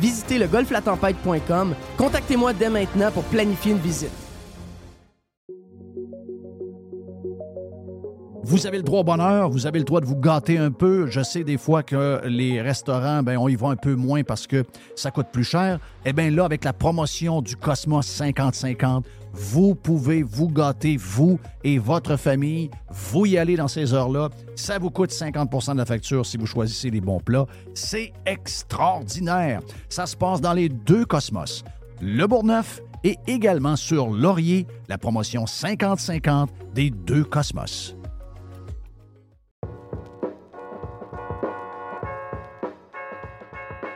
visitez le golflatempête.com. Contactez-moi dès maintenant pour planifier une visite. Vous avez le droit au bonheur, vous avez le droit de vous gâter un peu. Je sais des fois que les restaurants, ben, on y va un peu moins parce que ça coûte plus cher. Eh bien là, avec la promotion du Cosmos 50-50, vous pouvez vous gâter, vous et votre famille. Vous y allez dans ces heures-là. Ça vous coûte 50% de la facture si vous choisissez les bons plats. C'est extraordinaire. Ça se passe dans les deux Cosmos, le Bourgneuf et également sur Laurier, la promotion 50-50 des deux Cosmos.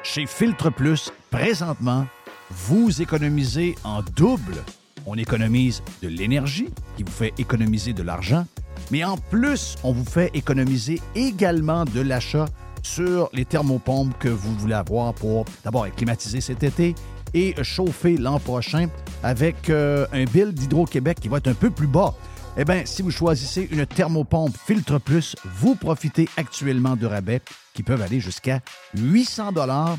Chez Filtre Plus, présentement, vous économisez en double on économise de l'énergie qui vous fait économiser de l'argent, mais en plus, on vous fait économiser également de l'achat sur les thermopompes que vous voulez avoir pour d'abord climatiser cet été et chauffer l'an prochain avec euh, un bill d'Hydro-Québec qui va être un peu plus bas. Eh bien, si vous choisissez une thermopompe Filtre Plus, vous profitez actuellement de rabais qui peuvent aller jusqu'à 800 dollars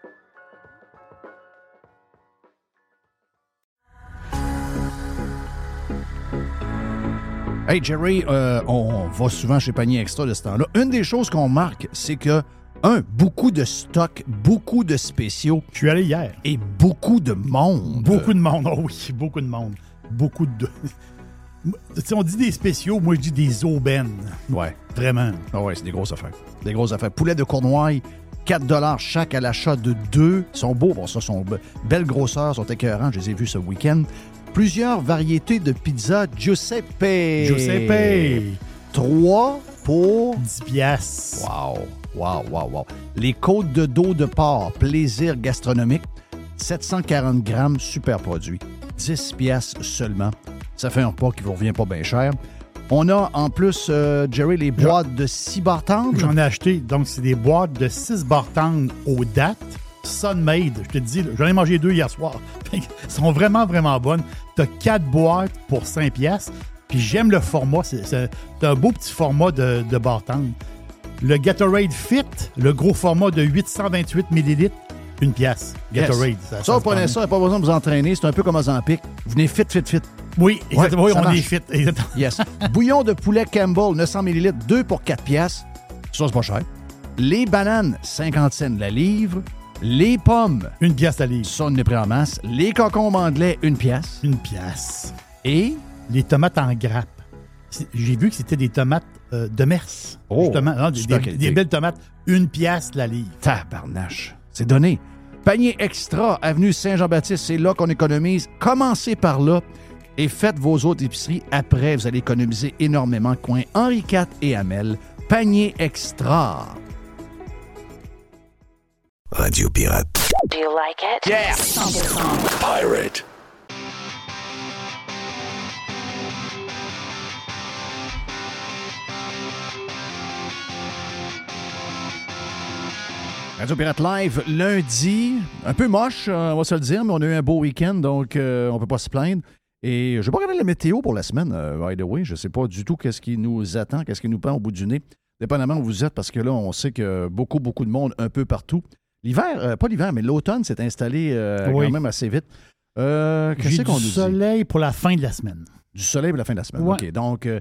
Hey Jerry, euh, on va souvent chez Panier Extra de ce temps-là. Une des choses qu'on marque, c'est que, un, beaucoup de stocks, beaucoup de spéciaux. Je suis allé hier. Et beaucoup de monde. Beaucoup de monde, oh oui, beaucoup de monde. Beaucoup de. Si on dit des spéciaux, moi je dis des aubaines. Ouais. Vraiment. Ah ouais, c'est des grosses affaires. Des grosses affaires. Poulet de Cournoye, 4 chaque à l'achat de deux. Ils sont beaux, bon, ça, sont belles grosseurs, sont écœurants. Je les ai vus ce week-end plusieurs variétés de pizza Giuseppe. Giuseppe. Trois pour 10 piastres. Wow, wow, wow, wow. Les côtes de dos de porc, plaisir gastronomique, 740 grammes, super produit. 10 piastres seulement. Ça fait un repas qui vous revient pas bien cher. On a en plus, euh, Jerry, les boîtes de 6 bartendes. J'en ai acheté. Donc, c'est des boîtes de 6 bartendes aux dates. Sunmade. Je te dis, j'en ai mangé deux hier soir. Elles sont vraiment, vraiment bonnes. Tu as quatre boîtes pour 5 pièces. Puis j'aime le format. C'est un beau petit format de, de Le Gatorade Fit, le gros format de 828 ml, une pièce. Gatorade. Ça, ça, prenez ça, pas besoin de vous entraîner. C'est un peu comme un Zampic. Vous venez fit, fit, fit. Oui, exactement. on est fit. Yes. Bouillon de poulet Campbell, 900 ml, 2 pour 4 pièces. Ça, c'est pas cher. Les bananes, 50 cents la livre. Les pommes. Une pièce à livre. Ça, on est en masse. Les concombres anglais, une pièce. Une pièce. Et? Les tomates en grappe. J'ai vu que c'était des tomates euh, de Mers. Oh, justement. Non, des, belles tomates. Une pièce la livre. Tabarnache. C'est donné. Panier extra, avenue Saint-Jean-Baptiste, c'est là qu'on économise. Commencez par là et faites vos autres épiceries. Après, vous allez économiser énormément. Coin Henri IV et Hamel. Panier extra. Radio Pirate. Do you like it? Yeah. 100%. Pirate. Radio Pirate Live, lundi, un peu moche, euh, on va se le dire, mais on a eu un beau week-end, donc euh, on peut pas se plaindre. Et je vais pas regarder la météo pour la semaine, euh, by the way. Je sais pas du tout qu'est-ce qui nous attend, qu'est-ce qui nous prend au bout du nez, dépendamment où vous êtes, parce que là, on sait que beaucoup, beaucoup de monde un peu partout. L'hiver, euh, pas l'hiver, mais l'automne s'est installé euh, Oui. quand même assez vite. Euh, J'ai du soleil pour la fin de la semaine. Du soleil pour la fin de la semaine. Ouais. OK. Donc, euh,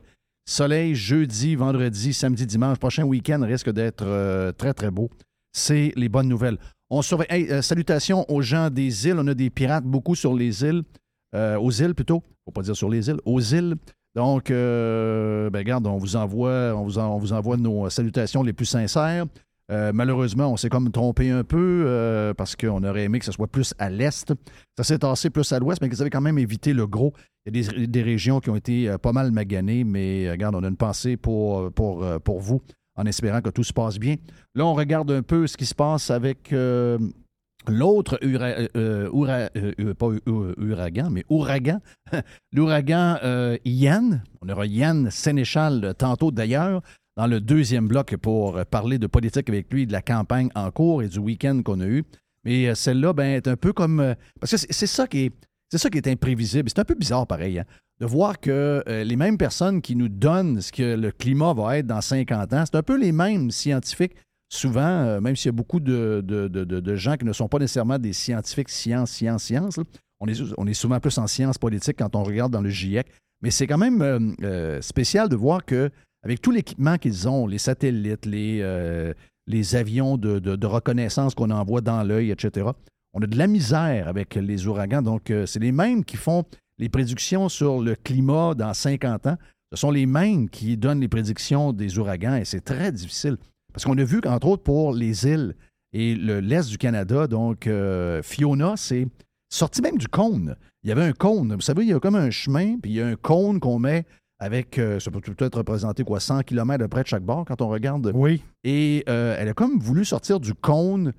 soleil jeudi, vendredi, samedi, dimanche. Prochain week-end risque d'être très, très beau. C'est les bonnes nouvelles. On surveille. Hey, salutations aux gens des îles. On a des pirates beaucoup sur les îles. Aux îles plutôt. Faut pas dire sur les îles. Aux îles. Donc, ben, regarde, on vous envoie, on vous, en- on vous envoie nos salutations les plus sincères. Euh, malheureusement, on s'est comme trompé un peu euh, parce qu'on aurait aimé que ce soit plus à l'est. Ça s'est tassé plus à l'ouest, mais vous avez quand même évité le gros. Il y a des, régions qui ont été euh, pas mal maganées, mais regarde, on a une pensée pour, vous en espérant que tout se passe bien. Là, on regarde un peu ce qui se passe avec l'autre pas ouragan, mais ouragan, l'ouragan Yann. On aura Yann Sénéchal tantôt d'ailleurs dans le deuxième bloc pour parler de politique avec lui, de la campagne en cours et du week-end qu'on a eu. Mais euh, celle-là, ben, est un peu comme. euh, parce que c'est ça qui est. C'est ça qui est imprévisible. C'est un peu bizarre, pareil, hein, de voir que euh, les mêmes personnes qui nous donnent ce que le climat va être dans 50 ans, c'est un peu les mêmes scientifiques. Souvent, même s'il y a beaucoup de, de- de- gens qui ne sont pas nécessairement des scientifiques sciences, sciences, là, on, est, on est souvent plus en sciences politiques quand on regarde dans le GIEC. Mais c'est quand même spécial de voir que avec tout l'équipement qu'ils ont, les satellites, les, euh, avions de, reconnaissance qu'on envoie dans l'œil, etc., on a de la misère avec les ouragans. Donc, euh, c'est les mêmes qui font les prédictions sur le climat dans 50 ans. Ce sont les mêmes qui donnent les prédictions des ouragans et c'est très difficile. Parce qu'on a vu qu'entre autres pour les îles et le- l'Est du Canada, donc euh, Fiona, c'est sorti même du cône. Il y avait un cône. Vous savez, il y a comme un chemin, puis il y a un cône qu'on met avec, euh, ça peut peut-être représenter quoi, 100 km de près de chaque bord quand on regarde. Oui. Et euh, elle a comme voulu sortir du cône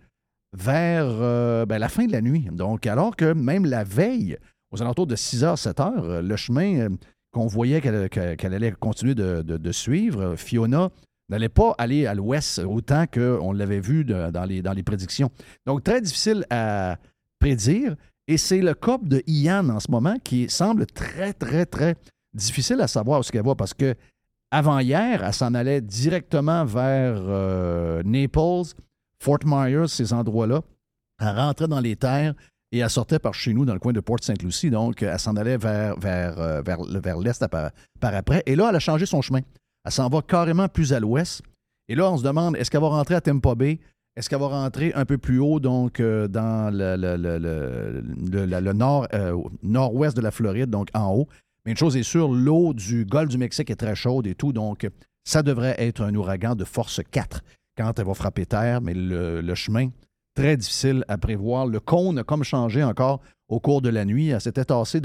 vers euh, ben, la fin de la nuit. Donc, alors que même la veille, aux alentours de 6 h, 7 h, le chemin qu'on voyait qu'elle allait continuer de, de- de suivre, Fiona n'allait pas aller à l'ouest autant qu'on l'avait vu de- dans, les, dans les prédictions. Donc, très difficile à prédire. Et c'est le COP de Ian en ce moment qui semble très, très, très difficile à savoir où ce qu'elle va parce que avant hier, elle s'en allait directement vers euh, Naples, Fort Myers, ces endroits-là. Elle rentrait dans les terres et elle sortait par chez nous, dans le coin de Port-Saint-Lucie. Donc, elle s'en allait vers, euh, l'est par, après. Et là, elle a changé son chemin. Elle s'en va carrément plus à l'ouest. Et là, on se demande, est-ce qu'elle va rentrer à Tampa Bay? Est-ce qu'elle va rentrer un peu plus haut, donc euh, dans le, le- le- le- le- le- le nord, nord-ouest de la Floride, donc en haut? Mais une chose est sûre, l'eau du golfe du Mexique est très chaude et tout, donc ça devrait être un ouragan de force 4 quand elle va frapper terre, mais le, chemin, très difficile à prévoir. Le cône a comme changé encore au cours de la nuit. Elle s'était tassée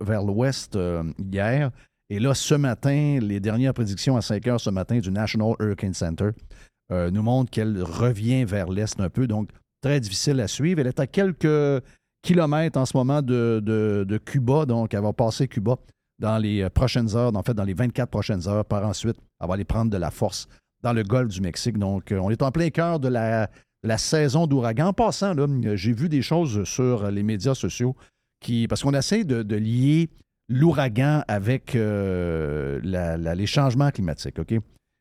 vers l'ouest euh, hier. Et là, ce matin, les dernières prédictions à 5 heures ce matin du National Hurricane Center euh, nous montrent qu'elle revient vers l'est un peu. Donc, très difficile à suivre. Elle est à quelques kilomètres en ce moment de Cuba. Donc, elle va passer Cuba dans les euh, prochaines heures, en fait, dans les 24 prochaines heures. Par ensuite, elle va aller prendre de la force dans le golfe du Mexique. Donc, euh, on est en plein cœur de la, saison d'ouragan. En passant, euh, j'ai vu des choses sur les médias sociaux qui. Parce qu'on essaie de, lier l'ouragan avec les changements climatiques, OK?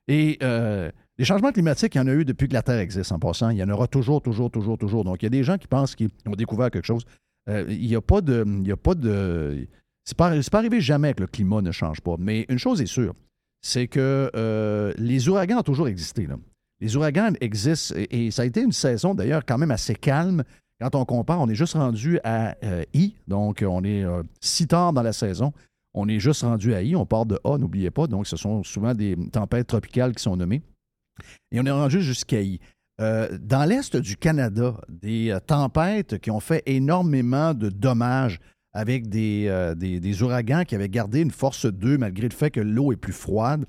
Et les changements climatiques, il y en a eu depuis que la Terre existe, en passant. Il y en aura toujours, toujours, toujours, toujours. Donc, il y a des gens qui pensent qu'ils ont découvert quelque chose. Il n'y a pas de. Il y a pas de c'est pas, pas arrivé jamais que le climat ne change pas. Mais une chose est sûre, c'est que euh, les ouragans ont toujours existé. Les ouragans existent et, ça a été une saison d'ailleurs quand même assez calme. Quand on compare, on est juste rendu à euh, I, donc on est euh, si tard dans la saison. On est juste rendu à I, on part de A, n'oubliez pas. Donc, ce sont souvent des tempêtes tropicales qui sont nommées. Et on est rendu jusqu'à I. Dans l'Est du Canada, des tempêtes qui ont fait énormément de dommages avec des, euh, des- ouragans qui avaient gardé une force 2 malgré le fait que l'eau est plus froide.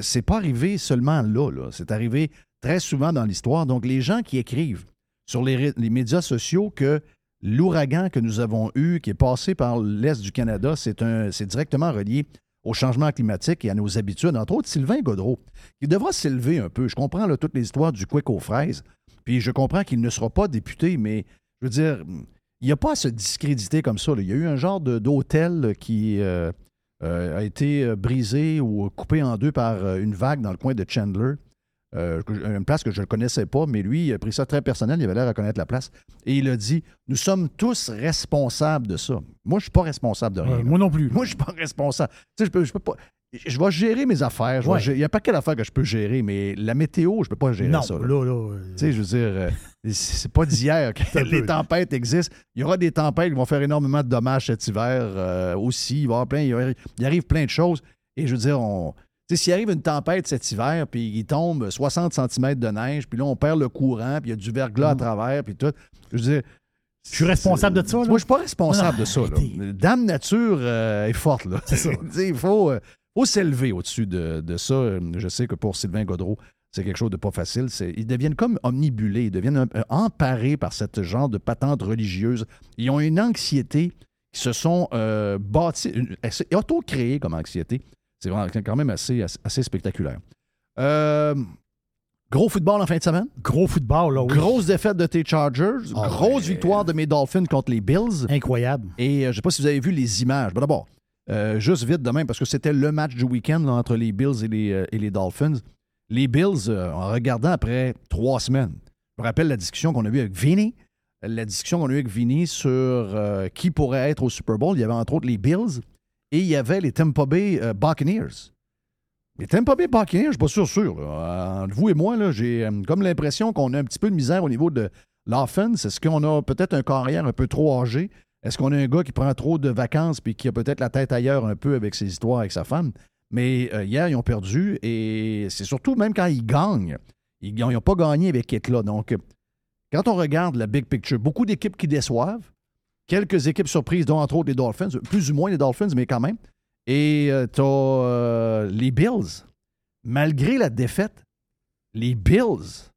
C'est pas arrivé seulement là, c'est arrivé très souvent dans l'histoire. Donc, les gens qui écrivent sur les, médias sociaux que l'ouragan que nous avons eu, qui est passé par l'Est du Canada, c'est directement relié au changement climatique et à nos habitudes. Entre autres, Sylvain Godreau, qui devra s'élever un peu. Je comprends là, toutes les histoires du quick aux fraises, puis je comprends qu'il ne sera pas député, mais je veux dire, il n'y a pas à se discréditer comme ça. là. Il y a eu un genre de- d'hôtel qui euh, euh, a été euh, brisé ou coupé en deux par une vague dans le coin de Chandler. Euh, une place que je ne connaissais pas, mais lui, il a pris ça très personnel, il avait l'air à connaître la place. Et il a dit Nous sommes tous responsables de ça. Moi, je ne suis pas responsable de rien. Moi non plus. Moi, je suis pas responsable. Tu sais, je peux, je peux pas. Je vais gérer mes affaires. vais Ouais. Il y a pas quelle affaire que je peux gérer, mais la météo, je peux pas gérer non, ça. là. là, là. euh, Tu sais, je veux dire, euh, c'est pas d'hier que les peu. tempêtes existent. Il y aura des tempêtes qui vont faire énormément de dommages cet hiver euh, aussi. Il va y avoir plein, il, il arrive plein de choses. Et je veux dire, on. S'il arrive une tempête cet hiver, puis il tombe 60 cm de neige, puis là, on perd le courant, puis il y a du verglas à travers, puis tout. Je veux dire. Mm. Je suis responsable de ça, là? Moi, je suis pas responsable Non, de ça. là. Dame Nature euh, est forte, là. C'est ça. Il faut, euh, faut s'élever au-dessus de, de ça. Je sais que pour Sylvain Godreau, c'est quelque chose de pas facile. Ils deviennent comme omnibulés, ils deviennent euh, emparés par ce genre de patente religieuse. Ils ont une anxiété qui se sont euh, bâtis, auto-créée comme anxiété. C'est vraiment quand même assez, assez, spectaculaire. Euh, gros football en fin de semaine. Gros football, là. oui. Grosse défaite de tes Chargers. Ah grosse ouais. victoire de mes Dolphins contre les Bills. Incroyable. Et euh, je ne sais pas si vous avez vu les images. Bon, D'abord, euh, juste vite demain, parce que c'était le match du week-end entre les Bills et les, euh, Dolphins. Les Bills, euh, en regardant après trois semaines, je me rappelle la discussion qu'on a eue avec Vinny, la discussion qu'on a eue avec Vinny sur qui pourrait être au Super Bowl. Il y avait entre autres les Bills et il y avait les Tampa Bay Buccaneers. Les Tampa Bay Buccaneers, je suis pas sûr, sûr. Entre vous et moi, j'ai comme l'impression qu'on a un petit peu de misère au niveau de l'offense. Est-ce qu'on a peut-être un carrière un peu trop âgé? Est-ce qu'on a un gars qui prend trop de vacances puis qui a peut-être la tête ailleurs un peu avec ses histoires avec sa femme? Mais euh, hier, ils ont perdu et c'est surtout même quand ils gagnent, ils n'ont pas gagné avec éclat. Donc, euh, quand on regarde la big picture, beaucoup d'équipes qui déçoivent, quelques équipes surprises, dont entre autres les Dolphins, plus ou moins les Dolphins, mais quand même. Et tu as les Bills. Malgré la défaite, les Bills,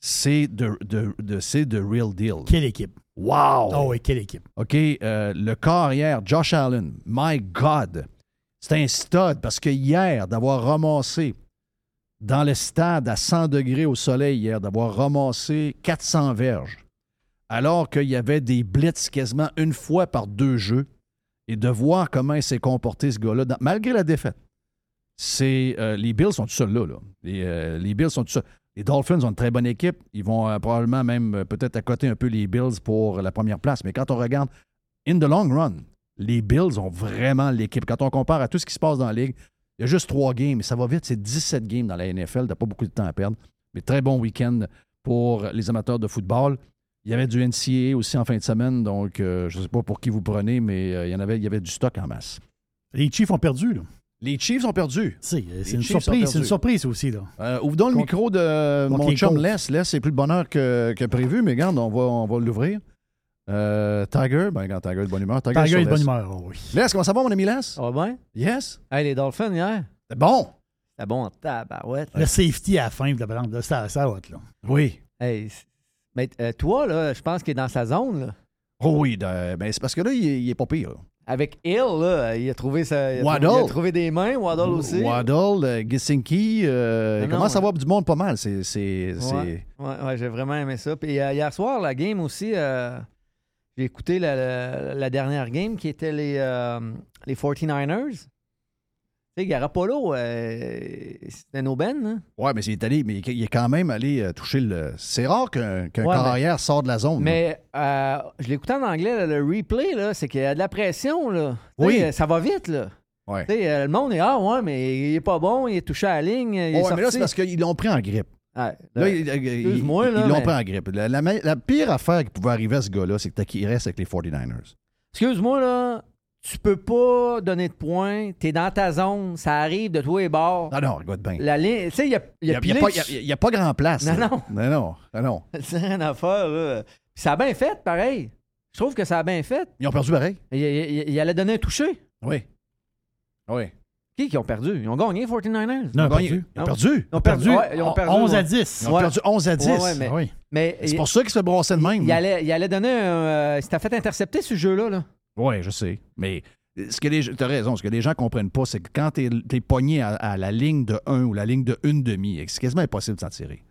c'est de, de, the real deal. Quelle équipe? Wow! Oh, oui, quelle équipe. OK, euh, le carrière, Josh Allen, my God, c'est un stud parce que hier, d'avoir ramassé dans le stade à 100 degrés au soleil hier, d'avoir ramassé 400 verges, alors qu'il y avait des blitz quasiment une fois par deux jeux, et de voir comment il s'est comporté ce gars-là, malgré la défaite. C'est euh, les Bills sont tout seuls là. là. Les, euh, les Bills sont tout seuls. Les Dolphins ont une très bonne équipe. Ils vont euh, probablement même euh, peut-être accoter un peu les Bills pour la première place. Mais quand on regarde in the long run, les Bills ont vraiment l'équipe. Quand on compare à tout ce qui se passe dans la ligue, il y a juste trois games, ça va vite. C'est 17 games dans la NFL. T'as pas beaucoup de temps à perdre. Mais très bon week-end pour les amateurs de football. Il y avait du NCAA aussi en fin de semaine, donc euh, je ne sais pas pour qui vous prenez, mais il, y en avait, il y avait du stock en masse. Les Chiefs ont perdu, là. Les Chiefs ont perdu. C'est euh, c'est une Chiefs surprise. C'est une surprise aussi, là. Euh, ouvre donc le Contre- micro de contre mon les chum. Les. Les, c'est plus de bonheur que, que prévu, mais regarde, on va, on va l'ouvrir. Euh, Tiger, ben regarde, Tiger est de bonne humeur. Tiger, Tiger est de bonne Les. humeur, oh oui. Les, comment ça va, mon ami Les? Ça va bien? Yes? Hey, les Dolphins hier, C'est bon? c'était bon en tabarouette. Le safety à la fin de la balance, ça, ça là. Oui. Hey, mais euh, toi, là, je pense qu'il est dans sa zone. Là. Oh oui, ben, c'est parce que là, il est, il est pas pire. là. Avec Hill, là, il a trouvé ça. Il a Waddle. trouvé, il a trouvé des mains, Waddle aussi. Waddle, euh, Gessinki, euh, Non, il non, commence à ouais. avoir du monde pas mal. C'est, c'est, c'est- Ouais, ouais, ouais, j'ai vraiment aimé ça. Puis euh, hier soir, la game aussi, euh, j'ai écouté la, la- la dernière game qui était les, euh, les 49ers. Tu sais, Garoppolo, euh, c'était no ben. Hein? Ouais, mais il est allé, mais il est quand même allé euh, toucher le. C'est rare qu'un, qu'un Ouais, carrière sort de la zone. Mais euh, je l'écoutais en anglais, là, le replay, c'est qu'il y a de la pression. Là. Oui. Ça va vite. Là. Ouais. Tu sais, euh, le monde est Ah ouais, mais il est pas bon, il est touché à la ligne. Il est Ouais, sorti. mais là, c'est parce qu'ils l'ont pris en grippe. Là, excuse-moi, ils là, ils l'ont mais- pris en grippe. La, la- la pire affaire qui pouvait arriver à ce gars-là, c'est qu'il reste avec les 49ers. Excuse-moi, là, tu peux pas donner de points, t'es dans ta zone, ça arrive de tous les bords. Ah non, regarde bien. La ligne, tu sais, il y a, il Il y a, n'y a, pilé pas- sur- il y a- il y a pas grand place. Non, là. non. Non, non. non, non. C'est rien à faire, là. Puis ça a bien fait, pareil. Je trouve que ça a bien fait. Ils ont perdu pareil. Il, il- il allait donner un toucher. Oui. Oui. Qui qui ont perdu? Ils ont gagné 49ers. Non, Ils ont perdu. Ils ont Non. perdu. Ils ont perdu. ouais, ils ont perdu 11 ouais. à 10. Ils ont Ouais. perdu 11 à 10. Ouais, ouais, mais- Ah oui. Mais C'est il, pour ça qu'ils se brasser de même. il allait, il allait donner un. euh, il s'était fait intercepter ce jeu-là. Là. Oui, je sais. Mais ce que les, as raison. Ce que les gens ne comprennent pas, c'est que quand tu es, pogné à, à la ligne de 1 ou la ligne de 1 demi, c'est quasiment impossible de s'en tirer.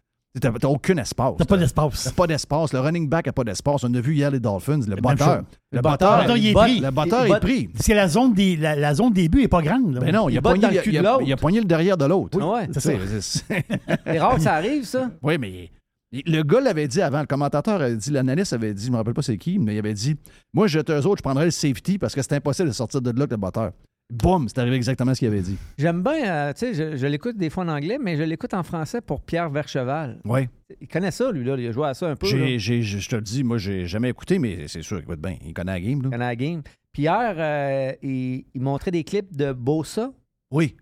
Tu n'as aucun espace. T'as pas T'as d'espace. pas d'espace. Le running back n'a pas d'espace. On a vu hier les Dolphins. Le batteur. Le Le batteur. batteur, il est pris. Le batteur il est pris. Parce que la zone des, la, la zone des buts est pas grande. là. Ben non, il Il a, pogné, le il a- cul il de a- l'autre. il a pogné le derrière de l'autre. Ouais, sais, c'est- C'est rare que ça arrive, ça. Oui, mais le gars l'avait dit avant, le commentateur avait dit, l'analyste avait dit, je me rappelle pas c'est qui, mais il avait dit Moi, j'étais eux autres, je prendrais le safety parce que c'est impossible de sortir de là avec le batteur. Boum, c'est arrivé exactement ce qu'il avait dit. J'aime bien, euh, tu sais, je, je l'écoute des fois en anglais, mais je l'écoute en français pour Pierre Vercheval. Oui. Il connaît ça, lui, là. Il a joué à ça un peu. J'ai, j'ai- je te le dis, moi, j'ai jamais écouté, mais c'est sûr qu'il va être bien. Il connaît la game, là. Il connaît la game. Puis hier, euh, il, il montrait des clips de Bosa. Oui.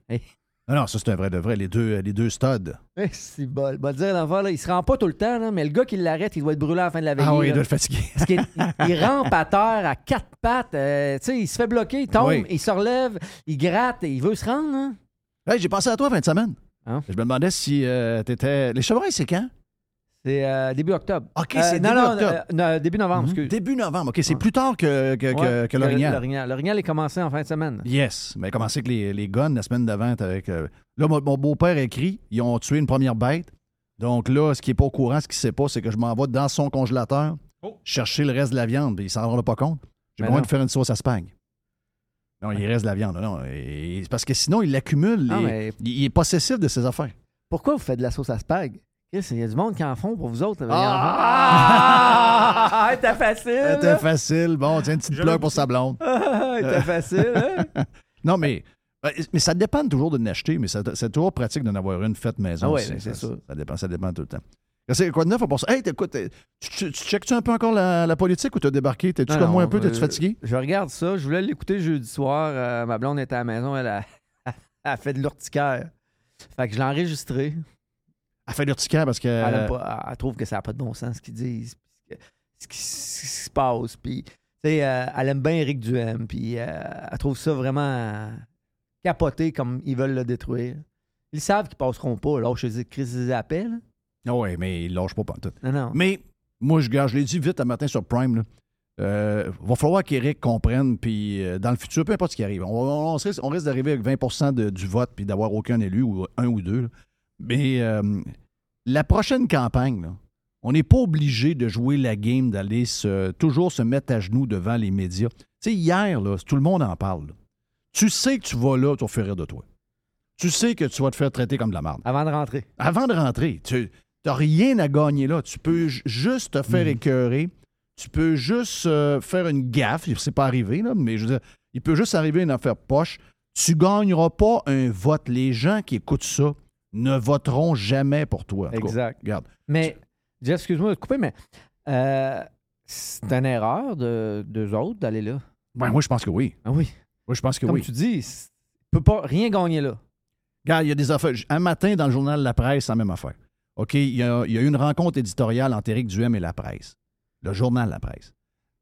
Non, non, ça, c'est un vrai de vrai. Les deux, les deux studs. Eh, c'est bol. Te dire il se rend pas tout le temps, là, mais le gars qui l'arrête, il doit être brûlé à la fin de la veillée. Ah oui, il doit être fatigué. Parce qu'il il- rampe à terre à quatre pattes. euh, tu sais, il se fait bloquer, il tombe, Oui. il se relève, il gratte, il veut se rendre. hein. Hey, j'ai pensé à toi fin de semaine. Hein? Je me demandais si euh, t'étais. Les chevreuils, c'est quand? C'est euh, début octobre. OK, Euh, c'est non, début non, octobre. euh, non, début novembre, excuse. Début novembre. OK, c'est Ouais. plus tard que, que, que- Ouais, que le- l'orignal. L'orignal. L'orignal est commencé en fin de semaine. Yes, mais commencé avec les, les guns la semaine d'avant. avec. euh, Là, mon, mon beau-père écrit ils ont tué une première bête. Donc là, ce qui n'est pas au courant, ce qu'il ne sait pas, c'est que je m'en vais dans son congélateur chercher le reste de la viande. puis Il s'en rendra pas compte. J'ai besoin non. de faire une sauce à spag. Non, il reste de la viande. Non, et- parce que sinon, il l'accumule. Ah, mais il, il est possessif de ses affaires. pourquoi vous faites de la sauce à spag? Il y a du monde qui en font pour vous autres. Ah! Ah! T'as facile! C'était là. facile. Bon, tiens, une petite le- pour sa blonde. Ah, T'as facile, hein? Non, mais, euh, mais ça dépend toujours de l'acheter, mais c'est toujours pratique d'en avoir une faite maison. Ah aussi. c'est ça. Ça dépend, ça dépend tout le temps. C'est quoi de neuf à part ça? Hey, écoute, tu, tu, tu checkes-tu un peu encore la, la politique ou t'as débarqué? T'es-tu Non, comme moi un peu? T'es-tu euh, fatigué? Je regarde ça. Je voulais l'écouter jeudi soir. Euh, ma blonde était à la maison. Elle a, elle a fait de l'urticaire. Fait que je l'ai enregistré. Elle fait l'urticaire parce que. Elle, pas- elle trouve que ça n'a pas de bon sens ce qu'ils disent. Ce qui, se passe. Puis, tu sais, euh, elle aime bien Eric Duhem. Puis, euh, elle trouve ça vraiment capoté comme ils veulent le détruire. Ils savent qu'ils passeront pas. Là, je dis crise des appels. Ah ouais, mais il lâche pas pantoute. Non, non. Mais moi, je, je l'ai dit vite un matin sur Prime. Là. Euh, va falloir qu'Éric comprenne, puis euh, dans le futur, peu importe ce qui arrive, on, on- on risque, d'arriver avec 20 de- du vote, puis d'avoir aucun élu, ou un ou deux. là. Mais euh, la prochaine campagne, là, on n'est pas obligé de jouer la game, d'aller se, toujours se mettre à genoux devant les médias. Tu sais, hier, là, tout le monde en parle. là. Tu sais que tu vas là, tu vas faire rire de toi. Tu sais que tu vas te faire traiter comme de la merde Avant de rentrer. avant de rentrer, tu n'as rien à gagner là. Tu peux ju- juste te faire écœurer. Tu peux juste euh, faire une gaffe. C'est pas arrivé, là, mais je veux dire, il peut juste arriver une affaire poche. Tu gagneras pas un vote. Les gens qui écoutent ça ne voteront jamais pour toi. Exact. Regarde. Mais, Jeff, excuse-moi de te couper, mais euh, c'est une erreur de d'eux autres d'aller là. Ouais, moi, je pense que oui. Ah oui. Moi, je pense que Comme oui. tu dis, tu peux pas rien gagner là. Regarde, il y a des affaires. Un matin, dans le journal La Presse, c'est la même affaire. OK, il y a, il y a eu une rencontre éditoriale entre Éric Duhem et La Presse. Le journal La Presse.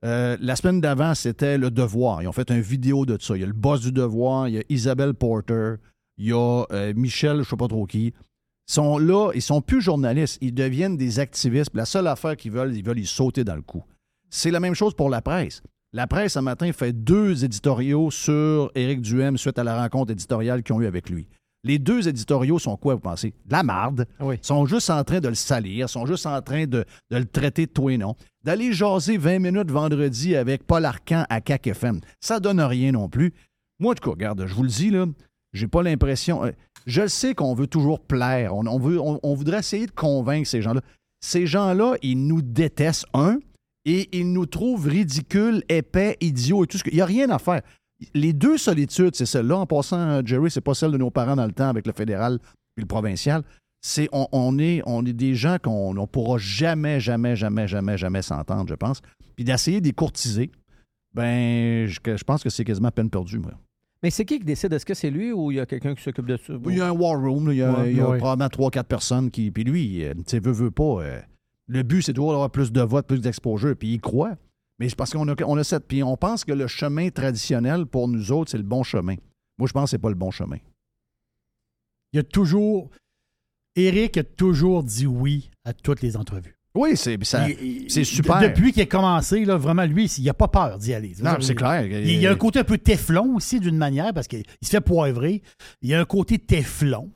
Euh, la semaine d'avant, c'était Le Devoir. Ils ont fait une vidéo de ça. Il y a le boss du Devoir, il y a Isabelle Porter, il y a euh, Michel, je ne sais pas trop qui. Ils sont là, ils sont plus journalistes, ils deviennent des activistes. Puis La seule affaire qu'ils veulent, ils veulent y sauter dans le coup. C'est la même chose pour la presse. La presse, ce matin, fait deux éditoriaux sur Éric Duhem suite à la rencontre éditoriale qu'ils ont eue avec lui. Les deux éditoriaux sont quoi, vous pensez? De la marde. Oui. Sont juste en train de le salir, sont juste en train de, de le traiter de tout et non. D'aller jaser 20 minutes vendredi avec Paul Arcan à CAC FM. Ça donne rien non plus. Moi, en tout cas, regarde, je vous le dis, là, j'ai pas l'impression. euh, je sais qu'on veut toujours plaire. On, veut, on, voudrait essayer de convaincre ces gens-là. Ces gens-là, ils nous détestent, un, et ils nous trouvent ridicules, épais, idiots et tout ce que. Il n'y a rien à faire. Les deux solitudes, c'est celle-là. En passant, Jerry, c'est pas celle de nos parents dans le temps avec le fédéral et le provincial. C'est on, on est, on est des gens qu'on ne pourra jamais, jamais, jamais, jamais, jamais s'entendre, je pense. Puis d'essayer de les courtiser. Ben, je, je pense que c'est quasiment peine perdue, moi. Mais c'est qui qui décide? Est-ce que c'est lui ou il y a quelqu'un qui s'occupe de ça? Il y a un war room, là, il y a, Ouais, il y a ouais. probablement 3-4 personnes qui. Puis lui, euh, tu sais, veut, veut pas. euh, le but, c'est toujours d'avoir plus de votes, plus d'exposure, puis il croit. Mais c'est parce qu'on a, on a cette. Puis on pense que le chemin traditionnel pour nous autres, c'est le bon chemin. Moi, je pense que c'est pas le bon chemin. Il y a toujours. Eric a toujours dit oui à toutes les entrevues. Oui, c'est super. de- Depuis qu'il a commencé, là, vraiment, lui, il n'a pas peur d'y aller. Non, c'est clair. Il y a un côté un peu téflon aussi, d'une manière, parce qu'il se fait poivrer. Il y a un côté téflon.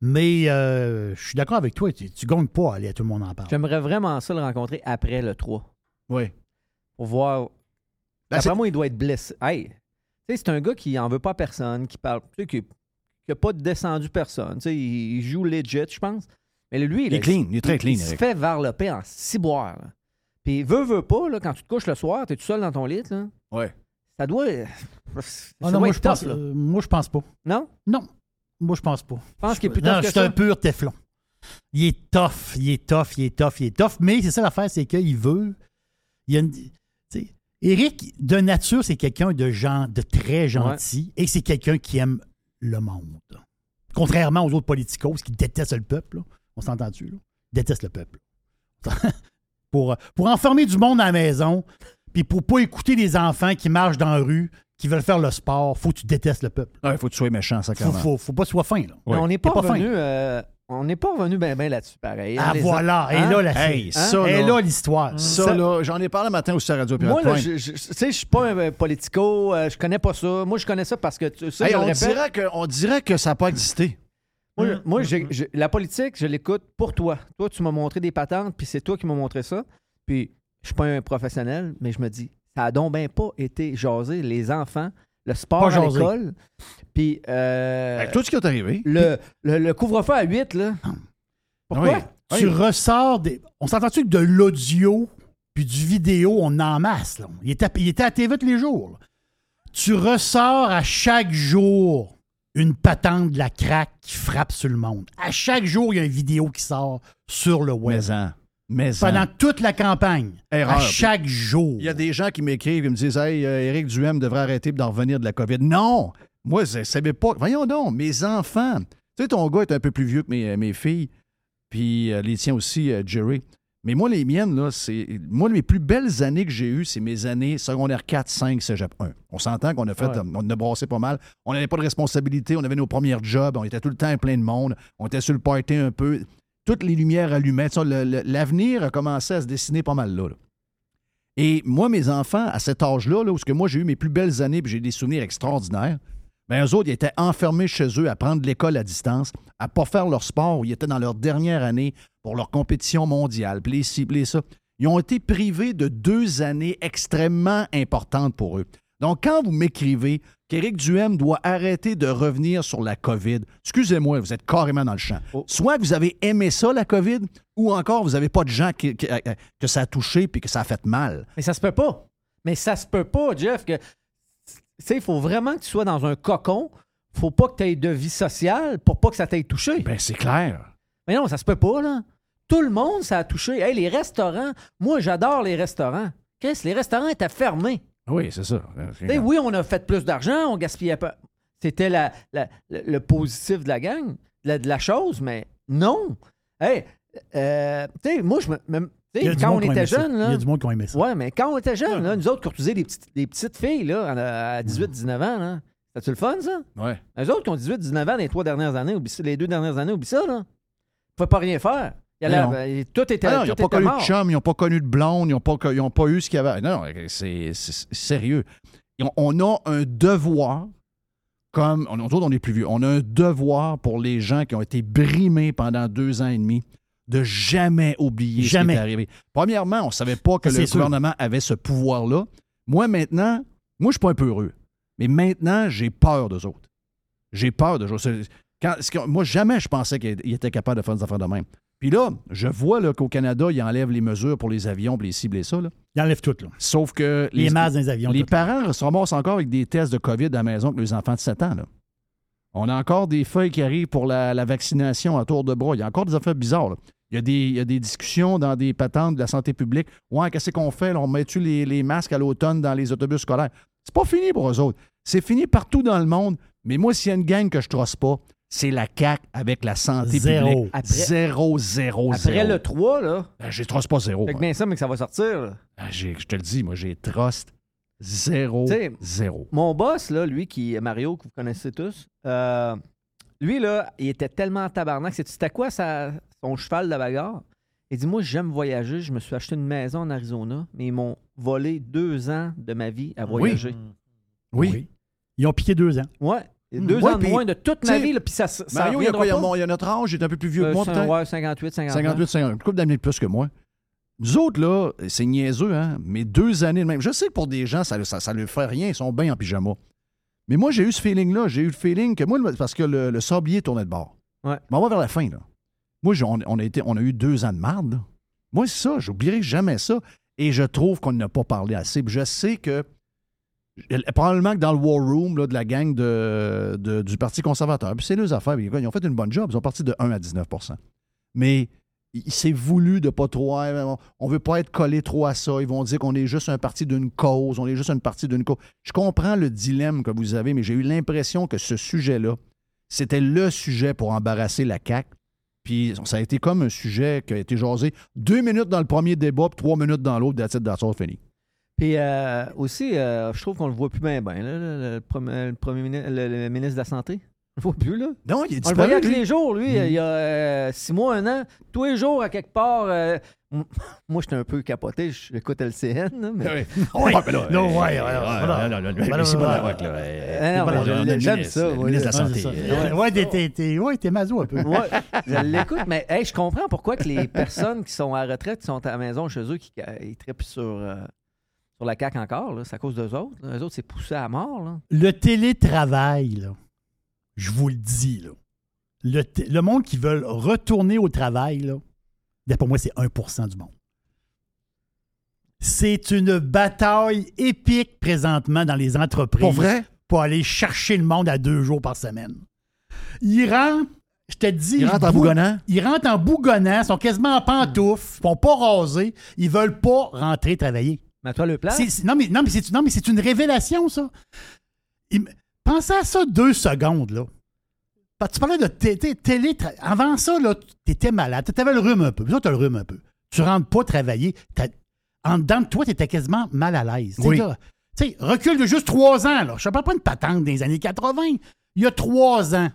Mais euh, je suis d'accord avec toi, tu, tu gagnes pas à aller à tout le monde en parle. J'aimerais vraiment ça le rencontrer après le 3. Oui. Pour voir. Ben, Après moi, il doit être blessé. Hey, c'est un gars qui en veut pas à personne, qui parle. Tu sais, qui n'a pas descendu personne. Tu sais, il, il joue legit, je pense. Mais lui, Il est clean, il est très clean, Il se Eric. fait varloper en ciboire. Puis, veut, veut pas, là, quand tu te couches le soir, t'es tout seul dans ton lit, là, Ouais. ça doit. Ah ça non, doit moi, être je pense, tough, là. euh, moi, je pense pas. Non? Non, moi, je pense pas. Je pense qu'il est plus Non, que c'est ça. un pur téflon. Il est tough, il est tough, il est tough, il est tough. Mais c'est ça l'affaire, c'est qu'il veut. Il y a une- Eric, de nature, c'est quelqu'un de, gen- de très gentil et c'est quelqu'un qui aime le monde. Contrairement aux autres politicos qui détestent le peuple. là. On s'entend-tu? Là? Ils détestent le peuple. pour, pour enfermer du monde à la maison, puis pour pas écouter les enfants qui marchent dans la rue, qui veulent faire le sport, faut que tu détestes le peuple. Il faut que tu sois méchant, ça, Faut, faut, faut pas que tu sois fin. Là. Mais on n'est pas, pas revenu. euh, on n'est pas revenu bien ben là-dessus, pareil. Ah voilà, et Hein? là la Hey, ça, Et là, là l'histoire. ça, Ça- là, j'en ai parlé matin aussi à Radio Pirate Moi, là, je, je- tu sais, je suis pas un euh, politico, euh, je connais pas ça. Moi, je connais ça parce que tu- Hey, le on, répète. dirait que, on dirait que ça n'a pas existé. Moi, j'ai- la politique, je l'écoute pour toi. Toi, tu m'as montré des patentes, puis c'est toi qui m'as montré ça. Puis, je suis pas un professionnel, mais je me dis, ça a donc bien pas été jasé. Les enfants, le sport Pas à l'école, puis euh, Avec tout ce qui est arrivé. le, le, le couvre-feu à 8, là. Pourquoi? Oui. Tu ressors des. On s'entend-tu que de l'audio puis du vidéo, on en masse. Là? Il, était, il était à TV tous les jours. là. Tu ressors à chaque jour une patente de la craque qui frappe sur le monde. À chaque jour, il y a une vidéo qui sort sur le web. Maison. Maison. Pendant toute la campagne. Erreur. À chaque jour. Il y a des gens qui m'écrivent et me disent Hey, euh, Éric Duhem devrait arrêter d'en revenir de la COVID. Non! Moi, je ne savais pas. Voyons donc, mes enfants. Tu sais, ton gars est un peu plus vieux que mes, mes filles, puis euh, les tiens aussi, euh, Jerry. Mais moi, les miennes, là, c'est. Moi, les plus belles années que j'ai eues, c'est mes années secondaire 4, 5, cégep 1. On s'entend qu'on a fait. Ouais. On a brassé pas mal. On n'avait pas de responsabilité, on avait nos premiers jobs, on était tout le temps plein de monde, on était sur le party un peu. Toutes les lumières allumées. L'avenir a commencé à se dessiner pas mal là. là. Et moi, mes enfants, à cet âge-là, là, où ce que moi j'ai eu mes plus belles années, puis j'ai des souvenirs extraordinaires, ben eux autres, ils étaient enfermés chez eux à prendre l'école à distance, à pas faire leur sport. Ils étaient dans leur dernière année pour leur compétition mondiale, puis ça. Ils ont été privés de deux années extrêmement importantes pour eux. Donc, quand vous m'écrivez qu'Éric Duhem doit arrêter de revenir sur la COVID, excusez-moi, vous êtes carrément dans le champ. Oh. Soit vous avez aimé ça, la COVID, ou encore vous n'avez pas de gens qui- qui- euh, que ça a touché puis que ça a fait mal. Mais ça se peut pas. Mais ça se peut pas, Jeff, que. Tu sais, il faut vraiment que tu sois dans un cocon. faut pas que tu aies de vie sociale pour pas que ça t'ait touché. Ben, c'est clair. Mais non, ça se peut pas, là. Tout le monde, ça a touché. Hey, les restaurants, moi, j'adore les restaurants. Chris, les restaurants étaient fermés. Oui, c'est ça. Sais, oui, on a fait plus d'argent, on gaspillait pas. C'était la, la- le, le positif de la gang, de la, de la chose, mais non. Hey, euh, tu sais, moi, je me. A quand on qui était jeunes, Il y a du monde qui ont aimé ça. Ouais, mais quand on était jeunes, là, nous autres, courtiser des petites, des petites filles, là, à- à 18-19 ans, là. C'était-tu le fun, ça? Ouais. Eux autres qui ont 18-19 ans les trois dernières années, les deux dernières années, oublie ça, là. Ils ne pouvaient pas rien faire. Il y tout était, Ah non, ils n'ont pas connu mort. de chum, ils n'ont pas connu de blonde, ils n'ont pas, ils ont pas eu ce qu'il y avait. Non, c'est sérieux. On- a un devoir, comme on, on est plus vieux, on a un devoir pour les gens qui ont été brimés pendant deux ans et demi de jamais oublier Jamais. ce qui est arrivé. Premièrement, on ne savait pas que Ça, le sûr. gouvernement avait ce pouvoir-là. Moi, maintenant, moi, je suis pas un peu heureux. Mais maintenant, j'ai peur d'eux autres. J'ai peur d'eux autres. Quand, que- moi, jamais je pensais qu'il était capable de faire des affaires de même. Puis là, je vois qu'au Canada, ils enlèvent les mesures pour les avions, pour les cibles et ça. là. Ils enlèvent tout, là. Sauf que Les, les avions. les parents se ramassent encore avec des tests de COVID à la maison avec les enfants de 7 ans. là. On a encore des feuilles qui arrivent pour la, la vaccination à tour de bras. Il y a encore des affaires bizarres. là. Il y, a des, il y a des discussions dans des patentes de la santé publique. Ouais, qu'est-ce qu'on fait? là? On met-tu les, les masques à l'automne dans les autobus scolaires? C'est pas fini pour eux autres. C'est fini partout dans le monde. Mais moi, s'il y a une gang que je trosse pas, c'est la CAQ avec la santé Zéro. publique. Après- zéro, zéro, Après zéro. le 3, là, Ben, j'ai trosse pas zéro. fait que bien ça, mais que ça va sortir. Ah, j'ai- Je te le dis, moi, j'ai trust zéro, T'sais, zéro. Mon boss, là, lui, qui est Mario, que vous connaissez tous, euh, lui, là, il était tellement en tabarnak. C'est- C'était quoi sa- son cheval de bagarre? Il dit Moi, j'aime voyager. Je me suis acheté une maison en Arizona, mais ils m'ont volé deux ans de ma vie à voyager. Oui. Ils ont piqué deux ans. Ouais. Deux Ouais, ans de moins de toute ma vie, là, puis ça, ça Mario, il y a quoi? Il y a, pas. mon- il y a notre âge, il est un peu plus vieux que Euh, moi, cin- peut-être. ouais, 58, 59. 58, 50, une couple d'années de plus que moi. Nous autres, là, c'est niaiseux, hein? Mais deux années de même. Je sais que pour des gens, ça ne ça, ça leur fait rien, ils sont bien en pyjama. Mais moi, j'ai eu ce feeling-là. J'ai eu le feeling que moi, le- parce que le, le sablier tournait de bord. Ouais. Mais on va vers la fin, là. Moi, on, a eu deux ans de marde. Moi, c'est ça. J'oublierai jamais ça. Et je trouve qu'on n'a pas parlé assez. Je sais que. Probablement que dans le War Room de la gang du Parti conservateur, puis c'est leurs affaires, ils ont fait une bonne job. Ils sont partis de 1 à 19% Mais il s'est voulu de pas trop. On veut pas être collé trop à ça. Ils vont dire qu'on est juste un parti d'une cause. On est juste une partie d'une cause. Je comprends le dilemme que vous avez, mais j'ai eu l'impression que ce sujet-là, c'était le sujet pour embarrasser la CAQ. Puis ça a été comme un sujet qui a été jasé deux minutes dans le premier débat, puis trois minutes dans l'autre, that's all, fini. Puis euh, aussi, euh, je trouve qu'on le voit plus bien, là, le, premier, le premier ministre, le, le ministre de la Santé. On le voit plus, là. Non, il est On le voyait tous les jours, lui, Mm. il y a euh, six mois, un an. Tous les jours, à quelque part. moi, j'étais un peu capoté. J'écoute LCN, mais. Ouais. Ouais. Ouais, mais là, Non, euh, ouais, ouais, euh, voilà. non, non, non, mais c'est là. Ah le j'aime ça, le oui. ministre de la Ouais, Santé. Ouais, t'es- ouais, maso un peu. Ouais, je l'écoute, mais hey, je comprends pourquoi que les personnes qui sont à la retraite, qui sont à la maison chez eux, qui euh, ils trippent sur, euh, sur la CAQ encore, c'est à cause d'eux autres. Eux autres, c'est poussé à mort. Là. Le télétravail, là, je vous le dis, là, le, le monde qui veut retourner au travail, là, d'après moi, c'est 1% du monde. C'est une bataille épique présentement dans les entreprises Pour vrai? pour aller chercher le monde à deux jours par semaine. Ils rentrent, je te dis... Il rentre en bou- bougonnant. Ils rentrent en bougonnant, sont quasiment en pantoufles, ils sont pas rasés, ils veulent pas rentrer travailler. Mais toi, le plan? Non, mais, non, mais c'est, non, mais c'est une révélation, ça. Il pensez à ça deux secondes, là. Tu parlais de té- té- télé. Avant ça, tu étais malade. Tu avais le rhume un peu. Puis toi, tu as le rhume un peu. Tu rentres pas travailler. En dedans de toi, tu étais quasiment mal à l'aise. Tu sais, Oui. là, tu sais, recule de juste trois ans. Là. Je ne parle pas une patente des années 80. Il y a trois ans.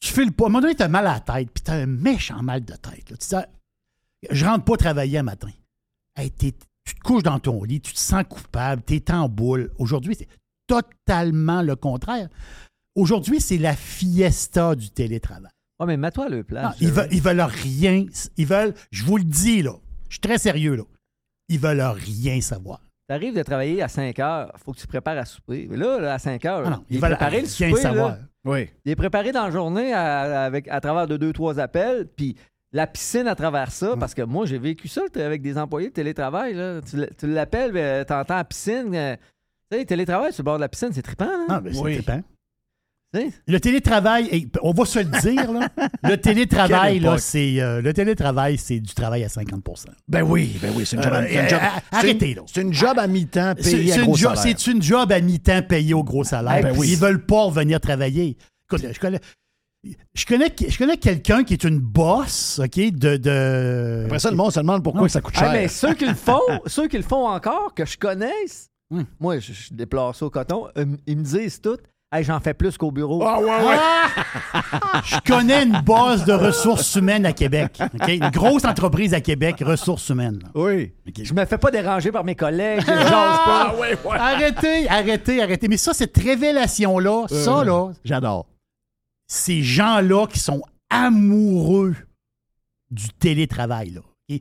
Tu fais le pas. À un moment donné, tu as mal à la tête. Puis tu as un méchant mal de tête. là. Tu dis, je rentre pas travailler un matin. Hey, tu te couches dans ton lit, tu te sens coupable, tu es en boule. Aujourd'hui, c'est totalement le contraire. Aujourd'hui, c'est la fiesta du télétravail. Ouais, mais mets-toi le plan. Non, ils, veulent, ils veulent rien. Ils veulent, je vous le dis, là, je suis très sérieux, là. Ils veulent rien savoir. T'arrives de travailler à 5 heures, faut que tu prépares à souper. Mais là, là, à 5 heures, Ah non, il ils veulent préparé le rien souper. savoir. là. Oui. Il est préparé dans la journée à, avec, à travers de deux, trois appels, puis la piscine à travers ça, parce que moi, j'ai vécu ça avec des employés de télétravail. là. Tu, l'appelles, euh, t'entends la piscine. euh, tu sais, télétravail sur le bord de la piscine, c'est trippant. Là. Non, mais c'est Oui. trippant. Sais? Le télétravail, on va se le dire, là. Le télétravail, là, c'est euh, le télétravail, c'est du travail à 50% Ben oui, ben oui, c'est une job, à- Euh, c'est une job- euh, arrêtez, là. C'est une job à mi-temps C'est payée à gros jo- salaire. c'est une job à mi-temps payé au gros salaire. Ben oui. Ils veulent pas revenir travailler. Écoute, je connais, je connais, je connais quelqu'un qui est une boss, OK, de... de... Après ça, le monde se demande pourquoi ça coûte Ah, cher. mais ceux qui le font, ceux qui le font encore, que je connaisse, Hum. moi, je, je déplore ça au coton, ils me disent tout, hey, j'en fais plus qu'au bureau. Ah ouais, ouais. Je connais une boss de ressources humaines à Québec. OK? Une grosse entreprise à Québec, ressources humaines. là. Oui. Je me fais pas déranger par mes collègues, je jase pas. Ah ouais, ouais. Arrêtez, arrêtez, arrêtez. Mais ça, cette révélation-là, ça, là, J'adore. ces gens-là qui sont amoureux du télétravail, là. OK?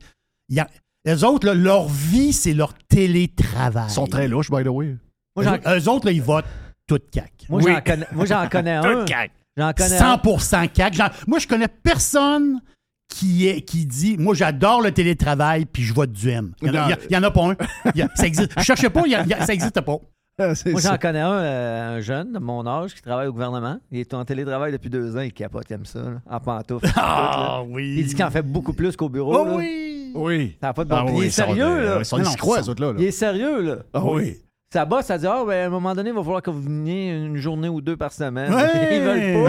Il y a, les autres, là, leur vie, c'est leur télétravail. Ils sont très louches, by the way. Moi, j'en, Eux, eux autres, là, ils votent tout cac. moi, j'en connais, moi, j'en connais un. J'en connais un. 100% CAC. J'en- Moi, je connais personne qui, est, qui dit Moi, j'adore le télétravail, puis je vote du M. Il n'y en, a- en pas un. Il y a- ça existe. Je cherchais pas, il y a- il y a- ça n'existe pas. C'est Moi, j'en connais un, euh, un jeune de mon âge qui travaille au gouvernement. Il est en télétravail depuis deux ans. Il capote, il aime ça, là, en pantoufle. Ah oui. Il dit qu'il en fait beaucoup plus qu'au bureau. Oh là. oui. Oui. Pas de bon Ah oui, Il est sérieux, de- là. Ils sont Non, autres, là. Il est sérieux, là. Ah oui. Sa boss, a dit Ah, ben, à un moment donné, il va falloir que vous veniez une journée ou deux par semaine. Ouais. Ils veulent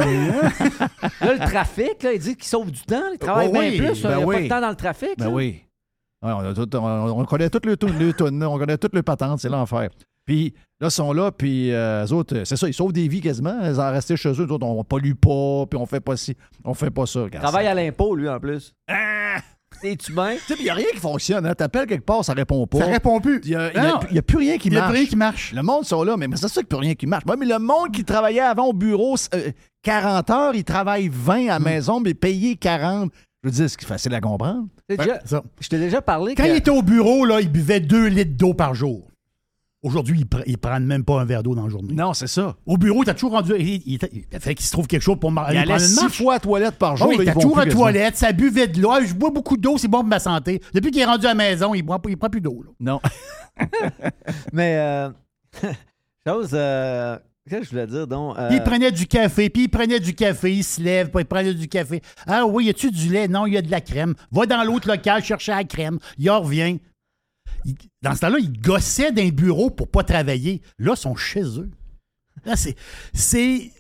pas. Là, le trafic, là, il dit qu'il sauve du temps. Il travaille Oh bien oui, plus. ben il n'y a pas oui. de temps dans le trafic. Ben là. oui. Ouais, on, a tout- on- on connaît toutes les tunes, les tunes, on connaît toutes les patentes, c'est l'enfer. Puis là, ils sont là, puis euh, eux autres, c'est ça, ils sauvent des vies quasiment. Ils en restent chez eux, autres, on pollue pas, puis on fait pas ci, on fait pas ça. Il travaille à l'impôt, lui, en plus. Ah! Es-tu bien? Tu sais, il n'y a rien qui fonctionne. Hein. T'appelles quelque part, ça répond pas. Ça répond plus. Il n'y a, il y a- il y a plus rien qui Il y a marche. plus rien qui marche. Le monde sont là, mais, mais c'est ça qu'il n'y a plus rien qui marche. Ouais, mais le monde qui travaillait avant au bureau euh, 40 heures, il travaille 20 Hmm. à la maison, mais payé 40. Je veux dire, c'est facile à comprendre. T'as déjà- Ça. Je t'ai déjà parlé Quand que- il était au bureau, là, il buvait 2 litres d'eau par jour. Aujourd'hui, il ne prend même pas un verre d'eau dans la journée. Non, c'est ça. Au bureau, il t'a toujours rendu. Il, il, il fait qu'il se trouve quelque chose pour mar- Il allait six marche. fois à la toilette par Ah jour. oui, il ils était vont toujours à toilette, ça buvait de l'eau. Ah, je bois beaucoup d'eau, c'est bon pour ma santé. Depuis qu'il est rendu à la maison, il ne prend plus d'eau. là. Non. Mais, euh, chose, euh, qu'est-ce que je voulais dire, donc? euh, Puis il prenait du café, puis il prenait du café, il se lève, puis il prenait du café. Ah oui, y a-tu du lait? Non, il y a de la crème. Va dans l'autre local chercher la crème. Il en revient. Il- dans ce temps-là, il gossait d'un bureau pour pas travailler. Là, ils sont chez eux. Là, c'est. C'est.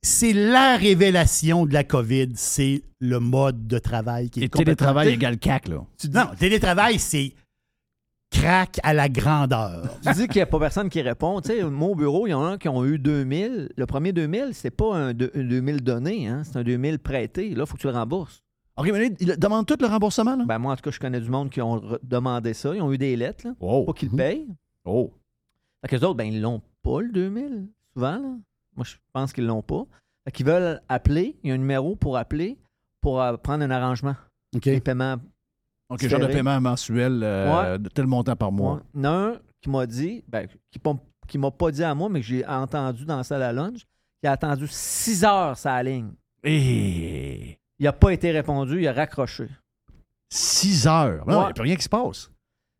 C'est la révélation de la COVID, c'est le mode de travail qui est Et complètement- télétravail égale CAC, là. Non, télétravail, c'est crack à la grandeur. Tu dis qu'il n'y a pas personne qui répond. Tu sais, au bureau, il y en a qui ont eu 2000. Le premier 2000, c'est pas un, deux- un 2000 donné, hein? c'est un 2000 prêté. Là, il faut que tu le rembourses. OK, mais là, il demande tout le remboursement, là? Ben, moi, en tout cas, je connais du monde qui ont demandé ça. Ils ont eu des lettres, là, oh. pas qu'ils le payent. Oh. Fait que les autres, ben, ils l'ont pas, le 2000, souvent. Là. Moi, je pense qu'ils l'ont pas. Fait qu'ils veulent appeler. Il y a un numéro pour appeler pour euh, prendre un arrangement. OK. Les paiements. OK, genre de paiement mensuel euh, de tel montant par mois. Ouais. Il y en a un qui m'a dit, ben, qui, qui m'a pas dit à moi, mais que j'ai entendu dans la salle à lunch, qui a attendu 6 heures sa ligne. Et Il n'a pas été répondu, il a raccroché. 6 heures. Non, il Ouais. n'y a plus rien qui se passe.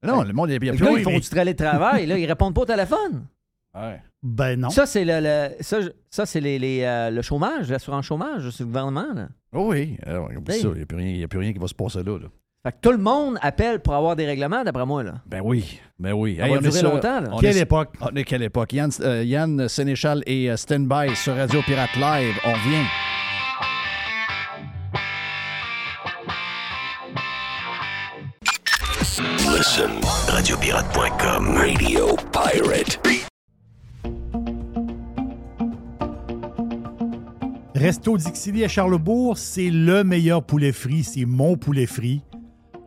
Non, le monde, il n'y a plus rien. ils font du télétravail, là, ils répondent pas au téléphone. Ouais. Ben non. Ça, c'est le, le- ça, ça, c'est les, les, euh, le chômage, l'assurance chômage, c'est le gouvernement. Là. Oh oui, alors, Hey. il n'y a, plus rien- il y a plus rien qui va se passer là. là. Fait que tout le monde appelle pour avoir des règlements, d'après moi. Là. Ben oui, ben oui. Ça va on est sur- longtemps, là. on Quelle est- époque? On est quelle époque? Yann, euh, Yann Sénéchal et euh, Standby sur Radio Pirate Live. On revient. Listen, radiopirate.com. Radio. Resto Dixili à Charlebourg, c'est le meilleur poulet frit. C'est mon poulet frit.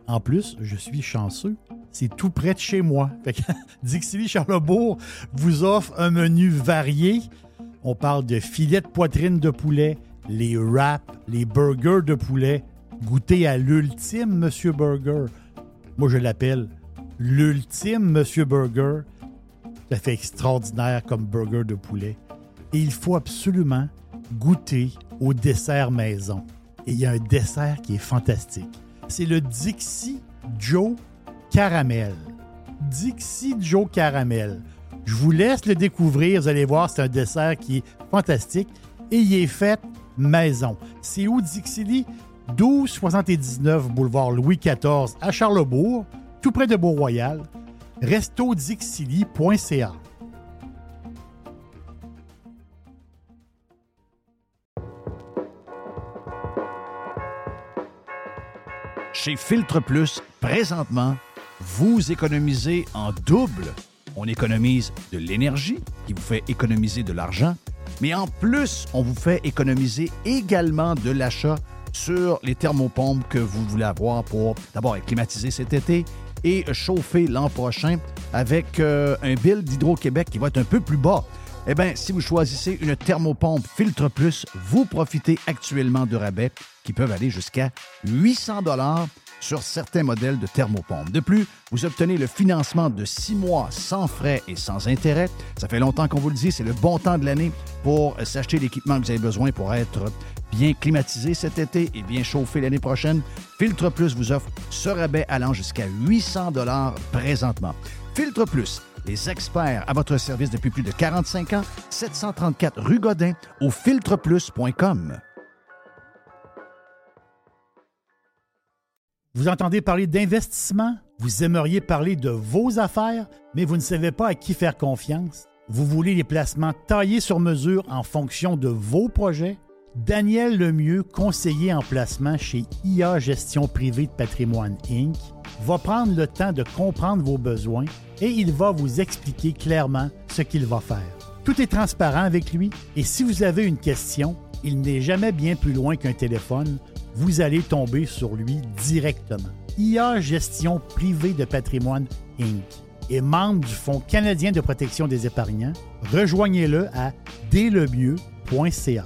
En plus, je suis chanceux. C'est tout près de chez moi. Fait que Dixili Charlebourg vous offre un menu varié. On parle de filets de poitrine de poulet, les wraps, les burgers de poulet. Goûtez à l'ultime Monsieur Burger. Moi, je l'appelle l'ultime Monsieur Burger. Ça fait extraordinaire comme burger de poulet. Et il faut absolument goûter au dessert maison. Et il y a un dessert qui est fantastique. C'est le Dixie Joe Caramel. Dixie Joe Caramel. Je vous laisse le découvrir. Vous allez voir, c'est un dessert qui est fantastique. Et il est fait maison. C'est où Dixili? 1279 boulevard Louis XIV à Charlebourg, tout près de Beau-Royal. restodixili.ca. Chez Filtre Plus, présentement, vous économisez en double. On économise de l'énergie, qui vous fait économiser de l'argent, mais en plus, on vous fait économiser également de l'achat sur les thermopompes que vous voulez avoir pour d'abord être climatisé cet été et chauffer l'an prochain avec euh, un bill d'Hydro-Québec qui va être un peu plus bas. Eh bien, si vous choisissez une thermopompe Filtre Plus, vous profitez actuellement de rabais qui peuvent aller jusqu'à 800 dollars sur certains modèles de thermopompes. De plus, vous obtenez le financement de six mois sans frais et sans intérêt. Ça fait longtemps qu'on vous le dit, c'est le bon temps de l'année pour s'acheter l'équipement que vous avez besoin pour être bien climatisé cet été et bien chauffé l'année prochaine. Filtre Plus vous offre ce rabais allant jusqu'à 800 dollars présentement. Filtre Plus, Les experts à votre service depuis plus de 45 ans, 734 rue Godin au filtreplus.com. Vous entendez parler d'investissement? Vous aimeriez parler de vos affaires, mais vous ne savez pas à qui faire confiance? Vous voulez les placements taillés sur mesure en fonction de vos projets? Daniel Lemieux, conseiller en placement chez IA Gestion Privée de Patrimoine Inc., va prendre le temps de comprendre vos besoins et il va vous expliquer clairement ce qu'il va faire. Tout est transparent avec lui et si vous avez une question, il n'est jamais bien plus loin qu'un téléphone, vous allez tomber sur lui directement. IA Gestion Privée de Patrimoine Inc. est membre du Fonds canadien de protection des épargnants. Rejoignez-le à délemieux.ca.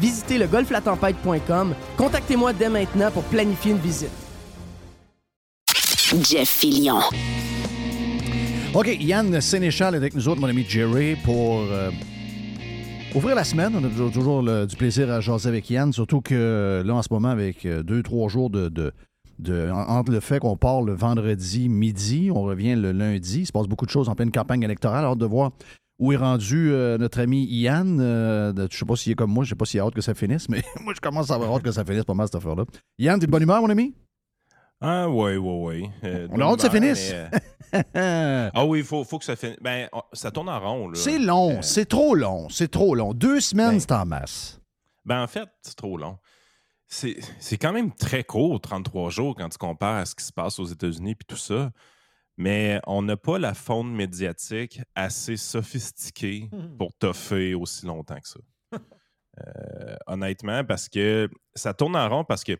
Visitez le golflatempête.com. Contactez-moi dès maintenant pour planifier une visite. Jeff Fillion. OK, Yann Sénéchal est avec nous autres, mon ami Jerry, pour euh, ouvrir la semaine. On a toujours, toujours le- du plaisir à jaser avec Yann, surtout que euh, là, en ce moment, avec euh, deux, trois jours de. de- de- en- entre le fait qu'on part le vendredi midi, on revient le lundi, il se passe beaucoup de choses en pleine campagne électorale. Hâte de voir où est rendu euh, notre ami Yann. Euh, de- je sais pas s'il est comme moi, je sais pas s'il a hâte que ça finisse, mais moi, je commence à avoir hâte que ça finisse pas mal cette affaire-là. Yann, t'es de bonne humeur, mon ami? Ah, oui, oui, oui. Euh, On a hâte que ça finisse. euh, Ah oui, il faut, faut que ça finisse. Ben, ça tourne en rond. C'est long, c'est trop long, c'est trop long. Deux semaines, Ben, c'est en masse. Ben, en fait, c'est trop long. C'est c'est quand même très court, 33 jours, quand tu compares à ce qui se passe aux États-Unis puis tout ça. Mais on n'a pas la faune médiatique assez sophistiquée pour toffer aussi longtemps que ça. Euh, honnêtement, parce que ça tourne en rond parce que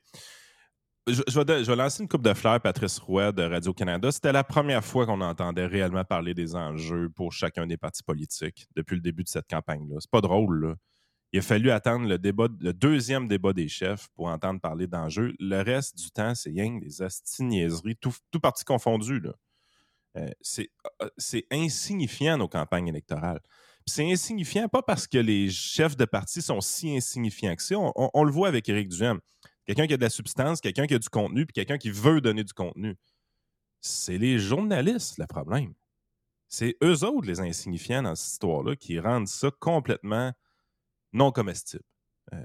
je, je vais, de- je vais lancer une coupe de fleurs, Patrice Roy de Radio-Canada. C'était la première fois qu'on entendait réellement parler des enjeux pour chacun des partis politiques depuis le début de cette campagne-là. C'est pas drôle, là. Il a fallu attendre le, débat, le deuxième débat des chefs pour entendre parler d'enjeux. Le reste du temps, c'est que des astiniaiseries, tout, tout parti confondu. là. Euh, c'est euh, c'est insignifiant, nos campagnes électorales. C'est insignifiant, pas parce que les chefs de parti sont si insignifiants que ça. On le voit avec Éric Duhem. Quelqu'un qui a de la substance, quelqu'un qui a du contenu, puis quelqu'un qui veut donner du contenu. C'est les journalistes, le problème. C'est eux autres, les insignifiants dans cette histoire-là, qui rendent ça complètement non comestible. Euh,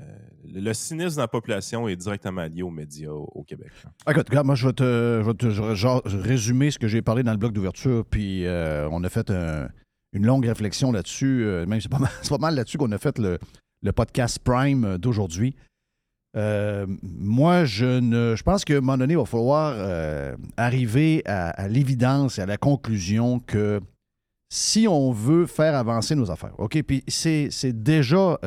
le cynisme dans la population est directement lié aux médias au, Québec. Écoute, regarde, moi, je vais te, je vais te- genre résumer ce que j'ai parlé dans le bloc d'ouverture, puis euh, on a fait un- une longue réflexion là-dessus. euh, même, c'est pas mal, mal là-dessus qu'on a fait le, podcast Prime d'aujourd'hui. Euh, moi, je ne, je pense qu'à un moment donné, il va falloir arriver à, à l'évidence et à la conclusion que si on veut faire avancer nos affaires, OK, puis c'est déjà,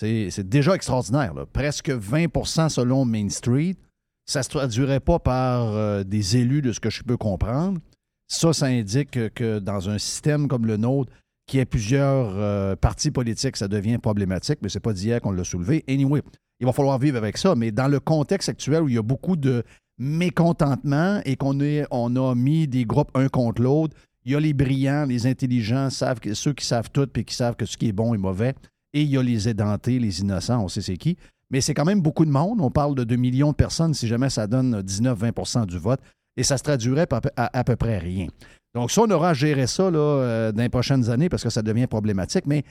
c'est déjà extraordinaire, là. presque 20% selon Main Street. Ça ne se traduirait pas par euh, des élus de ce que je peux comprendre. Ça, ça indique que, dans un système comme le nôtre, qui a plusieurs euh, partis politiques, ça devient problématique, mais c'est pas d'hier qu'on l'a soulevé. Anyway, il va falloir vivre avec ça, mais dans le contexte actuel où il y a beaucoup de mécontentement et qu'on a mis des groupes un contre l'autre, il y a les brillants, les intelligents, savent ceux qui savent tout et qui savent que ce qui est bon est mauvais, et il y a les édentés, les innocents, on sait c'est qui. Mais c'est quand même beaucoup de monde. On parle de 2 millions de personnes si jamais ça donne 19-20% du vote. Et ça se traduirait à, à peu près rien. Donc, ça, on aura à gérer ça là, euh, dans les prochaines années parce que ça devient problématique. Mais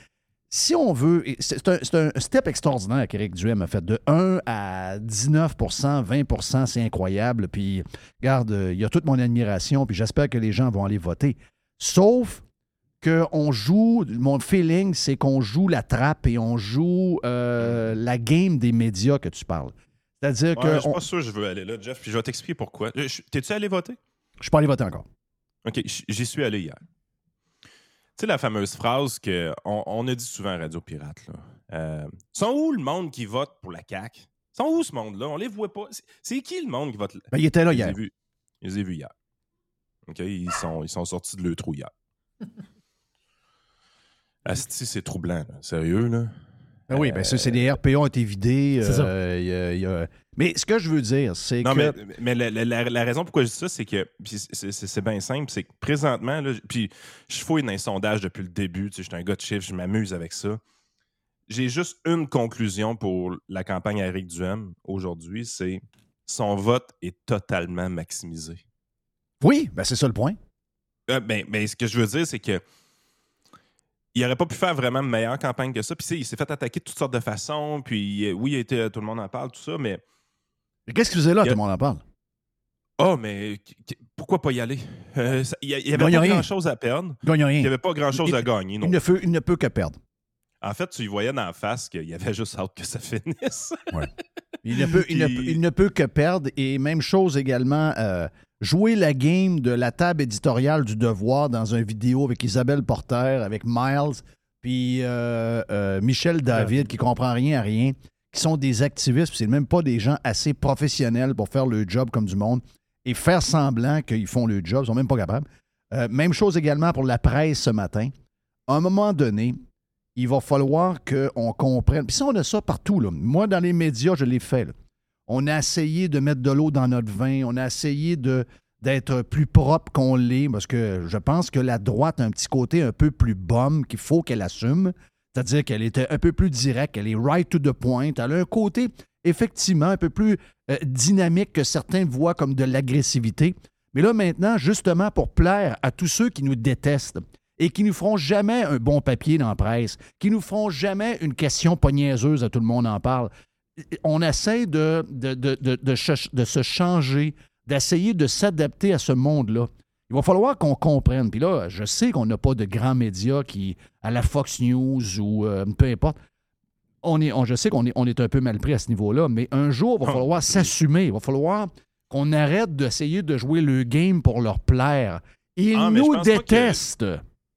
si on veut, c'est un, un step extraordinaire qu'Éric Duhem a fait. De 1 à 19% 20% c'est incroyable. Puis, regarde, euh, il y a toute mon admiration. Puis, j'espère que les gens vont aller voter. Sauf qu'on joue, mon feeling, c'est qu'on joue la trappe et on joue euh, la game des médias que tu parles. C'est-à-dire Ouais, que. je suis on- pas sûr que je veux aller là, Jeff, puis je vais t'expliquer pourquoi. Je- je- T'es-tu allé voter? Je suis pas allé voter encore. OK, j'y suis allé hier. Tu sais, la fameuse phrase qu'on on a dit souvent à Radio Pirate, là. Euh, sont où le monde qui vote pour la CAQ? Sont où ce monde-là? On les voit pas. C'est- qui le monde qui vote? Ben, il était là hier. Je les ai vus hier. OK? Ils sont, ils sont sortis de leur trou hier. Asti, c'est troublant, là. Sérieux, là? Ben oui, ben ça, c'est des RPA ont été vidés. C'est ça. euh, il y a- il y a- Mais ce que je veux dire, c'est Non, que. mais, mais la, la- la- la raison pourquoi je dis ça, c'est que puis c'est- bien simple, c'est que présentement, là, puis je fouille dans les sondages depuis le début, tu sais, je suis un gars de chiffres, je m'amuse avec ça. J'ai juste une conclusion pour la campagne à Éric Duhem aujourd'hui, c'est son vote est totalement maximisé. Oui, ben c'est ça le point. Euh, ben, ben, ce que je veux dire, c'est que il aurait pas pu faire vraiment une meilleure campagne que ça. Puis il s'est fait attaquer de toutes sortes de façons. Puis euh, oui, il était, tout le monde en parle, tout ça, mais Mais Qu'est-ce que vous avez là, a- tout le monde en parle? oh, mais qu- qu- pourquoi pas y aller? Euh, Il y a- il y avait pas rien. grand chose à perdre. Il n'y avait pas grand chose Il- à gagner. Non. Il ne, peut, il ne peut que perdre. En fait, tu y voyais dans la face qu'il y avait juste hâte que ça finisse. Il ne peut, il ne Puis- peut- il ne peut que perdre. Et même chose également, euh, jouer la game de la table éditoriale du devoir dans une vidéo avec Isabelle Porter, avec Miles, puis euh, euh, Michel David, qui comprend rien à rien, qui sont des activistes, puis c'est même pas des gens assez professionnels pour faire le job comme du monde et faire semblant qu'ils font le job, ils sont même pas capables. Euh, même chose également pour la presse ce matin. À un moment donné, il va falloir qu'on comprenne. Puis ça, on a ça partout. Là. Moi, dans les médias, je l'ai fait. là. On a essayé de mettre de l'eau dans notre vin. On a essayé d'être plus propre qu'on l'est, parce que je pense que la droite a un petit côté un peu plus bombe qu'il faut qu'elle assume. C'est-à-dire qu'elle était un peu plus directe, elle est right to the point. Elle a un côté, effectivement, un peu plus euh, dynamique que certains voient comme de l'agressivité. Mais là, maintenant, justement, pour plaire à tous ceux qui nous détestent et qui nous feront jamais un bon papier dans la presse, qui nous feront jamais une question pogniaiseuse à tout le monde en parle, on essaie de, de, de, de, de ch- de se changer, d'essayer de s'adapter à ce monde-là. Il va falloir qu'on comprenne. Puis là, je sais qu'on n'a pas de grands médias qui, à la Fox News ou euh, peu importe, on est, on, je sais qu'on est, on est un peu mal pris à ce niveau-là, mais un jour, il va Oh, falloir s'assumer. Il va falloir qu'on arrête d'essayer de jouer le game pour leur plaire. Ils Ah, je nous que- détestent.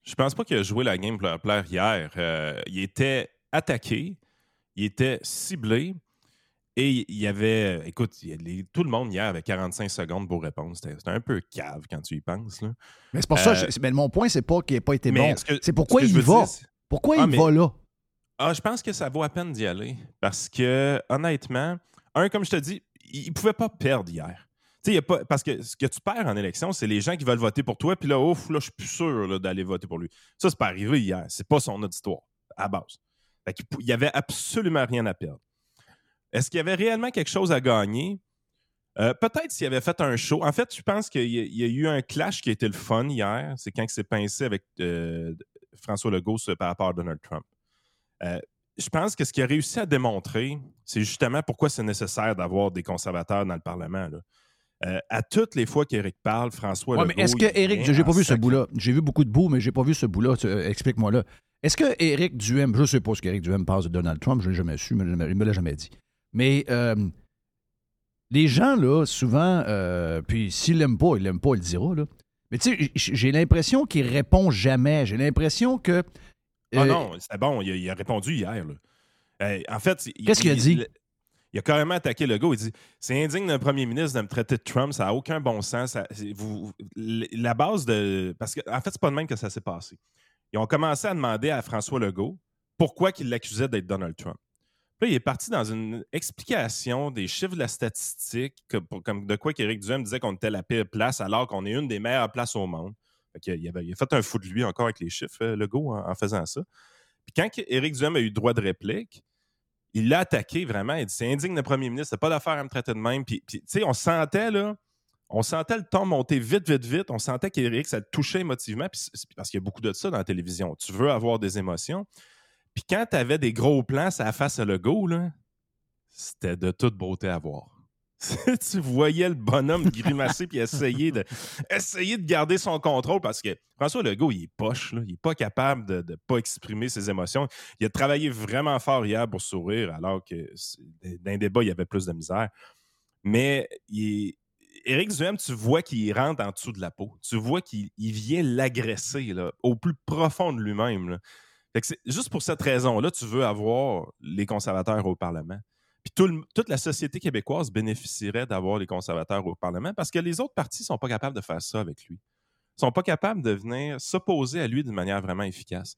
Je pense pas qu'il a joué la game pour leur plaire hier. Euh, il était attaqué, il était ciblé et il y avait. Écoute, y a les- tout le monde hier avait 45 secondes pour répondre. C'était un peu cave quand tu y penses. là. Mais c'est pour ça, Euh, je- mais mon point, c'est pas qu'il n'ait pas été bon. ce C'est pourquoi ce il va. dire, Pourquoi Ah, il mais- va là? Ah, je pense que ça vaut à peine d'y aller. Parce que, honnêtement, un, comme je te dis, il ne pouvait pas perdre hier. Y a pas, parce que ce que tu perds en élection, c'est les gens qui veulent voter pour toi, puis là, ouf, là, je suis plus sûr d'aller voter pour lui. Ça, c'est pas arrivé hier. C'est pas son auditoire, à base. Fait il y avait absolument rien à perdre. Est-ce qu'il y avait réellement quelque chose à gagner? Euh, Peut-être s'il avait fait un show. En fait, je pense qu'il y, a- il y a eu un clash qui a été le fun hier. C'est quand il s'est pincé avec euh, François Legault par rapport à Donald Trump. Euh, je pense que ce qu'il a réussi à démontrer, c'est justement pourquoi c'est nécessaire d'avoir des conservateurs dans le Parlement. là. Euh, à toutes les fois qu'Éric parle, François Ouais, mais est-ce que Éric, j'ai pas vu ce bout-là. J'ai vu beaucoup de bouts, mais j'ai pas vu ce bout-là. Explique-moi là. Est-ce que Éric Duhem, je sais pas ce qu'Éric Duhem pense de Donald Trump, je l'ai jamais su, mais il me l'a jamais dit. Mais euh, les gens, là, souvent, euh, puis s'il l'aime pas, il l'aime pas, il le dira, là. Mais tu sais, j'ai l'impression qu'il répond jamais. J'ai l'impression que. Ah euh, non, c'était bon. Il a, il a répondu hier. là. Euh, en fait, il- Qu'est-ce qu'il a dit? Il, il a carrément attaqué le gars. Il dit C'est indigne d'un premier ministre de me traiter de Trump. Ça n'a aucun bon sens. Ça- c'est- vous- la base de. Parce qu'en en fait, c'est pas de même que ça s'est passé. Ils ont commencé à demander à François Legault pourquoi il l'accusait d'être Donald Trump. Il est parti dans une explication des chiffres de la statistique, comme de quoi qu'Éric Duhem disait qu'on était la pire place alors qu'on est une des meilleures places au monde. Il, avait- a fait un fou de lui encore avec les chiffres, euh, Legault, en, en faisant ça. Puis quand Éric Duhem a eu droit de réplique, il l'a attaqué vraiment. Il dit C'est indigne de premier ministre, c'est pas d'affaire à me traiter de même. Puis, tu sais, on sentait, là, on sentait le ton monter vite, vite, vite. On sentait qu'Éric, ça le touchait émotivement. Puis parce qu'il y a beaucoup de ça dans la télévision. Tu veux avoir des émotions. Puis quand tu avais des gros plans à face à Legault, c'était de toute beauté à voir. tu voyais le bonhomme grimacer puis essayer de, de garder son contrôle parce que François Legault, il est poche. Il n'est pas capable de ne pas exprimer ses émotions. Il a travaillé vraiment fort hier pour sourire alors que c'est- dans un débat, il y avait plus de misère. Mais il Éric Duhem, tu vois qu'il rentre en dessous de la peau. Tu vois qu'il il vient l'agresser au plus profond de lui-même. Fait que juste pour cette raison-là, tu veux avoir les conservateurs au Parlement. Puis tout le- toute la société québécoise bénéficierait d'avoir les conservateurs au Parlement parce que les autres partis ne sont pas capables de faire ça avec lui. sont pas capables de venir s'opposer à lui d'une manière vraiment efficace.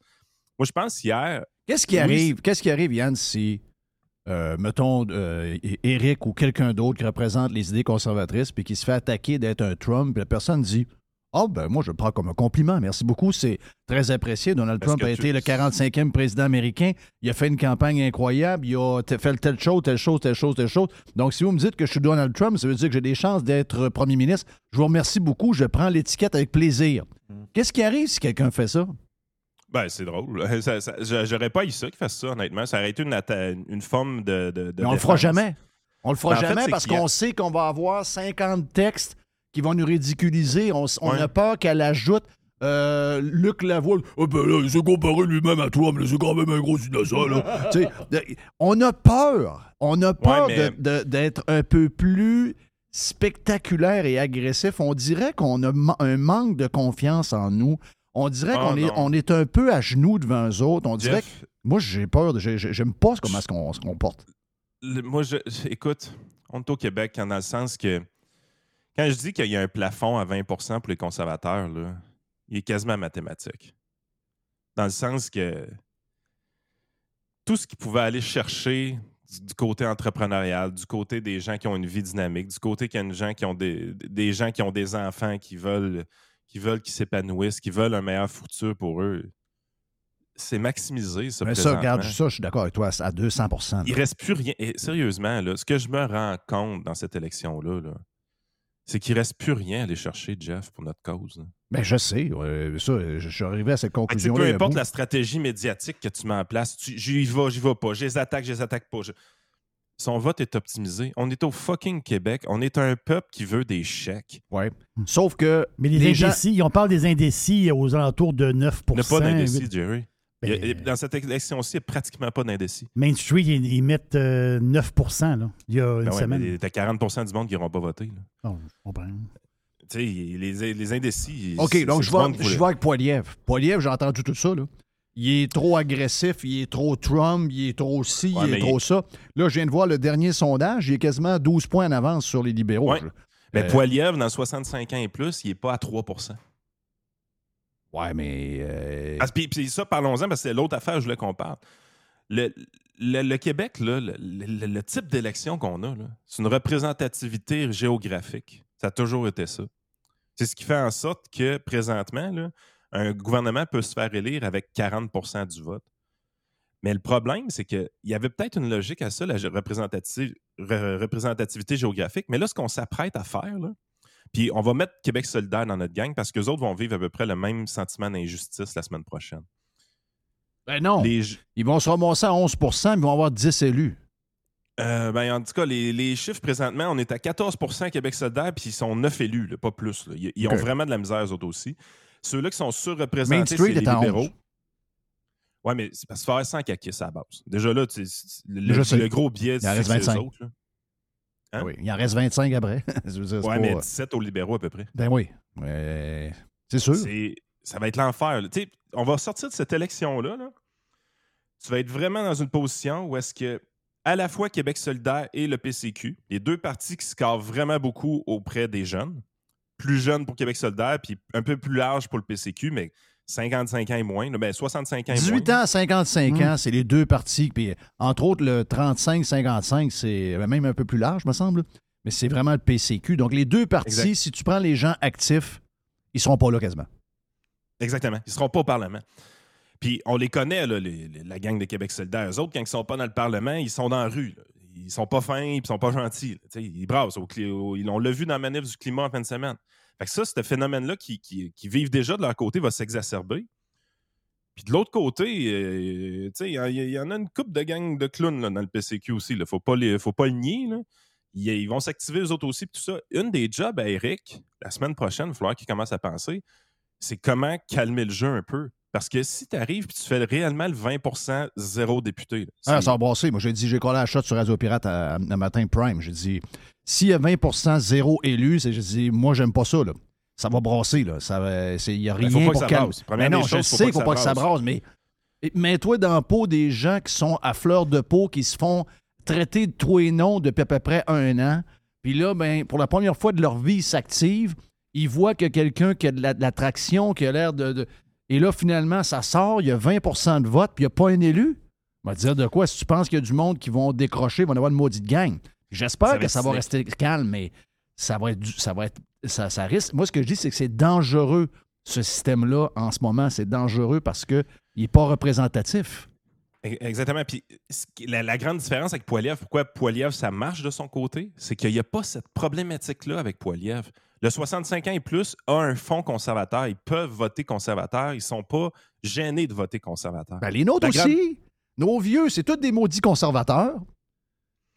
Moi, je pense hier, Qu'est-ce qui Oui, arrive, qu'est-ce qui arrive, Yann, si, euh, mettons, euh, Eric ou quelqu'un d'autre qui représente les idées conservatrices puis qui se fait attaquer d'être un Trump, puis la personne dit Ah, ben moi, je le prends comme un compliment. Merci beaucoup. C'est très apprécié. Donald Trump a tu- été le 45e président américain. Il a fait une campagne incroyable. Il a fait telle chose, telle chose, telle chose, telle chose. Donc, si vous me dites que je suis Donald Trump, ça veut dire que j'ai des chances d'être premier ministre. Je vous remercie beaucoup. Je prends l'étiquette avec plaisir. Hmm. Qu'est-ce qui arrive si quelqu'un fait ça? ben, c'est drôle. J'aurais pas eu ça qu'il fasse ça, honnêtement. Ça aurait été une, forme de. de, de Mais on le fera jamais. On le fera Ben, fait, jamais parce a- qu'on sait qu'on va avoir 50 textes qui vont nous ridiculiser. On, s- on Ouais. a peur qu'elle ajoute euh, Luc Lavoie. Ah ben là, il s'est comparé lui-même à toi, mais c'est quand même un gros innocent. Là. De- on a peur. On a peur mais- d'être un peu plus spectaculaire et agressif. On dirait qu'on a ma- un manque de confiance en nous. On dirait Ah, qu'on est, non. on est un peu à genoux devant eux autres. On dirait que moi, j'ai peur. J'aime pas comment est-ce qu'on se comporte. moi, je, écoute, on est au Québec hein, dans le sens que quand je dis qu'il y a un plafond à 20% pour les conservateurs, là, il est quasiment mathématique. Dans le sens que tout ce qu'ils pouvaient aller chercher du, côté entrepreneurial, du côté des gens qui ont une vie dynamique, du côté qu'il y a une gens qui ont des, des gens qui ont des enfants qui veulent qui veulent qu'ils s'épanouissent, qui veulent un meilleur futur pour eux, c'est maximisé, ça, Mais ça, regarde, ça, je suis d'accord avec toi, à 200 là. Il reste plus rien. Et sérieusement, là, ce que je me rends compte dans cette élection-là, là, c'est qu'il reste plus rien à aller chercher, Jeff, pour notre cause. là. Ben, je sais. euh, ça, je, suis arrivé à cette sais, conclusion-là. peu importe la stratégie médiatique que tu mets en place, tu- j'y vais, j'y vais pas, je les attaque, je les attaque pas. je- Son vote est optimisé. On est au fucking Québec. On est un peuple qui veut des chèques. Ouais. Sauf que Mais les, les gens. indécis, on parle des indécis aux alentours de 9 Il n'y a pas d'indécis, 8. Il y a- Ben- dans cette élection-ci, il n'y a pratiquement pas d'indécis. Main Street, ils, ils mettent euh, 9 là, il y a une Ben ouais, semaine. mais t'as 40% du monde qui n'iront pas voter. là. Oh, je comprends. Tu sais, les, les indécis. OK, donc je vais, je vais avec Poiliev. Poiliev, j'ai entendu tout ça. Là. Il est trop agressif, il est trop Trump, il est trop ci, Ouais, il est trop il- ça. Là, je viens de voir le dernier sondage, il est quasiment 12 points en avance sur les libéraux. Ouais. Mais Euh, Poiliev, dans 65 ans et plus, il n'est pas à 3 Ouais, mais. euh, Ah, puis, ça, parlons-en, parce que c'est l'autre affaire je voulais qu'on parle. Le, le- le Québec, le, le- type d'élection qu'on a, c'est une représentativité géographique. Ça a toujours été ça. C'est ce qui fait en sorte que, présentement, là, un gouvernement peut se faire élire avec 40% du vote. Mais le problème, c'est qu'il y avait peut-être une logique à ça, la représentativité géographique. Mais là, ce qu'on s'apprête à faire, puis on va mettre Québec solidaire dans notre gang parce qu'eux autres vont vivre à peu près le même sentiment d'injustice la semaine prochaine. ben non. Les, Ils vont se ramasser à 11% mais ils vont avoir 10 élus. euh, ben, en tout cas, les, les chiffres présentement, on est à 14% Québec solidaire, puis ils sont 9 élus, là, pas plus. là. Ils, ils ont vraiment de la misère, eux autres aussi. Ceux-là qui sont surreprésentés, c'est les à libéraux. 11. Oui, mais c'est parce faut faire 100 caquistes à la base. Déjà là, le, le- le gros biais, c'est 25. autres. là. Hein? Oui, il en reste 25 après. Ouais, pas- mais 17 aux libéraux à peu près. Ben oui. C'est sûr. Ça va être l'enfer. On va sortir de cette élection-là. là. Tu vas être vraiment dans une position où est-ce que à la fois Québec solidaire et le PCQ, les deux partis qui scorent vraiment beaucoup auprès des jeunes, plus jeunes pour Québec solidaire, puis un peu plus large pour le PCQ, mais 55 ans et moins, ben 65 ans et 18 moins. ans à 55 Hmm. ans, c'est les deux partis. Puis, entre autres, le 35-55, c'est même un peu plus large, me semble. Mais c'est vraiment le PCQ. Donc, les deux partis, Exact. si tu prends les gens actifs, ils seront pas là quasiment. Exactement. Ils ne seront pas au Parlement. Puis on les connaît, là, les- les- la gang de Québec solidaire. Eux autres, quand ils sont pas dans le Parlement, ils sont dans la rue. là. Ils sont pas fins, ils sont pas gentils. là. Tu sais, Ils brassent. Au, au- ils- on l'a vu dans la manif du climat en fin de semaine. Fait que ça, ce phénomène-là qui, qui, qui vivent déjà de leur côté va s'exacerber. Puis de l'autre côté, euh, il y, en a une coupe de gangs de clowns dans le PCQ aussi. Il faut pas les, faut pas le nier. là. Ils, vont s'activer eux autres aussi. tout ça. Une des jobs à Eric, la semaine prochaine, il va falloir qu'il commence à penser, c'est comment calmer le jeu un peu. Parce que si tu arrives et tu fais réellement le 20% zéro député, là, Ah, ça a brassé. Moi, j'ai dit, j'ai collé la shot sur Radio Pirate à, à- à matin Prime. J'ai dit, s'il y a 20% zéro élu, c'est, j'ai dit, moi, j'aime pas ça. Là. Ça va brasser. Là. Ça Il n'y a rien Ben, faut pas que pour ça Mais non, des je choses, sais qu'il que faut pas que ça brasse. mais et- mets-toi dans la peau des gens qui sont à fleur de peau, qui se font traiter de tout et non depuis à peu près un an. Puis là, ben, pour la première fois de leur vie, ils s'activent. il voit que quelqu'un qui a de la- de l'attraction, qui a l'air de, de- Et là, finalement, ça sort, il y a 20% de vote, puis il n'y a pas un élu. On va dire de quoi? Si tu penses qu'il y a du monde qui vont décrocher, vont avoir une maudite gang. J'espère que ça va rester calme, mais ça va être. du- Ça, va être ça, ça risque. Moi, ce que je dis, c'est que c'est dangereux, ce système-là, en ce moment. C'est dangereux parce qu'il n'est pas représentatif. E- Exactement. Puis la, la grande différence avec Poiliev, pourquoi Poiliev, ça marche de son côté, c'est qu'il n'y a pas cette problématique-là avec Poiliev. Le 65 ans et plus a un fonds conservateur. Ils peuvent voter conservateur. Ils ne sont pas gênés de voter conservateur. Ben, les nôtres La aussi. Nos vieux, c'est tous des maudits conservateurs.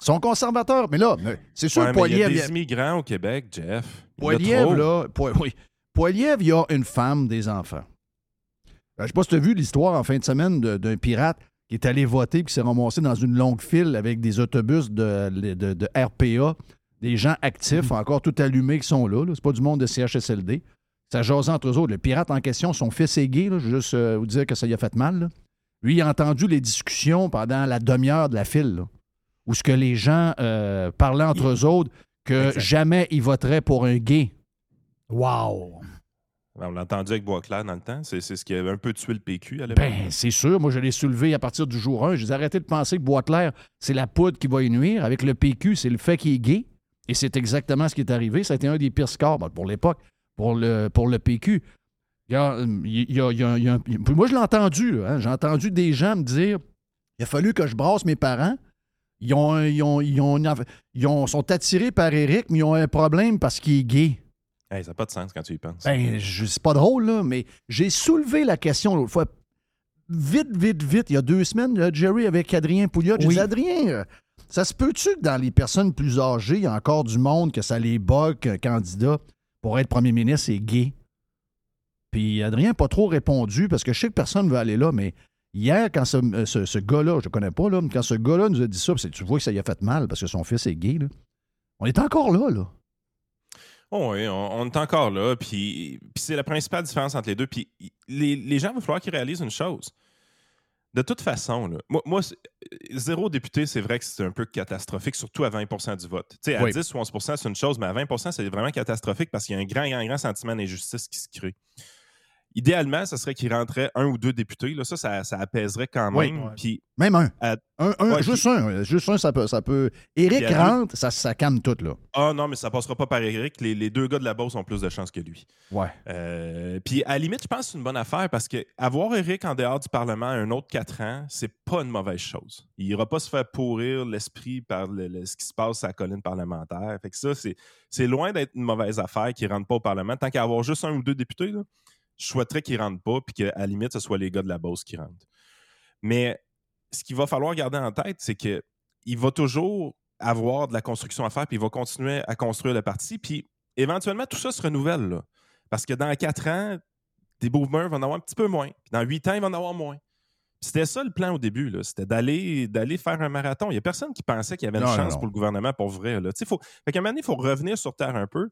Ils sont conservateurs. Mais là, c'est sûr, Ouais, mais il y a Poiliev, des immigrants au Québec, Jeff. Poiliev, là, Po- oui. Poiliev, il y a une femme, des enfants. Euh, Je ne sais pas si tu as vu l'histoire en fin de semaine de- d'un pirate qui est allé voter et qui s'est ramassé dans une longue file avec des autobus de, de- de RPA, des gens actifs, encore tout allumés qui sont là. là. C'est pas du monde de CHSLD. Ça jase entre eux autres. Le pirate en question, son fils est gay. là. Je veux juste euh, vous dire que ça y a fait mal. là. Lui, il a entendu les discussions pendant la demi-heure de la file, là, où ce que les gens euh, parlaient entre eux autres que jamais ils voteraient pour un gay. Wow! Ben, On l'a entendu avec Boisclair dans le temps. C'est c'est ce qui avait un peu tué le PQ à l'époque. Ben, c'est sûr. Moi, je l'ai soulevé à partir du jour 1. J'ai arrêté de penser que Boisclair, c'est la poudre qui va y nuire. Avec le PQ, c'est le fait qu'il est gay. Et c'est exactement ce qui est arrivé. Ça a été un des pires scores ben, pour l'époque, pour le, pour le PQ. Il y a, euh, il y a- il y a- il y a un- puis moi, je l'ai entendu. hein. J'ai entendu des gens me dire il a fallu que je brasse mes parents. Ils, ont, ils, ont, ils, ont, ils ont- sont attirés par Eric, mais ils ont un problème parce qu'il est gay. Hey, ça n'a pas de sens quand tu y penses. Ben, c'est pas drôle, là, mais j'ai soulevé la question l'autre fois. Vite, vite, vite, il y a deux semaines, Jerry avec Adrien Pouliot. J'ai Oui. dit, Adrien, euh, ça se peut-tu que dans les personnes plus âgées, il y a encore du monde que ça les bug qu'un candidat pour être premier ministre est gay? Puis Adrien n'a pas trop répondu parce que je sais que personne ne veut aller là, mais hier, quand ce, euh, ce- ce gars-là, je ne connais pas, là, mais quand ce gars-là nous a dit ça, c'est- tu vois que ça lui a fait mal parce que son fils est gay, on est encore là, là. Oh oui, on, est encore là. Puis, puis c'est la principale différence entre les deux. Puis y- les, les gens, il va falloir qu'ils réalisent une chose. De toute façon, là, moi, moi, c'est- zéro député, c'est vrai que c'est un peu catastrophique, surtout à 20% du vote. À Oui. 10 ou 11% c'est une chose, mais à 20% c'est vraiment catastrophique parce qu'il y a un grand, grand, grand sentiment d'injustice qui se crée. Idéalement, ce serait qu'il rentrait un ou deux députés. Là, ça, ça, ça apaiserait quand Oui. même. Ouais. Puis Même un. À- Un, un, Ouais, juste un. Juste un, ça peut. Ça peut... Éric Puis rentre, ça, ça calme tout, là. Ah non, mais ça passera pas par Eric. Les, les deux gars de la Beauce ont plus de chance que lui. Ouais. Euh, puis à la limite, je pense que c'est une bonne affaire parce que avoir Eric en dehors du Parlement un autre quatre ans, c'est pas une mauvaise chose. Il ira pas se faire pourrir l'esprit par le- le- ce qui se passe à la colline parlementaire. Fait que ça, c'est, loin d'être une mauvaise affaire qu'il rentre pas au Parlement. Tant qu'à avoir juste un ou deux députés, là, je souhaiterais qu'ils rentrent pas puis qu'à la limite, ce soit les gars de la Beauce qui rentrent. Mais ce qu'il va falloir garder en tête, c'est que il va toujours avoir de la construction à faire, puis il va continuer à construire le parti. Puis éventuellement, tout ça se renouvelle. là. Parce que dans quatre ans, des boomers vont en avoir un petit peu moins. Puis dans huit ans, ils vont en avoir moins. C'était ça le plan au début, c'était d'aller, d'aller faire un marathon. Il n'y a personne qui pensait qu'il y avait une Non, chance non. pour le gouvernement pour vrai. Là. Faut... Fait qu'à un moment donné, il faut revenir sur Terre un peu.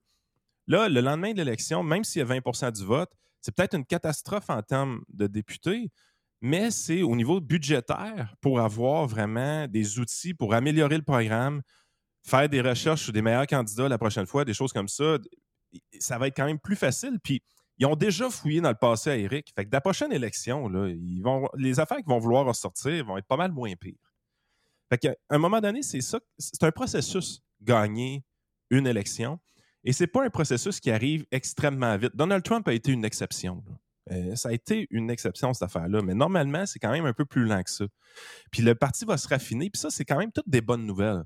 Là, le lendemain de l'élection, même s'il y a 20% du vote, c'est peut-être une catastrophe en termes de députés, mais c'est au niveau budgétaire pour avoir vraiment des outils pour améliorer le programme, faire des recherches sur des meilleurs candidats la prochaine fois, des choses comme ça. Ça va être quand même plus facile. Puis, ils ont déjà fouillé dans le passé à Eric. Fait que la prochaine élection, les affaires qu'ils vont vouloir ressortir vont être pas mal moins pires. Fait qu'à un moment donné, c'est ça. C'est un processus, gagner une élection. Et c'est pas un processus qui arrive extrêmement vite. Donald Trump a été une exception. Euh, ça a été une exception, cette affaire-là. Mais normalement, c'est quand même un peu plus lent que ça. Puis le parti va se raffiner. Puis ça, c'est quand même toutes des bonnes nouvelles.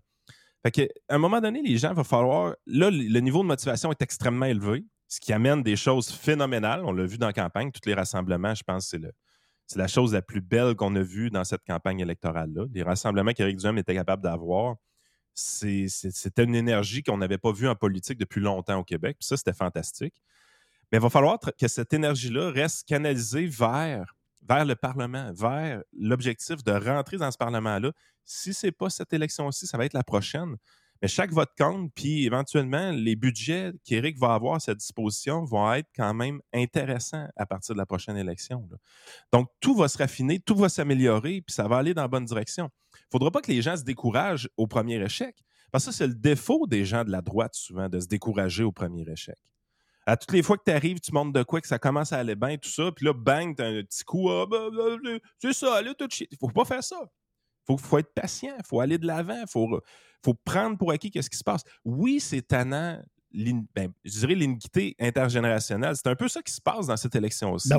Fait que, à un moment donné, les gens, va falloir. Là, le niveau de motivation est extrêmement élevé, ce qui amène des choses phénoménales. On l'a vu dans la campagne, tous les rassemblements, je pense c'est. C'est la chose la plus belle qu'on a vue dans cette campagne électorale-là. Les rassemblements qu'Éric Duhem était capable d'avoir, c'était une énergie qu'on n'avait pas vue en politique depuis longtemps au Québec. Puis ça, c'était fantastique. Mais il va falloir que cette énergie-là reste canalisée vers, vers le Parlement, vers l'objectif de rentrer dans ce Parlement-là. Si ce n'est pas cette élection-ci, ça va être la prochaine. Mais chaque vote compte, puis éventuellement, les budgets qu'Éric va avoir à sa disposition vont être quand même intéressants à partir de la prochaine élection. Donc, tout va se raffiner, tout va s'améliorer, puis ça va aller dans la bonne direction. Il ne faudra pas que les gens se découragent au premier échec, parce que c'est le défaut des gens de la droite, souvent, de se décourager au premier échec. À toutes les fois que tu arrives, tu montes de quoi, que ça commence à aller bien, tout ça, puis là, bang, t'as un petit coup, ah, bah, bah, bah, c'est ça, là, tout shit. Faut pas faire ça. Faut, faut être patient, faut aller de l'avant, faut, faut prendre pour acquis qu'est-ce qui se passe. Oui, c'est tannant, ben, je dirais l'iniquité intergénérationnelle. C'est un peu ça qui se passe dans cette élection aussi. Ben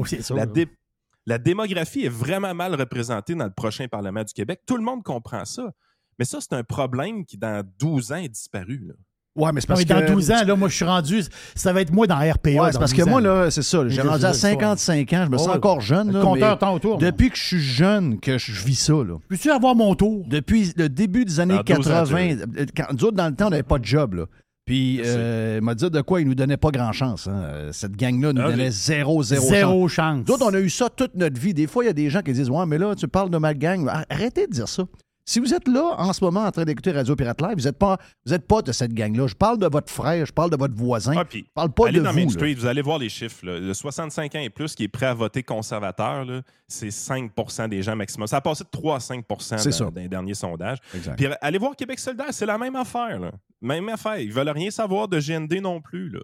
la démographie est vraiment mal représentée dans le prochain Parlement du Québec. Tout le monde comprend ça. Mais ça, c'est un problème qui, dans 12 ans, est disparu. là. Ouais, mais c'est Non, parce mais dans que. 12 ans, là, moi, je suis rendu. Ça va être moi dans RPA. Ouais, c'est parce 12 que moi, ans. là, c'est ça. J'ai rendu je- à je- je- 55 ans. Je me sens Ouais. encore jeune. Le Là, compteur mais tend autour. moi. depuis que je suis jeune, que je vis ça, là. Peux-tu avoir mon tour? Depuis le début des années Dans 12 ans, 80, euh, quand, nous autres, dans le temps, on n'avait pas de job. Là. Puis, euh, il m'a dit de quoi il nous donnait pas grand-chance. hein. Euh, Cette gang-là nous Ah, donnait zéro, zéro, chance. Zéro chance. Nous autres, on a eu ça toute notre vie. Des fois, il y a des gens qui disent Ouais, mais là, tu parles de ma gang. Arrêtez de dire ça. Si vous êtes là en ce moment en train d'écouter Radio Pirate Live, vous n'êtes pas, vous êtes pas de cette gang-là. Je parle de votre frère, je parle de votre voisin. Ah, je parle pas allez de dans vous. Main. Street, vous allez voir les chiffres. là. Le 65 ans et plus qui est prêt à voter conservateur, c'est 5% des gens maximum. Ça a passé de 3 à 5 C'est dans, dans les derniers sondages. Exact. Puis allez voir Québec solidaire, c'est la même affaire. là. Même affaire. Ils veulent rien savoir de GND non plus. Euh,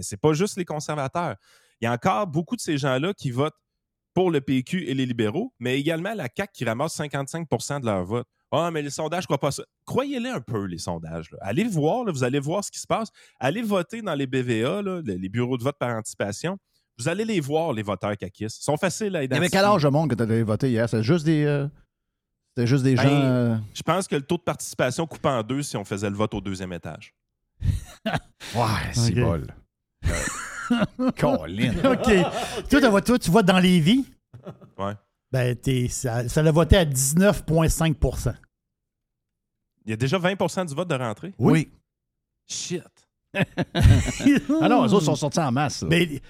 C'est pas juste les conservateurs. Il y a encore beaucoup de ces gens-là qui votent pour le PQ et les libéraux, mais également la CAQ qui ramasse 55% de leur vote. Ah, mais les sondages, je crois pas ça. Croyez-les un peu, les sondages. là. Allez voir, là, vous allez voir ce qui se passe. Allez voter dans les BVA, là, les bureaux de vote par anticipation. Vous allez les voir, les voteurs caquistes. Ils sont faciles à Il y identifier. avait quel âge de monde que tu avais voté hier? C'était juste des. euh, C'était juste des Ben, gens. euh, Je pense que le taux de participation coupe en deux si on faisait le vote au deuxième étage. Ouais, c'est bol. Colin. OK. toi, tu votes dans les vies? Ouais. Ben, t'es- ça, ça l'a voté à 19,5% Il y a déjà 20% du vote de rentrée? Oui. Shit. Ah non, eux autres sont sortis en masse. là. Mais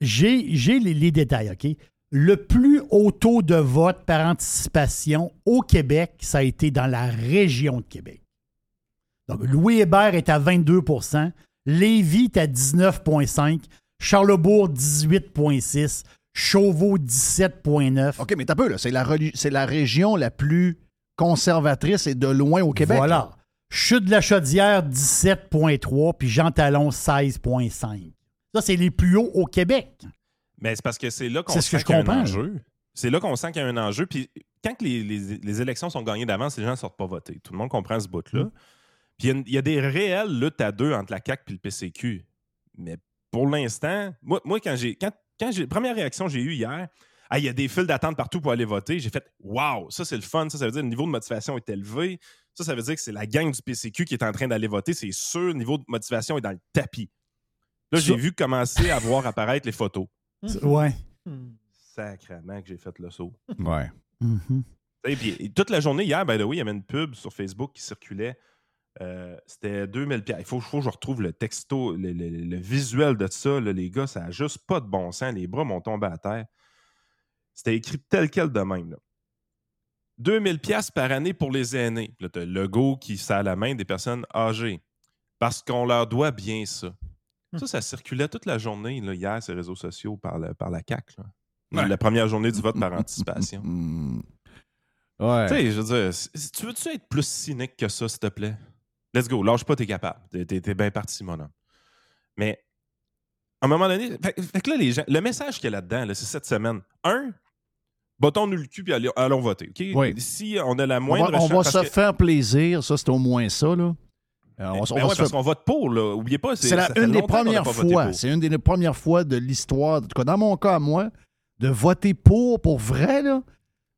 j'ai j'ai les, les détails, OK? Le plus haut taux de vote par anticipation au Québec, ça a été dans la région de Québec. Donc, Louis Hébert est à 22% Lévis est à 19,5% Charlebourg, 18,6 Chauveau, 17,9 OK, mais t'as peu, là. C'est la, reli- c'est la région la plus conservatrice et de loin au Québec. Voilà. Chute de la Chaudière, 17,3 puis Jean Talon, 16,5 Ça, c'est les plus hauts au Québec. Mais c'est parce que c'est là qu'on C'est sent ce que je qu'il y a un comprends, enjeu. C'est là qu'on sent qu'il y a un enjeu. Puis quand que les, les- les élections sont gagnées d'avance, les gens ne sortent pas voter. Tout le monde comprend ce bout-là. Puis il y a une- il y, a des réelles luttes à deux entre la CAQ et le PCQ. Mais pour l'instant, moi, moi, quand j'ai. Quand, quand j'ai. Première réaction que j'ai eue hier, ah, il y a des files d'attente partout pour aller voter. J'ai fait Waouh, ça c'est le fun. Ça, ça veut dire que le niveau de motivation est élevé. Ça, ça veut dire que c'est la gang du PCQ qui est en train d'aller voter. C'est sûr, le niveau de motivation est dans le tapis. Là, j'ai vu commencer à voir apparaître les photos. Ouais. Sacrement que j'ai fait le saut. Ouais. Et puis, et toute la journée, hier, by the way, il y avait une pub sur Facebook qui circulait. Euh, c'était 2000 pièces. Il faut, faut que je retrouve le texto, le, le- le visuel de ça. là, les gars, ça n'a juste pas de bon sens. Les bras m'ont tombé à terre. C'était écrit tel quel de même. Là. 2000 pièces par année pour les aînés. Là, le logo qui serre la main des personnes âgées. Parce qu'on leur doit bien ça. Ça, ça circulait toute la journée là, hier sur les réseaux sociaux par, le- par la CAQ. Ouais. La première journée du vote par anticipation. Ouais. Tu sais, je veux dire, tu veux-tu être plus cynique que ça, s'il te plaît? Let's go, lâche pas, t'es capable. T'es, t'es- t'es bien parti, mon homme. Mais, à un moment donné, fait, fait que là, les gens, le message qu'il y a là-dedans, là, c'est cette semaine. Un, battons-nous le cul puis allons, allons voter? Oui. Si on a la on moindre va, on va se que- faire plaisir. Ça, c'est au moins ça. Là. Euh, on, Ben on ouais, se parce qu'on vote pour, là. Oubliez pas, c'est, C'est la- une des premières fois. C'est une des premières fois de l'histoire, en tout cas dans mon cas à moi, de voter pour, pour vrai, là.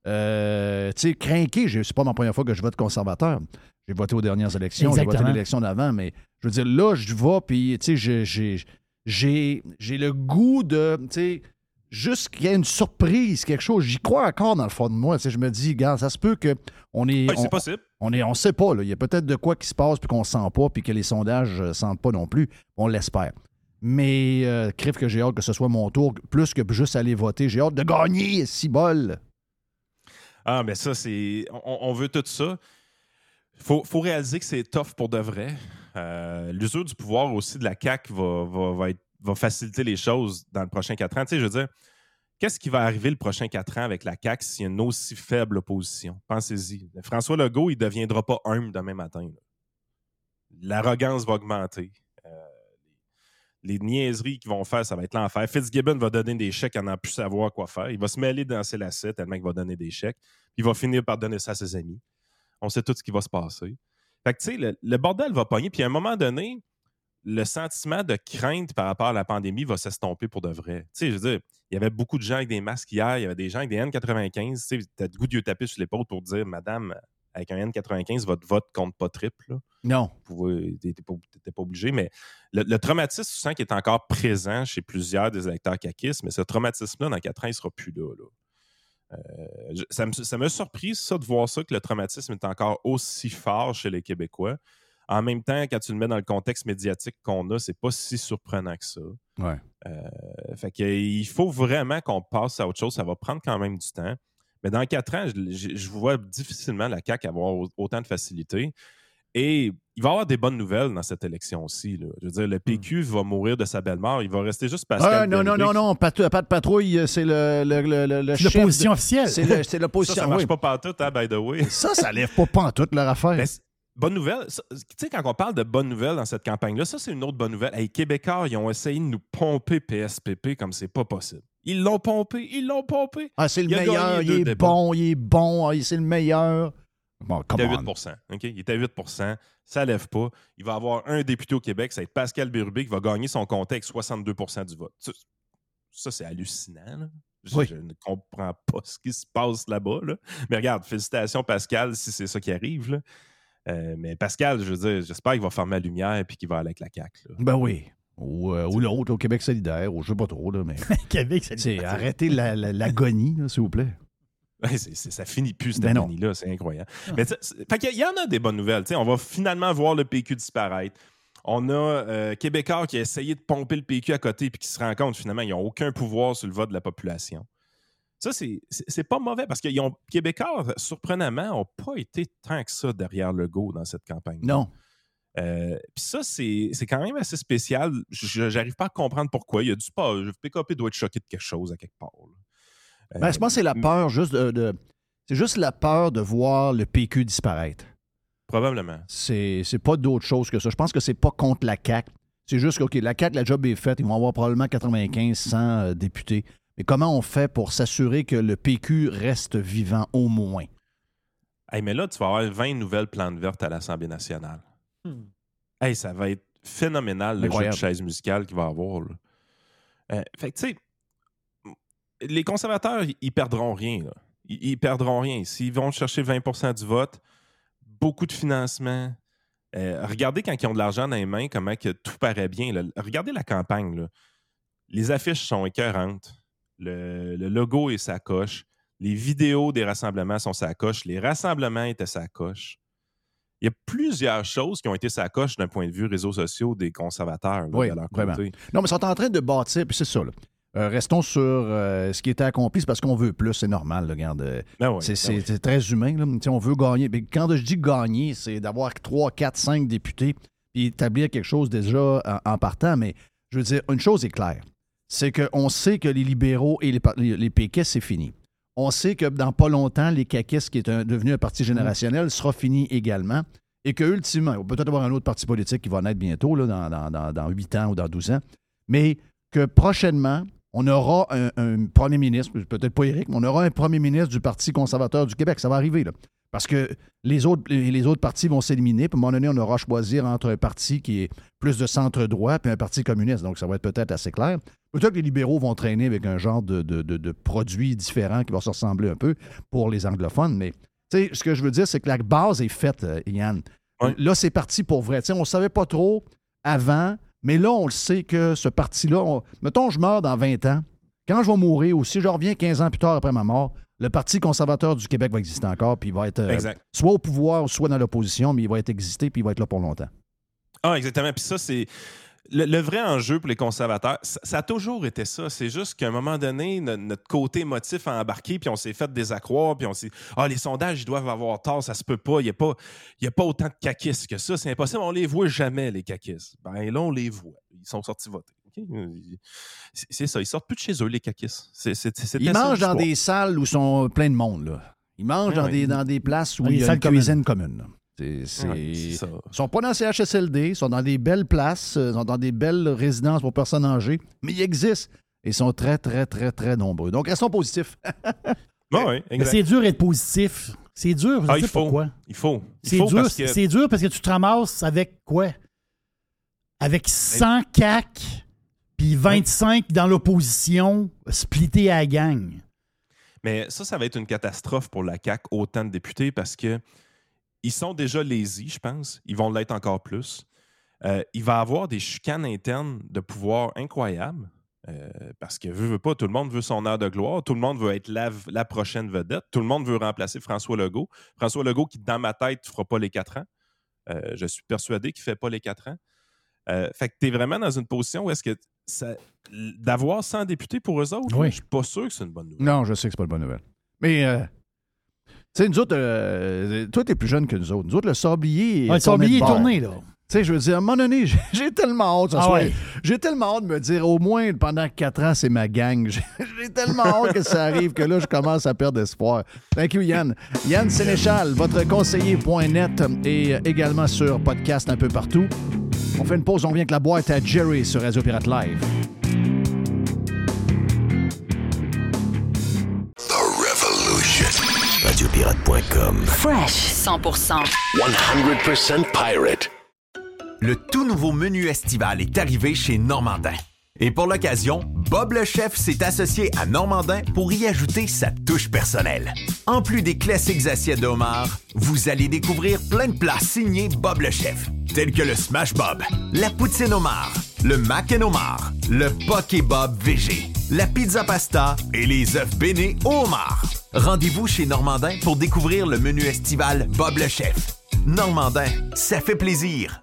Euh, tu sais, craqué, je- c'est pas ma première fois que je vote conservateur. J'ai voté aux dernières élections, j'ai voté l'élection d'avant, mais je veux dire, là, je vais, puis, tu sais, j'ai- j'ai- j'ai j'ai le goût de, tu sais, juste qu'il y ait une surprise, quelque chose. J'y crois encore dans le fond de moi. Tu sais, je me dis, gars, ça se peut que on est. Ouais, on- c'est possible. on est, on sait pas. Là. Il y a peut-être de quoi qui se passe puis qu'on sent pas puis que les sondages ne sentent pas non plus. On l'espère. Mais euh, crève que j'ai hâte que ce soit mon tour, plus que juste aller voter. J'ai hâte de gagner, si bol. Ah, mais ça, c'est. On, on veut tout ça. Faut, faut réaliser que c'est tough pour de vrai. Euh, L'usure du pouvoir aussi de la CAQ va, faciliter les choses dans le prochain quatre ans. Tu sais, je veux dire, qu'est-ce qui va arriver le prochain quatre ans avec la CAQ s'il y a une aussi faible opposition? Pensez-y. François Legault, il ne deviendra pas humble demain matin. L'arrogance va augmenter. Euh, Les niaiseries qu'ils vont faire, ça va être l'enfer. Fitzgibbon va donner des chèques à n'en plus savoir quoi faire. Il va se mêler dans ses lacets tellement qu'il va donner des chèques. Il va finir par donner ça à ses amis. On sait tout ce qui va se passer. Fait que, tu sais, le, le bordel va pogner. Puis à un moment donné, le sentiment de crainte par rapport à la pandémie va s'estomper pour de vrai. Tu sais, je veux dire, il y avait beaucoup de gens avec des masques hier, il y avait des gens avec des N95. Tu sais, t'as le goût de taper sur l'épaule pour dire, Madame, avec un N95, votre vote compte pas triple. là. Non. T'étais pas, pas obligé, mais le, le traumatisme, tu sens qu'il est encore présent chez plusieurs des électeurs caquistes, mais ce traumatisme-là, dans quatre ans, il sera plus là. là. Euh, ça me- ça m'a surpris, ça, de voir ça, que le traumatisme est encore aussi fort chez les Québécois. En même temps, quand tu le mets dans le contexte médiatique qu'on a, c'est pas si surprenant que ça. Ouais. Euh, fait que, il faut vraiment qu'on passe à autre chose. Ça va prendre quand même du temps. Mais dans quatre ans, je, je- vois difficilement la CAQ avoir au- autant de facilité. Et il va y avoir des bonnes nouvelles dans cette élection aussi. là. Je veux dire, le PQ va mourir de sa belle mort. Il va rester juste Pascal. Ah, non, non, Bérubé non, non. Pat, Pat Patrouille, euh, c'est le, le, le, le, chef l'opposition de- officielle. C'est le- c'est Ça, l'opposition. ça marche oui. pas partout, hein, by the way. Ça, ça lève pas pantoute leur affaire. Ben, bonne nouvelle. Tu sais, quand on parle de bonnes nouvelles dans cette campagne-là, ça, c'est une autre bonne nouvelle. Les Québécois, ils ont essayé de nous pomper PSPP comme c'est pas possible. Ils l'ont pompé, ils l'ont pompé. ah, c'est le il meilleur, il est bon, il est bon, ah, c'est le meilleur. Bon, Il est à come 8 on. OK? Il est à 8 Ça lève pas. Il va avoir un député au Québec, ça va être Pascal Bérubé, qui va gagner son comté avec 62% du vote. Ça, ça, c'est hallucinant. là. Je, Oui. je ne comprends pas ce qui se passe là-bas. là. Mais regarde, félicitations, Pascal, si c'est ça qui arrive. là. Euh, mais Pascal, je veux dire, j'espère qu'il va fermer la lumière et qu'il va aller avec la CAQ. là. Ben oui. Ou, euh, ou l'autre, au Québec solidaire, ou je sais pas trop, là, mais Québec, c'est c'est arrêtez la- la- l'agonie, s'il vous plaît. Ça finit plus, cette Ben agonie-là. C'est incroyable. Mais tu sais, c'est- fait qu'il y a- il y en a des bonnes nouvelles. On va finalement voir le PQ disparaître. On a euh, Québécois qui a essayé de pomper le PQ à côté puis qui se rend compte finalement qu'ils n'ont aucun pouvoir sur le vote de la population. Ça, c'est- pas mauvais parce que ont- Québécois, surprenamment, n'ont pas été tant que ça derrière le go dans cette campagne. Non. Euh, Puis ça, c'est quand même assez spécial. Je- J'arrive pas à comprendre pourquoi. Il y a du pas. Le PKP doit être choqué de quelque chose à quelque part. là. Ben, Euh, je pense que c'est la peur juste de. de- c'est juste la peur de voir le PQ disparaître. Probablement. C'est c'est pas d'autre chose que ça. Je pense que c'est pas contre la CAQ. C'est juste que, OK, la CAQ, la job est faite. Ils vont avoir probablement 95, 100 euh, députés. Mais comment on fait pour s'assurer que le PQ reste vivant au moins? Hey, mais là, tu vas avoir 20 nouvelles plantes vertes à l'Assemblée nationale. Hey, ça va être phénoménal le jeu de Incroyable. chaise musicale qu'il va avoir. là. Euh, fait que, tu sais, les conservateurs, ils- perdront rien. là. Ils, ils perdront rien. S'ils vont chercher 20% du vote, beaucoup de financement. euh, regardez quand ils ont de l'argent dans les mains, comment que tout paraît bien. là. Regardez la campagne. là. Les affiches sont écœurantes. Le, le logo est sa coche. Les vidéos des rassemblements sont sa coche. Les rassemblements étaient sa coche. Il y a plusieurs choses qui ont été sa coche d'un point de vue réseaux sociaux des conservateurs là, Oui, de leur vraiment. côté. Non, mais ils sont en train de bâtir, puis c'est ça. là. Euh, restons sur euh, ce qui était accompli, c'est parce qu'on veut plus, c'est normal. là, regarde, euh, Ben oui, c'est ben c'est- oui. très humain. Là. On veut gagner. Mais quand je dis gagner, c'est d'avoir 3, 4, 5 députés puis établir quelque chose déjà en, en partant. Mais je veux dire, une chose est claire. C'est qu'on sait que les libéraux et les, les, les péquistes, c'est fini. On sait que dans pas longtemps, les caquistes, qui est un- devenu un parti générationnel, sera fini également. Et que ultimement, il va peut-être avoir un autre parti politique qui va naître bientôt, là, dans, dans, dans, dans 8 ans ou dans 12 ans. Mais que prochainement, on aura un, un premier ministre, peut-être pas Éric, mais on aura un premier ministre du Parti conservateur du Québec. Ça va arriver, là. Parce que les autres, les autres partis vont s'éliminer. Puis à un moment donné, on aura à choisir entre un parti qui est plus de centre-droit puis un parti communiste. Donc, ça va être peut-être assez clair. Peut-être que les libéraux vont traîner avec un genre de, de, de- de produit différent qui va se ressembler un peu pour les anglophones. Mais, tu sais, ce que je veux dire, c'est que la base est faite, euh, Yann. Ouais. Là, c'est parti pour vrai. Tu sais, on ne savait pas trop avant, mais là, on le sait que ce parti-là, on- mettons, je meurs dans 20 ans. Quand je vais mourir ou si je reviens 15 ans plus tard après ma mort, le Parti conservateur du Québec va exister encore, puis il va être euh, soit au pouvoir, soit dans l'opposition, mais il va être existé, puis il va être là pour longtemps. Ah, exactement. Puis ça, c'est. Le, le vrai enjeu pour les conservateurs, ça, ça a toujours été ça. C'est juste qu'à un moment donné, no- notre côté émotif a embarqué, puis on s'est fait désaccroire, puis on s'est Ah, les sondages, ils doivent avoir tort, ça se peut pas. Il n'y a, pas- il y a pas autant de caquistes que ça. C'est impossible. On les voit jamais, les caquistes. Ben là, on les voit. Ils sont sortis voter. C'est ça. Ils sortent plus de chez eux, les caquistes. C'est- c'est- c'était Ils ça, mangent dans des salles où sont plein de monde. Là. Ils mangent Ah dans, oui. des, dans des places où Dans il des y a une cuisine commune. Ouais, ça. Ils sont pas dans CHSLD, ils sont dans des belles places, euh, ils sont dans des belles résidences pour personnes âgées, mais ils existent. Et ils sont très, très, très, très nombreux. Donc, restons positifs. Ouais, ouais, Mais exact. c'est dur d'être positif. C'est dur, je Ah, il faut. pourquoi? Il faut. Il C'est faut dur, parce que c'est dur parce que tu te ramasses avec quoi? Avec 100 CAC, puis 25 dans l'opposition, splittés à la gang. Mais ça, ça va être une catastrophe pour la CAQ, autant de députés, parce que ils sont déjà lazy, je pense. Ils vont l'être encore plus. Euh, il va y avoir des chicanes internes de pouvoir incroyables. euh, parce que veut, veut pas, tout le monde veut son heure de gloire, tout le monde veut être la, la prochaine vedette, tout le monde veut remplacer François Legault. François Legault qui, dans ma tête, ne fera pas les quatre ans. Euh, je suis persuadé qu'il ne fait pas les quatre ans. Euh, fait que tu es vraiment dans une position où est-ce que d'avoir 100 députés pour eux autres, Oui. je suis pas sûr que c'est une bonne nouvelle. Non, je sais que c'est pas une bonne nouvelle. Mais, euh, tu sais, nous autres, euh, toi, t'es plus jeune que nous autres. Nous autres, le sablier. De billet est tourné, là. Tu sais, je veux dire, à un moment donné, j'ai- tellement hâte Ah ouais. J'ai tellement hâte de me dire, au moins pendant quatre ans, c'est ma gang. J'ai j'ai tellement hâte que ça arrive que là, je commence à perdre espoir. Thank you, Yann. Yann Sénéchal, votre conseiller.net et également sur podcast un peu partout. On fait une pause, on vient avec la boîte à Jerry sur Radio Pirate Live. Radiopirate.com. Fresh 100%. 100% pirate. Le tout nouveau menu estival est arrivé chez Normandin. Et pour l'occasion, Bob le chef s'est associé à Normandin pour y ajouter sa touche personnelle. En plus des classiques assiettes de homard, vous allez découvrir plein de plats signés Bob le chef, tels que le Smash Bob, la poutine homard, le mac and homard, le poké Bob VG, la pizza pasta et les œufs bénis au homard. Rendez-vous chez Normandin pour découvrir le menu estival Bob le chef. Normandin, ça fait plaisir.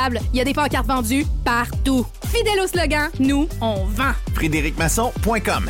Il y a des pancartes vendues partout. Fidèle au slogan, nous, on vend. FrédéricMasson.com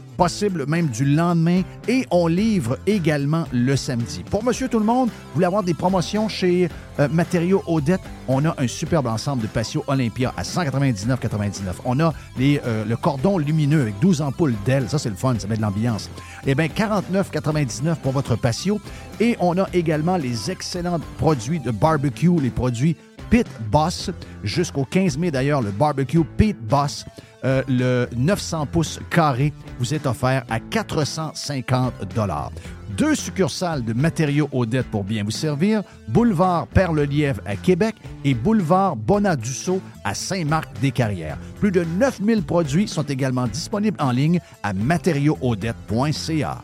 possible même du lendemain. Et on livre également le samedi. Pour Monsieur Tout-le-Monde, vous voulez avoir des promotions chez euh, Matériaux Odette, on a un superbe ensemble de patio Olympia à 199,99. On a les, euh, le cordon lumineux avec 12 ampoules d'ailes. Ça, c'est le fun, ça met de l'ambiance. Eh bien, 49,99 pour votre patio. Et on a également les excellents produits de barbecue, les produits Pit Boss. Jusqu'au 15 mai, d'ailleurs, le barbecue Pit Boss, euh, le 900 pouces carré, vous est offert à 450 Deux succursales de matériaux Odette pour bien vous servir, boulevard Perle-Lièvre à Québec et boulevard Bonadusseau à Saint-Marc-des-Carrières. Plus de 9000 produits sont également disponibles en ligne à matériauxaudette.ca.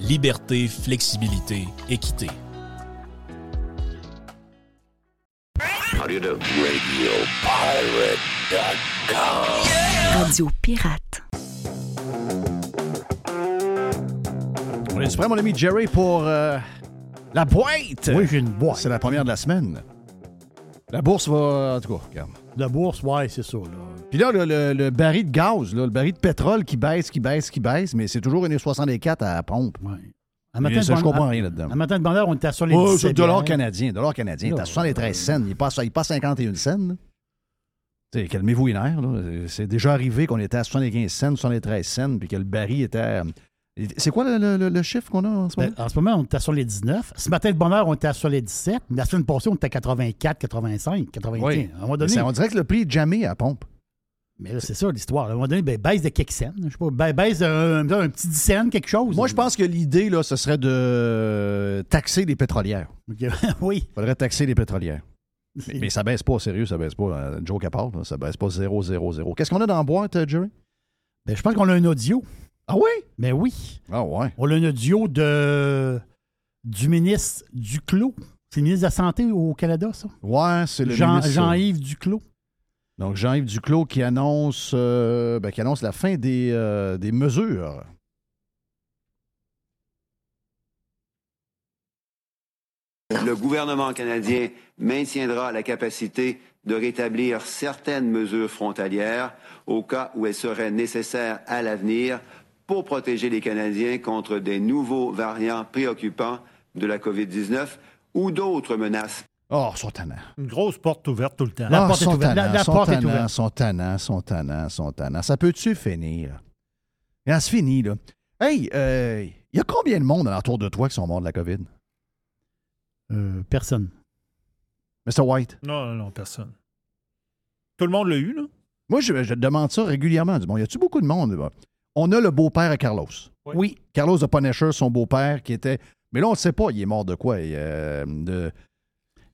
liberté, flexibilité, équité. Radio Pirate. On est prêt, mon ami Jerry, pour euh, la boîte. Oui, j'ai une boîte. C'est la première de la semaine. La bourse va. En tout cas, regarde. La bourse, ouais, c'est ça. Là. Puis là, le, le- le baril de gaz, là, le baril de pétrole qui baisse, qui baisse, qui baisse, mais c'est toujours 1,64 à la pompe. Ouais. Un Mais ça, je comprends rien là-dedans. Un matin de bandeur, on était sur les Oh, c'est 17 le dollar canadien. Dollar canadien, t'as 73 cents. Il passe, il passe 51 cents. Calmez-vous les nerfs. C'est déjà arrivé qu'on était à 75 cents, 73 cents, puis que le baril était. à- C'est quoi le, le- le- le chiffre qu'on a en ce moment? Ben, en ce moment, on était sur les 19. Ce matin de bonheur, on était sur les 17. La semaine passée, on était à 84, 85, 95. Oui. À un moment donné, on dirait que le prix est jamais à pompe. mais là, c'est ça l'histoire. À un moment donné, ben, baisse de quelques cents. Je sais pas, ben, baisse d'un un petit 10 cents, quelque chose. Moi, je pense que l'idée, là, ce serait de taxer les pétrolières. Oui. Il faudrait taxer les pétrolières. Mais, mais ça baisse pas, sérieux, ça baisse pas. Part, là, ça baisse pas 0, 0, 0. Qu'est-ce qu'on a dans la boîte, euh, Jerry? Ben, je pense qu'on a un audio. Ah oui? Mais oui. Ah ouais. On a un audio de, du ministre Duclos. C'est le ministre de la Santé au Canada, ça? Ouais, c'est le Jean- ministre- Jean-Yves Duclos. Donc, Jean-Yves Duclos qui annonce, euh, ben, qui annonce la fin des, euh, des mesures. Le gouvernement canadien maintiendra la capacité de rétablir certaines mesures frontalières au cas où elles seraient nécessaires à l'avenir pour protéger les Canadiens contre des nouveaux variants préoccupants de la COVID-19 ou d'autres menaces Oh, sont tannants. Une grosse porte ouverte tout le temps. Ah, sont tannants, sont tannants, sont tannants, sont tannants, sont tannants. Ça peut-tu finir? Et ça se finit, là. Hey, euh, il y a combien de monde autour de toi qui sont morts de la COVID? Euh, personne. Mr. White? Non, non, non, personne. Tout le monde l'a eu, là? Moi, je, je demande ça régulièrement. Du bon, y a-tu beaucoup de monde? On a le beau-père à Carlos. Oui. Carlos de Punisher, son beau-père, qui était. Mais là, on ne sait pas, il est mort de quoi? Il, euh, de...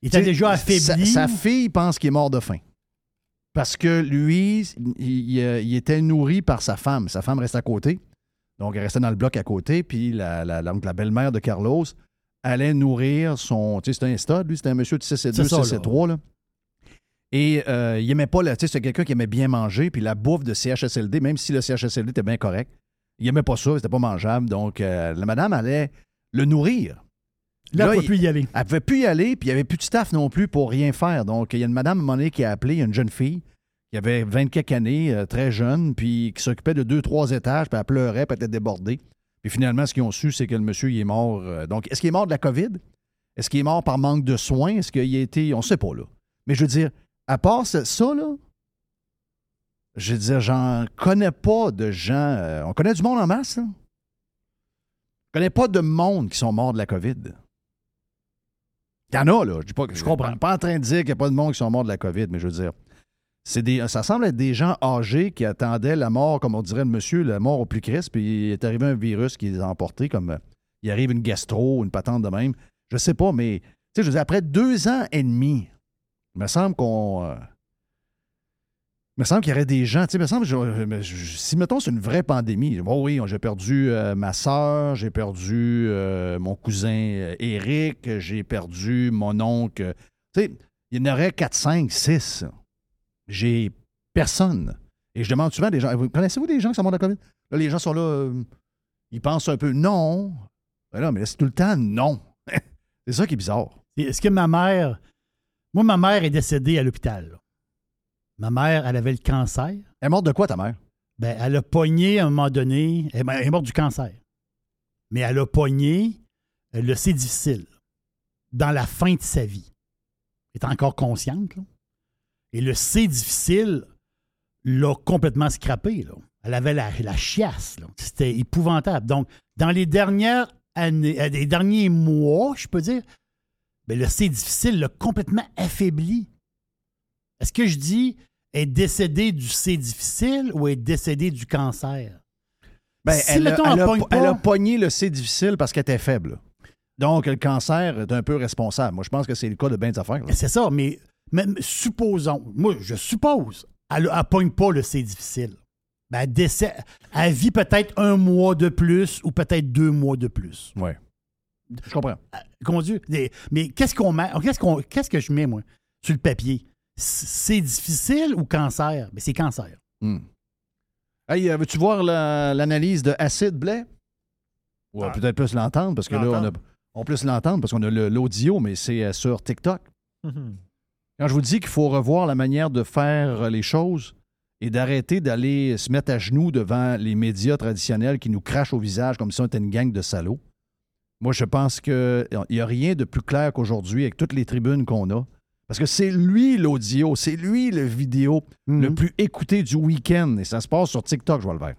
Il était déjà affaibli. Sa, sa fille pense qu'il est mort de faim. Parce que lui, il, il, euh, il était nourri par sa femme. Sa femme reste à côté. Donc, elle restait dans le bloc à côté. Puis la, la, donc, la belle-mère de Carlos allait nourrir son. Tu sais, c'était un stud, lui, c'était un monsieur de 6 et 2, C'est ça, 6 et là. 3. Là. Et euh, il aimait pas. la- Tu sais, c'était quelqu'un qui aimait bien manger. Puis la bouffe de CHSLD, même si le CHSLD était bien correct, il aimait pas ça, c'était pas mangeable. Donc, euh, la madame allait le nourrir. Là, elle il- pouvait plus y aller. Elle pouvait plus y aller, puis il n'y avait plus de staff non plus pour rien faire. Donc, il y a une madame à un moment donné qui a appelé, il y a une jeune fille qui avait 20 quelques années, euh, très jeune, puis qui s'occupait de deux, trois étages, puis elle pleurait, puis elle était débordée. Puis finalement, ce qu'ils ont su, c'est que le monsieur, il est mort. euh, donc, est-ce qu'il est mort de la COVID? Est-ce qu'il est mort par manque de soins? Est-ce qu'il a été. On ne sait pas, là. Mais je veux dire, à part ça, ça, là, je veux dire, j'en connais pas de gens. euh, on connaît du monde en masse, là. Je connais pas de monde qui sont morts de la COVID. Il y en a, là. Je dis pas je comprends. pas en train de dire qu'il n'y a pas de monde qui sont morts de la COVID, mais je veux dire, c'est des, ça semble être des gens âgés qui attendaient la mort, comme on dirait le monsieur, la mort au plus crisp, puis il est arrivé un virus qui les a emportés, comme euh, il arrive une gastro, une patente de même. Je sais pas, mais tu sais, je veux dire, après deux ans et demi, il me semble qu'on. euh, il me semble qu'il y aurait des gens, tu sais, me semble, je- je- si mettons c'est une vraie pandémie, bon oui, j'ai perdu euh, ma soeur, j'ai perdu euh, mon cousin Eric, j'ai perdu mon oncle, tu sais, il y en aurait 4, 5, 6. J'ai personne. Et je demande souvent à des gens, vous connaissez-vous des gens qui sont morts de COVID? Là, les gens sont là, ils pensent un peu non. Ben là, mais c'est tout le temps non. c'est ça qui est bizarre. Est-ce que ma mère. Moi, ma mère est décédée à l'hôpital. Ma mère, elle avait le cancer. Elle est morte de quoi, ta mère? Ben, elle a pogné à un moment donné. Elle est morte du cancer. Mais elle a pogné euh, le C difficile dans la fin de sa vie. Elle est encore consciente. là. Et le C difficile l'a complètement scrappé. Là. Elle avait la, la chiasse. C'était épouvantable. Donc, dans les dernières années, euh, les derniers mois, je peux dire, ben, le C difficile l'a complètement affaibli. Est-ce que je dis est décédée du C difficile ou est décédée du cancer? Ben, Si, elle, a- mettons, elle elle a, pogne elle a pas- pogné le C difficile parce qu'elle était faible. Donc, le cancer est un peu responsable. Moi, je pense que c'est le cas de bien des affaires. C'est ça, mais supposons, moi, je suppose, elle ne pogne pas le C difficile. Ben, elle, décède, elle vit peut-être un mois de plus ou peut-être deux mois de plus. Oui. Je comprends. Comment dire? Mais qu'est-ce qu'on met? Qu'est-ce, qu'on, qu'est-ce que je mets, moi, sur le papier? C'est difficile ou cancer? Ben, c'est cancer. Hmm. Hey, euh, veux-tu voir la- l'analyse de Acide Blais? Ou euh, Ah. peut-être plus l'entendre, parce que là, on a, on peut plus l'entendre parce qu'on a le- l'audio, mais c'est euh, sur TikTok. Mhm. Quand je vous dis qu'il faut revoir la manière de faire les choses et d'arrêter d'aller se mettre à genoux devant les médias traditionnels qui nous crachent au visage comme si on était une gang de salauds, moi, je pense qu'il n'y a rien de plus clair qu'aujourd'hui avec toutes les tribunes qu'on a. Parce que c'est lui l'audio, c'est lui le vidéo le plus écouté du week-end. Et ça se passe sur TikTok, je vois le vert.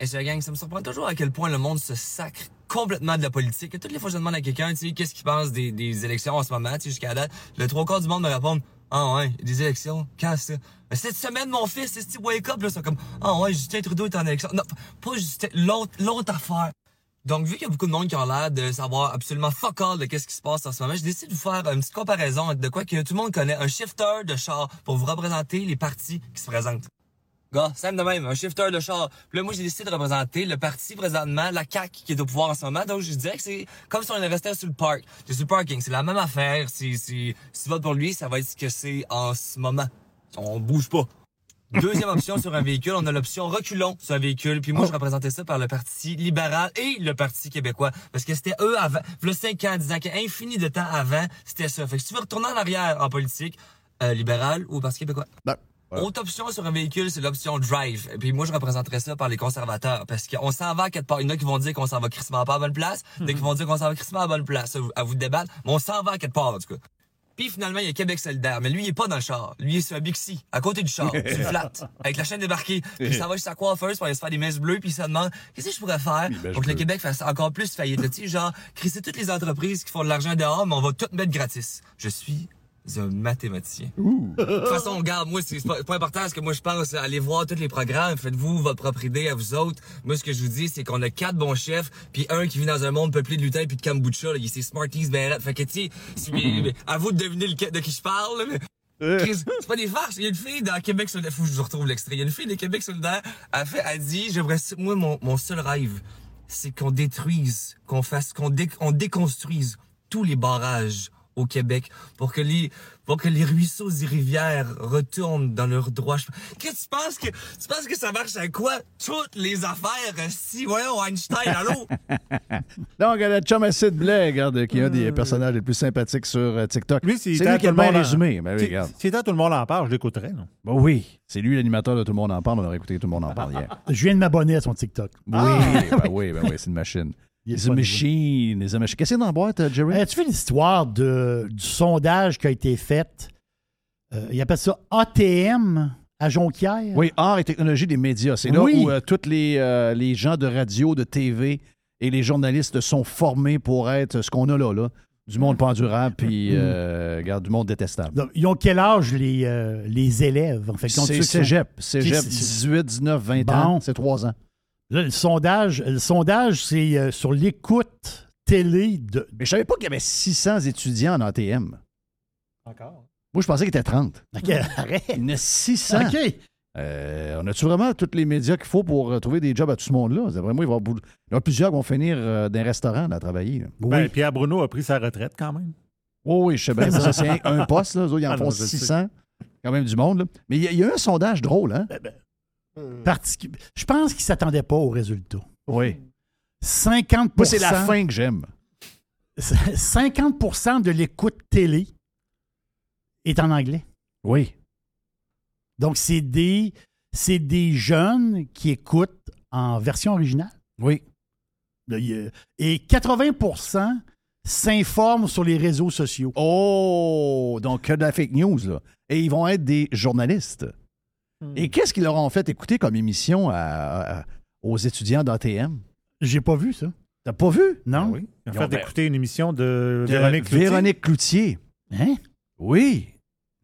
Et ce gang, ça me surprend toujours à quel point le monde se sacre complètement de la politique. Et toutes les fois que je demande à quelqu'un, tu sais, qu'est-ce qu'il pense des, des élections en ce moment, tu sais, jusqu'à la date, le trois quarts du monde me répond Ah ouais, des élections, quand ça? Mais cette semaine, mon fils, c'est ce wake up, là, c'est comme Ah ouais, Justin Trudeau est en élection. Non, pas Justin, l'autre, l'autre affaire. Donc, vu qu'il y a beaucoup de monde qui ont l'air de savoir absolument fuck all de qu'est-ce qui se passe en ce moment, je décide de vous faire une petite comparaison de quoi que tout le monde connaît. Un shifter de char pour vous représenter les partis qui se présentent. Gars, simple de même, un shifter de char. Puis là, moi, j'ai décidé de représenter le parti présentement, la CAQ, qui est au pouvoir en ce moment. Donc, je dirais que c'est comme si on restait sur le parc, sur le parking. C'est la même affaire. Si, si, si tu votes pour lui, ça va être ce que c'est en ce moment. On bouge pas. Deuxième option sur un véhicule, on a l'option reculons sur un véhicule. Puis moi, je représentais ça par le Parti libéral et le Parti québécois. Parce que c'était eux avant, le 5 ans, 10 ans, infini de temps avant, c'était ça. Fait que si tu veux retourner en arrière en politique, euh, libéral ou Parti québécois. Autre option sur un véhicule, c'est l'option drive. Et puis moi, je représenterais ça par les conservateurs. Parce qu'on s'en va à quelque part. Il y en a qui vont dire qu'on s'en va crissement pas à bonne place. Y en a qui vont dire qu'on s'en va crissement à bonne place. À vous de débattre. Mais on s'en va à quelque part, en tout cas. Puis finalement, il y a Québec solidaire. Mais lui, il est pas dans le char. Lui, il est sur un Bixi, à côté du char, sur le flat, avec la chaîne débarquée. Puis ça va chez sa coiffeuse pour aller se faire des messes bleues. Puis il se demande, qu'est-ce que je pourrais faire pour que le Québec fasse encore plus faillite? Tu sais, genre, crisser toutes les entreprises qui font de l'argent dehors, mais on va tout mettre gratis. Je suis un mathématicien. De toute façon, regarde, moi, c'est pas, pas important ce que moi je pense. Allez voir tous les programmes, faites-vous votre propre idée à vous autres. Moi, ce que je vous dis, c'est qu'on a quatre bons chefs, puis un qui vit dans un monde peuplé de lutins puis de kombucha. Là, il est Smarties ben là. Fait que, tu sais, c'est- à vous de deviner lequel- de qui je parle. là, c'est pas des farces. Il y a une fille dans Québec solidaire. Faut que je vous retrouve l'extrait. Il y a une fille de Québec solidaire. Elle fait, elle dit, j'aimerais, moi, mon, mon seul rêve, c'est qu'on détruise, qu'on fasse, qu'on dé- on déconstruise tous les barrages au Québec pour que les, pour que les ruisseaux et rivières retournent dans leur droit. chemin. Qu'est-ce que tu penses que, tu penses que ça marche à quoi? Toutes les affaires, euh, si, voyons, Einstein, allô? Donc, le chum Acid Blais, regarde, qui est un des personnages les plus sympathiques sur euh, TikTok. Lui, c'est lui qui a tout le monde en- résumé. Ben oui, Si- regarde. Si tout le monde en parle, je l'écouterais. non? Ben oui, c'est lui l'animateur de Tout le monde en parle. On aurait écouté Tout le monde en parle hier. Je viens de m'abonner à son TikTok. Oui, ben oui, ben oui, c'est une machine. Pas machines, les machines. Qu'est-ce qu'il y a dans la boîte, euh, Jerry? Euh, tu fais l'histoire du sondage qui a été fait? Euh, il appelle ça ATM à Jonquière. Oui, art et technologie des médias. C'est là Oui. où euh, tous les, euh, les gens de radio, de TV et les journalistes sont formés pour être ce qu'on a là, là. Du monde pas endurable, puis euh, regarde, du monde détestable. Donc, ils ont quel âge les, les élèves? En fait, Ils C'est qui sont- cégep. Cégep, C'est- 18, 19, 20 ans. Bon. C'est 3 ans. Là, le sondage, le sondage c'est euh, sur l'écoute télé de. Mais je savais pas qu'il y avait 600 étudiants en ATM. Encore? Moi, je pensais qu'il était 30. OK, arrête. Il y en a 600. OK. Euh, on a-tu vraiment tous les médias qu'il faut pour euh, trouver des jobs à tout ce monde-là? D'après moi, il va y avoir il y en a plusieurs qui vont finir euh, dans un restaurant à travailler. là. Ben, Pierre Bruno a pris sa retraite quand même. Oui, oui, je sais bien. ça, c'est un, un poste. Là. Eux autres, ils en Ah non, font sais. 600. Quand même du monde. là. Mais il y, a- il y a eu un sondage drôle, hein? Particu- Je pense qu'ils ne s'attendaient pas aux résultats. Oui. 50 Moi, c'est la fin que j'aime. 50% de l'écoute télé est en anglais. Oui. Donc, c'est des, c'est des jeunes qui écoutent en version originale. Oui. A- Et 80 s'informent sur les réseaux sociaux. Oh, donc que de la fake news, là. Et ils vont être des journalistes. Hmm. Et qu'est-ce qu'ils leur ont fait écouter comme émission à- à- aux étudiants d'ATM? J'ai pas vu ça. T'as pas vu? Non? Oui. Il a Ils ont- fait écouter une émission de, De Véronique Cloutier. Véronique Cloutier. Hein? Oui.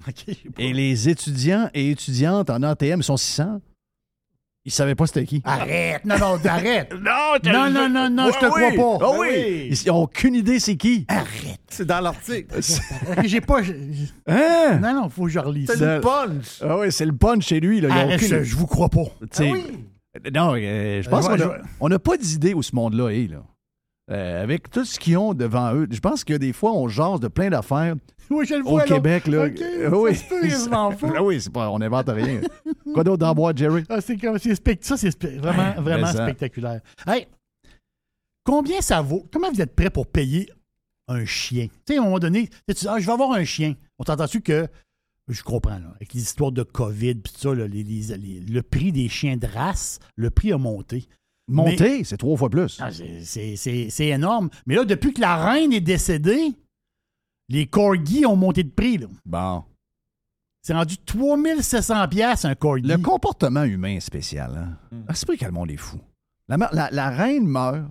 OK, Et les étudiants et étudiantes en ATM sont 600. Ils savaient pas c'était qui. Arrête! Non, non, arrête! Non, Non, non, non, non, je te crois pas. Ah oui. Ils n'ont aucune idée c'est qui. Arrête! C'est dans l'article. J'ai pas. Hein? Non, non, faut que je relise C'est le punch. Ah oui, c'est le punch chez lui. Là. Ils Arrête, aucune- je, je vous crois pas. Tu sais, Non, euh, je pense Euh, qu'on a- je- on n'a pas d'idée où ce monde-là est. Là. Euh, avec tout ce qu'ils ont devant eux, je pense que des fois, on jase de plein d'affaires Oui, je le au vois. Québec. Là. OK, Euh, ça oui. c'est pas, on n'invente rien. Quoi d'autre dans la boîte, Jerry? Ah, c'est comme, spect- ça, c'est spe- vraiment, Ouais, vraiment ça- spectaculaire. Hey, combien ça vaut? Comment vous êtes prêt pour payer un chien? Tu sais, à un moment donné, tu dis, ah, je vais avoir un chien. On t'entend-tu que Je comprends, là. Avec les histoires de COVID, puis tout ça, là, les- les- les- le prix des chiens de race, le prix a monté. Monté, c'est trois fois plus. Ah, c'est énorme. Mais là, depuis que la reine est décédée, les corgis ont monté de prix. là. Bon. C'est rendu 3700 pièces un corgi. Le comportement humain est spécial. Hein? Ah, c'est pas que le monde est fou. La, ma- la- la reine meurt.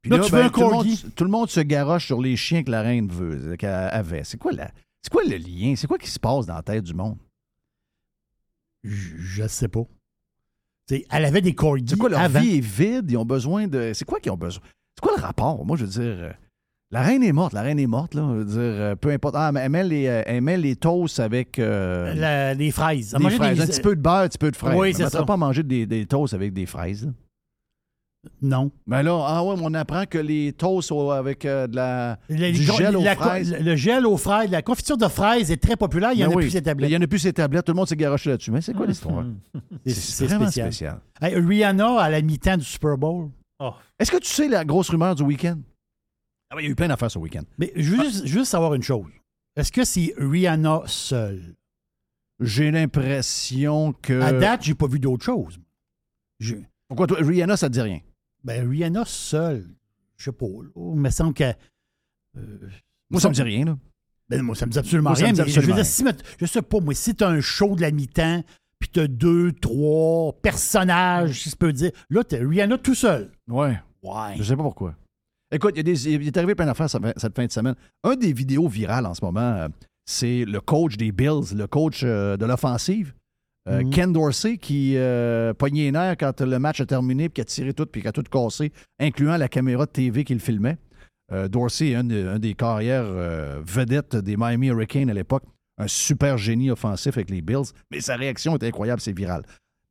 Puis Là, tu veux un tout, le monde, tout le monde se garoche sur les chiens que la reine veut, qu'elle avait. C'est quoi, la, c'est quoi le lien? C'est quoi qui se passe dans la tête du monde? Je, je sais pas. T'sais, elle avait des corgis C'est quoi, leur avant. vie est vide? Ils ont besoin de. C'est quoi qu'ils ont besoin? C'est quoi le rapport? Moi, je veux dire. La reine est morte. La reine est morte, là. Je veux dire, euh, peu importe. Ah, mais elle met les, euh, elle met les toasts avec. euh, La- les fraises. Elle des mangeait fraises. des- Un petit peu de beurre, un petit peu de fraises. Oui, c'est ça. pas manger des, des toasts avec des fraises. là. Non. Ben là, ah ouais, on apprend que les toasts avec euh, de la, Le, du gel aux la- fraises. le gel aux fraises, la confiture de fraises est très populaire. Il y en Ben a plus ces tablettes. Il y en a plus ces tablettes. Tout le monde s'est garoché là-dessus. Mais c'est quoi l'histoire? C'est- vraiment spécial. spécial. Hey, Rihanna à la mi-temps du Super Bowl. Est-ce que tu sais la grosse rumeur du week-end? Ah il y a eu plein d'affaires ce week-end. Mais je veux juste, juste savoir une chose. Est-ce que c'est Rihanna seule? J'ai l'impression que. À date, j'ai pas vu d'autre chose. Je- Pourquoi toi, Rihanna, ça te dit rien? Ben, Rihanna seule, je sais pas. il me semble que. euh, Moi, ça me dit rien, là. Ben, moi, ça me dit absolument Moi, rien. me dit mais je veux dire, si, je sais pas, moi, si t'as un show de la mi-temps, puis t'as deux, trois personnages, si je peux dire, là, t'as Rihanna tout seul. Ouais. Ouais. Je sais pas pourquoi. Écoute, il, y a des- il est arrivé plein d'affaires cette fin de semaine. Un des vidéos virales en ce moment, euh, c'est le coach des Bills, le coach euh, de l'offensive, euh, Mhm. Ken Dorsey, qui euh, pognait les nerfs quand le match a terminé, puis qui a tiré tout, puis qui a tout cassé, incluant la caméra de TV qui le filmait. Euh, Dorsey est un, de- un des carrières euh, vedettes des Miami Hurricanes à l'époque. Un super génie offensif avec les Bills. Mais sa réaction est incroyable, c'est viral.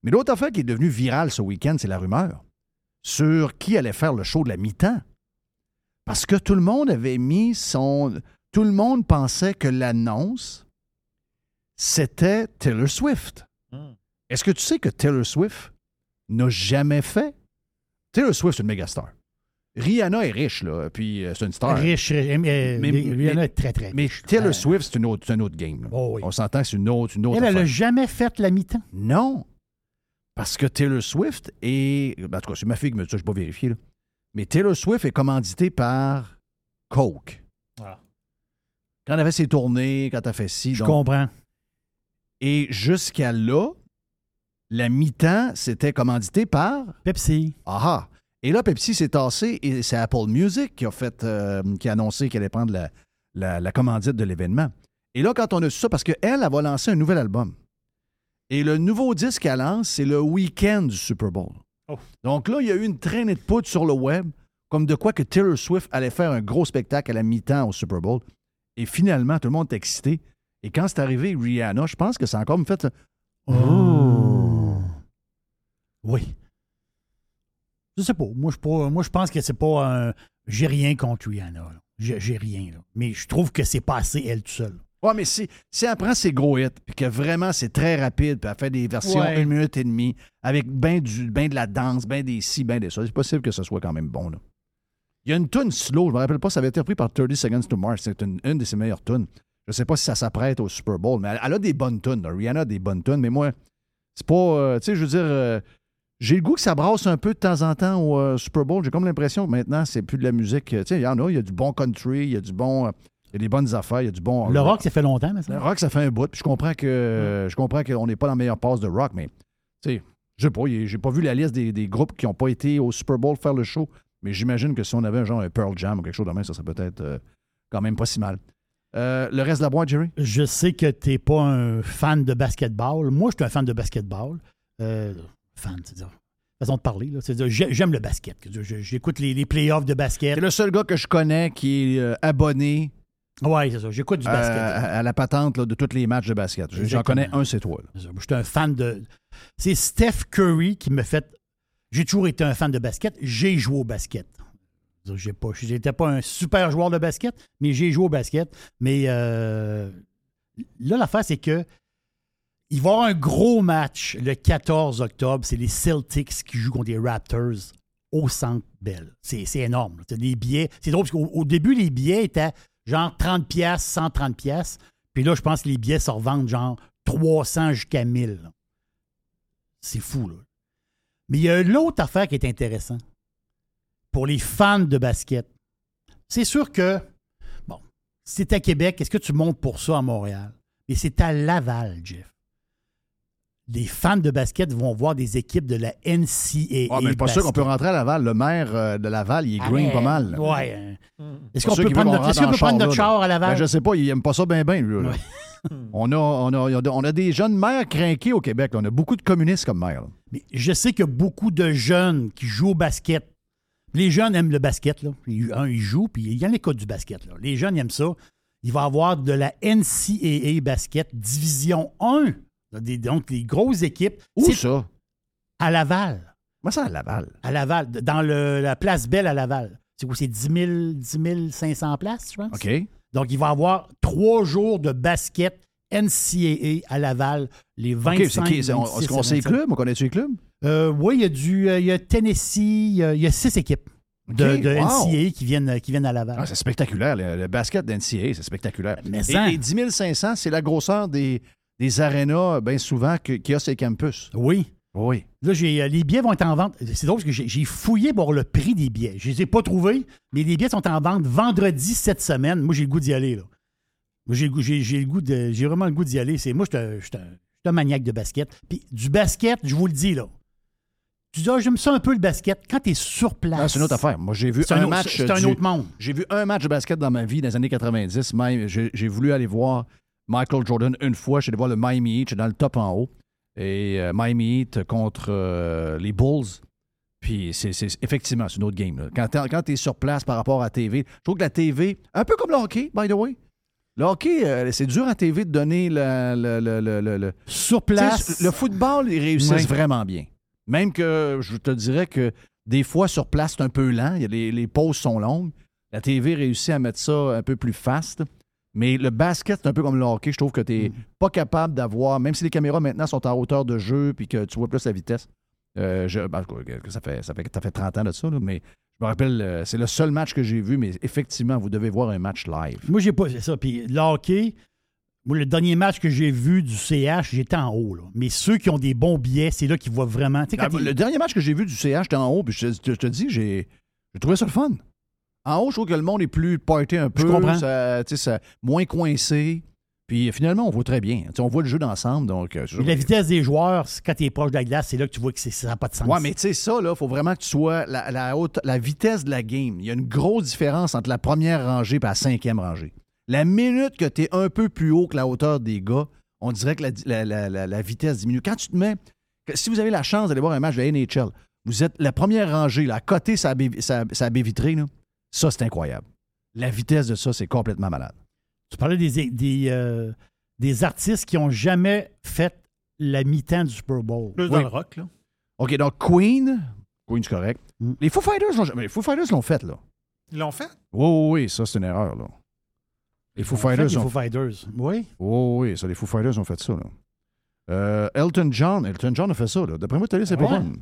Mais l'autre affaire qui est devenue virale ce week-end, c'est la rumeur sur qui allait faire le show de la mi-temps. Parce que tout le monde avait mis son. Tout le monde pensait que l'annonce, c'était Taylor Swift. Est-ce que tu sais que Taylor Swift n'a jamais fait? Taylor Swift, c'est une méga star. Rihanna est riche, là, puis euh, c'est une star. Riche, riche, mais, Mais- Rihanna mais- est très, très Mais riche. Taylor Euh, Swift, c'est une autre, c'est un autre game. là. On s'entend que c'est une autre, une autre Elle, elle affaire. a jamais fait la mi-temps. Non. Parce que Taylor Swift est. ben, En tout cas, c'est ma fille qui me dit ça, je n'ai pas vérifié. Là. Mais Taylor Swift est commandité par Coke. Quand elle avait ses tournées, quand elle fait ci. Je donc- comprends. Et jusqu'à là, la mi-temps, c'était commandité par. Pepsi. Ah ah. Et là, Pepsi s'est tassé et c'est Apple Music qui a fait, euh, qui a annoncé qu'elle allait prendre la, la, la commandite de l'événement. Et là, quand on a su ça, parce qu'elle, elle va lancer un nouvel album. Et le nouveau disque qu'elle lance, c'est le week-end du Super Bowl. Oh. Donc là, il y a eu une traînée de poudre sur le web, comme de quoi que Taylor Swift allait faire un gros spectacle à la mi-temps au Super Bowl. Et finalement, tout le monde est excité. Et quand c'est arrivé, Rihanna, je pense que ça a encore me fait. Oh. Oui. Je sais pas. Moi, je, pas- moi, je pense que c'est pas un. J'ai rien contre Rihanna. J'ai j'ai rien. là. Mais je trouve que c'est pas assez elle toute seule. Ouais, mais si, si elle prend ses gros hits, puis que vraiment c'est très rapide, puis elle fait des versions Ouais. une minute et demie, avec ben, du, ben de la danse, ben des ci, ben des ça, c'est possible que ce soit quand même bon. Là. Il y a une tune slow, je me rappelle pas, ça avait été repris par 30 Seconds to Mars, c'est une, une de ses meilleures tunes. Je sais pas si ça s'apprête au Super Bowl, mais elle, elle a des bonnes tunes. là. Rihanna a des bonnes tunes, mais moi, c'est pas. euh, tu sais, je veux dire, euh, j'ai le goût que ça brasse un peu de temps en temps au euh, Super Bowl. J'ai comme l'impression que maintenant, c'est plus de la musique. Tu sais, il y en a, il y a du bon country, il y a du bon. Il y a des bonnes affaires, il y a du bon. Le rock, ça fait longtemps, mais ça. Le rock, ça fait un bout. Puis je comprends que je comprends qu'on n'est pas dans la meilleure passe de rock, mais tu sais, je sais pas, j'ai pas vu la liste des, des groupes qui n'ont pas été au Super Bowl faire le show, mais j'imagine que si on avait un genre un Pearl Jam ou quelque chose de même, ça serait peut-être euh, quand même pas si mal. Euh, le reste de la boîte, Jerry? Je sais que t'es pas un fan de basketball. Moi, je suis un fan de basketball. Euh, fan, c'est-à-dire. Façon de parler, j'aime le basket. J'écoute les, les playoffs de basket. C'est le seul gars que je connais qui est euh, abonné Oui, c'est ça. J'écoute du à, basket. à- à la patente là, de tous les matchs de basket. J'en connais un, c'est toi. Je suis un fan de. C'est Steph Curry qui me fait. J'ai toujours été un fan de basket. J'ai joué au basket. J'ai pas, j'étais pas un super joueur de basket, mais j'ai joué au basket. Mais euh, là, l'affaire, c'est que il va y avoir un gros match le 14 octobre. C'est les Celtics qui jouent contre les Raptors au Centre Bell. C'est, c'est énorme. T'as des billets. C'est drôle parce qu'au au début, les billets étaient genre 30 pièces, 130 pièces. Puis là, je pense que les billets se revendent genre 300 jusqu'à 1000. là. C'est fou, là. Mais il y a l'autre affaire qui est intéressante pour les fans de basket. C'est sûr que, bon, c'est à Québec, est-ce que tu montes pour ça à Montréal? Mais c'est à Laval, Jeff. Les fans de basket vont voir des équipes de la NCAA. Ah, mais pas sûr qu'on peut rentrer à Laval. Le maire euh, de Laval, il est green Ah, pas mal. Ouais. hein. Est-ce Pas qu'on sûr peut qu'il prendre veut notre, qu'on est-ce qu'on peut prendre notre char à Laval? Ben, je sais pas, il aime pas ça bien, bien, lui. là. on, a, on, a, on a des jeunes maires crinqués au Québec. là. On a beaucoup de communistes comme maires. là. Mais je sais qu'il y a beaucoup de jeunes qui jouent au basket. Les jeunes aiment le basket. Là. Ils, un, ils jouent, puis il y a qui du basket. Là. Les jeunes ils aiment ça. Il va y avoir de la NCAA basket Division 1. Des- donc, les grosses équipes. Où C'est ça? À Laval. Moi, ça à Laval? À Laval, dans le- la place Belle à Laval. C'est quoi? C'est 10, 000 10 500 places, je pense? OK. Donc, il va y avoir trois jours de basket NCAA à Laval, les 25 OK, c'est qui? C'est- on- 26 Est-ce qu'on sait les 27. clubs? On connaît-tu les clubs? Euh, oui, il y a du euh, il y a Tennessee, il y a, il y a six équipes de, OK, de wow. NCAA qui viennent, qui viennent à Laval. Ah, c'est spectaculaire. Le, le basket d'NCA, c'est spectaculaire. Mais et 10 500, c'est la grosseur des, des arénas, bien souvent, y a ces campus. Oui. Oui. Là, j'ai, euh, les billets vont être en vente. C'est drôle parce que j'ai, fouillé pour le prix des billets. Je les ai pas trouvés, mais les billets sont en vente vendredi cette semaine. Moi, j'ai le goût d'y aller. Là. Moi, j'ai, le goût- j'ai, de, vraiment le goût d'y aller. C'est, moi, je suis un- maniaque de basket. Puis du basket, je vous le dis, là. Tu dis, ah, j'aime ça un peu le basket. Quand tu es sur place. Ah, c'est une autre affaire. Moi, j'ai vu un, match. c'est un du- autre monde. J'ai vu un match de basket dans ma vie dans les années 90. Même, j'ai voulu aller voir Michael Jordan une fois. Je suis allé voir le Miami Heat. Dans le top en haut. Et euh, Miami Heat contre euh, les Bulls. Puis, c'est, effectivement, c'est une autre game. là. Quand, quand t'es sur place par rapport à la TV, je trouve que la TV, un peu comme le hockey, by the way. Le hockey, euh, c'est dur à TV de donner le. le- le- le- le- le- Sur Tu place. Le football, ils réussissent vraiment bien. Même que je te dirais que des fois, sur place, c'est un peu lent. Les, les pauses sont longues. La TV réussit à mettre ça un peu plus fast. Mais le basket, c'est un peu comme le hockey. Je trouve que tu n'es pas capable d'avoir, même si les caméras maintenant sont en hauteur de jeu puis que tu vois plus la vitesse. Euh, je- ben, que ça, fait, ça, fait, ça fait 30 ans de ça, là, mais je me rappelle, euh, c'est le seul match que j'ai vu, mais effectivement, vous devez voir un match live. Moi, j'ai pas fait ça. Puis le hockey, moi, le dernier match que j'ai vu du CH, j'étais en haut. Là. Mais ceux qui ont des bons billets, c'est là qu'ils voient vraiment. Quand Ah, Le dernier match que j'ai vu du CH, j'étais en haut, puis je, te- je te dis, j'ai trouvé ça le fun. En haut, je trouve que le monde est plus party un peu. comprends. Ça, sais, ça- moins coincé. Puis finalement, on voit très bien. On voit le jeu d'ensemble. Donc, euh, la vitesse des joueurs, quand tu es proche de la glace, c'est là que tu vois que c'est- ça n'a pas de sens. Ouais, mais tu sais, ça, il faut vraiment que tu sois la, la haute, la vitesse de la game. Il y a une grosse différence entre la première rangée et la cinquième rangée. La minute que tu es un peu plus haut que la hauteur des gars, on dirait que la, la- la- vitesse diminue. Quand tu te mets. si vous avez la chance d'aller voir un match de la NHL, vous êtes la première rangée, là, à côté, sa baie, sa, sa baie vitrée, là, ça, c'est incroyable. La vitesse de ça, c'est complètement malade. Tu parlais des, des, euh, des artistes qui n'ont jamais fait la mi-temps du Super Bowl. Plus dans le rock, là. OK, donc Queen. Queen, c'est correct. Mm. Les Foo Fighters, l'ont jamais- les Foo Fighters l'ont fait, là. Ils l'ont fait? Oui, oui, oui, ça, c'est une erreur, là. Les Foo Fighters les ont Foo Fighters. Oui. Oui, oui, ça, les Foo Fighters ont fait ça, là. Euh, Elton John, Elton John a fait ça, là. D'après moi, télé, c'est pas bon.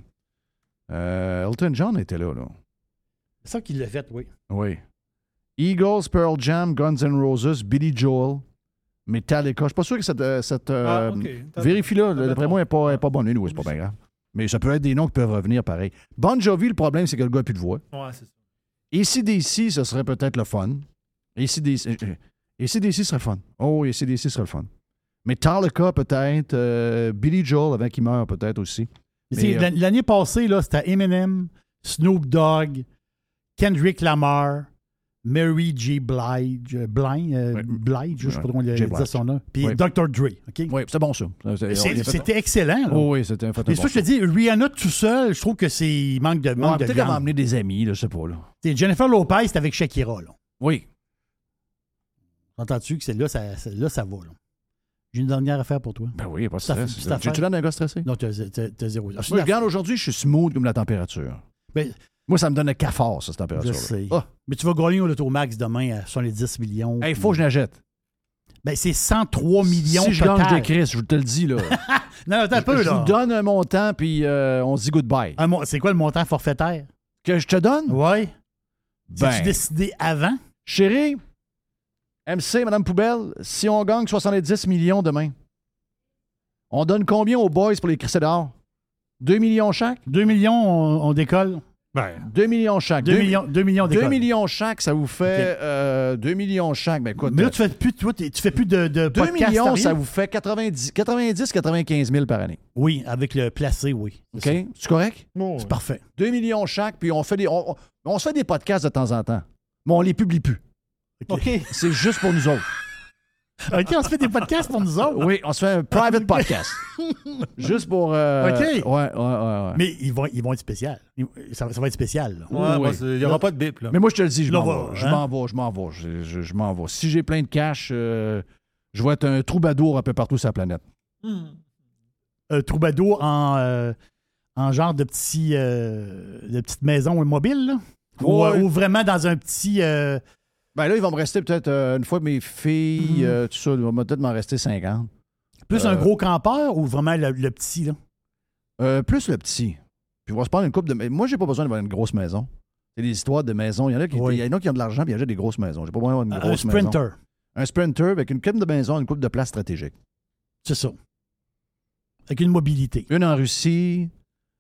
Euh, Elton John était là, là. C'est ça qu'il l'a fait, oui. Oui. Eagles, Pearl Jam, Guns N' Roses, Billy Joel, Metallica. Je suis pas sûr que cette. euh, cette euh, Ah. T'as- Vérifie-là. D'après moi, elle n'est pas, pas bonne. Anyway, c'est pas bien grave. Mais ça peut être des noms qui peuvent revenir pareil. Bon Jovi, le problème, c'est que le gars n'a plus de voix. Ouais, c'est ça. ACDC, ce serait peut-être le fun. ACDC, euh, ACDC serait le fun. Oh, ACDC serait le fun. Metallica, peut-être. euh, Billy Joel, avant qu'il meure, peut-être aussi. Euh, L'année passée, c'était Eminem, Snoop Dogg, Kendrick Lamar, Mary J. Blige, euh, Blige, euh, Blige, je sais pas Ouais. comment dire son nom, puis Ouais. Dr. Dre. OK? Oui, c'est bon, ça. C'était excellent. là. Oh, oui, c'était un Mais ça, bon je te dis, Rihanna tout seul, je trouve que c'est il manque de Ouais, manque de Peut-être qu'elle va emmener des amis, là, je sais pas. Là. T'sais, Jennifer Lopez, c'est avec Shakira. Là. Oui. Entends-tu que c'est là, ça, c'est- là, ça va. là? J'ai une dernière affaire pour toi. Ben oui, pas de stress. J'ai-tu l'air d'un gars stressé? Non, t'as t'as- t'as zéro. Une regarde, aujourd'hui, je suis smooth comme la température. Ben- Moi, ça me donne le cafard, ça, cette Je température. sais. Ah, Mais tu vas gagner au Lotomax demain à 70 millions. il faut que je jette. Ben, c'est 103 millions Si je gagne, je décris, je te le dis, là. Non, attends un peu, je là. vous donne un montant, puis euh, on se dit goodbye. Un C'est quoi le montant forfaitaire? Que je te donne? Oui. Ben, tu décidé avant? chérie, MC, Madame Poubelle, si on gagne 70 millions demain, on donne combien aux boys pour les crisser dehors? 2 millions chaque? 2 millions, on, on décolle. 2 millions chaque. 2 millions, 2 millions 2 décolle. millions chaque, ça vous fait euh, 2 millions chaque. Ben écoute, Mais là, tu fais plus, toi, t'es- tu fais plus de, de 2 podcast, millions, ça vous fait 90, 90 95 000 par année. Oui, avec le placé, oui. OK? C'est correct? C'est parfait. 2 millions chaque, puis on fait des on, on- on se fait des podcasts de temps en temps. Mais on les publie plus. OK. C'est juste pour nous autres. OK, on se fait des podcasts pour nous autres. Oui, on se fait un private podcast. Juste pour. euh, OK. Ouais, ouais, ouais, ouais. Mais ils vont, ils vont être spéciaux. Ça, va- ça va être spécial. là. Ouais, Oui. moi, c'est- il n'y aura pas de bip. Là. Mais moi, je te le dis, je Là, m'en vais. Je hein? m'en vais, je m'en vais. Je, je- je m'en vais. Si j'ai plein de cash, euh, je vais être un troubadour un peu partout sur la planète. Un troubadour en, euh, en genre de petit, euh, de petite maison mobile, là? Ou vraiment dans un petit. Euh, Ben là, il va me rester peut-être, euh, une fois mes filles, euh, tout ça, il va peut-être m'en rester 50. plus Euh, un gros campeur ou vraiment le, le petit, là? Euh, plus le petit. Puis on va se prendre une coupe de. mais Moi, j'ai pas besoin d'avoir une grosse maison. C'est des histoires de maisons. Il y en a qui, Oui. il y en a qui ont de l'argent puis il y a des grosses maisons. J'ai pas besoin d'avoir une Un grosse maison. sprinter. Un sprinter avec une coupe de maison, une coupe de place stratégique. C'est ça. Avec une mobilité. Une en Russie,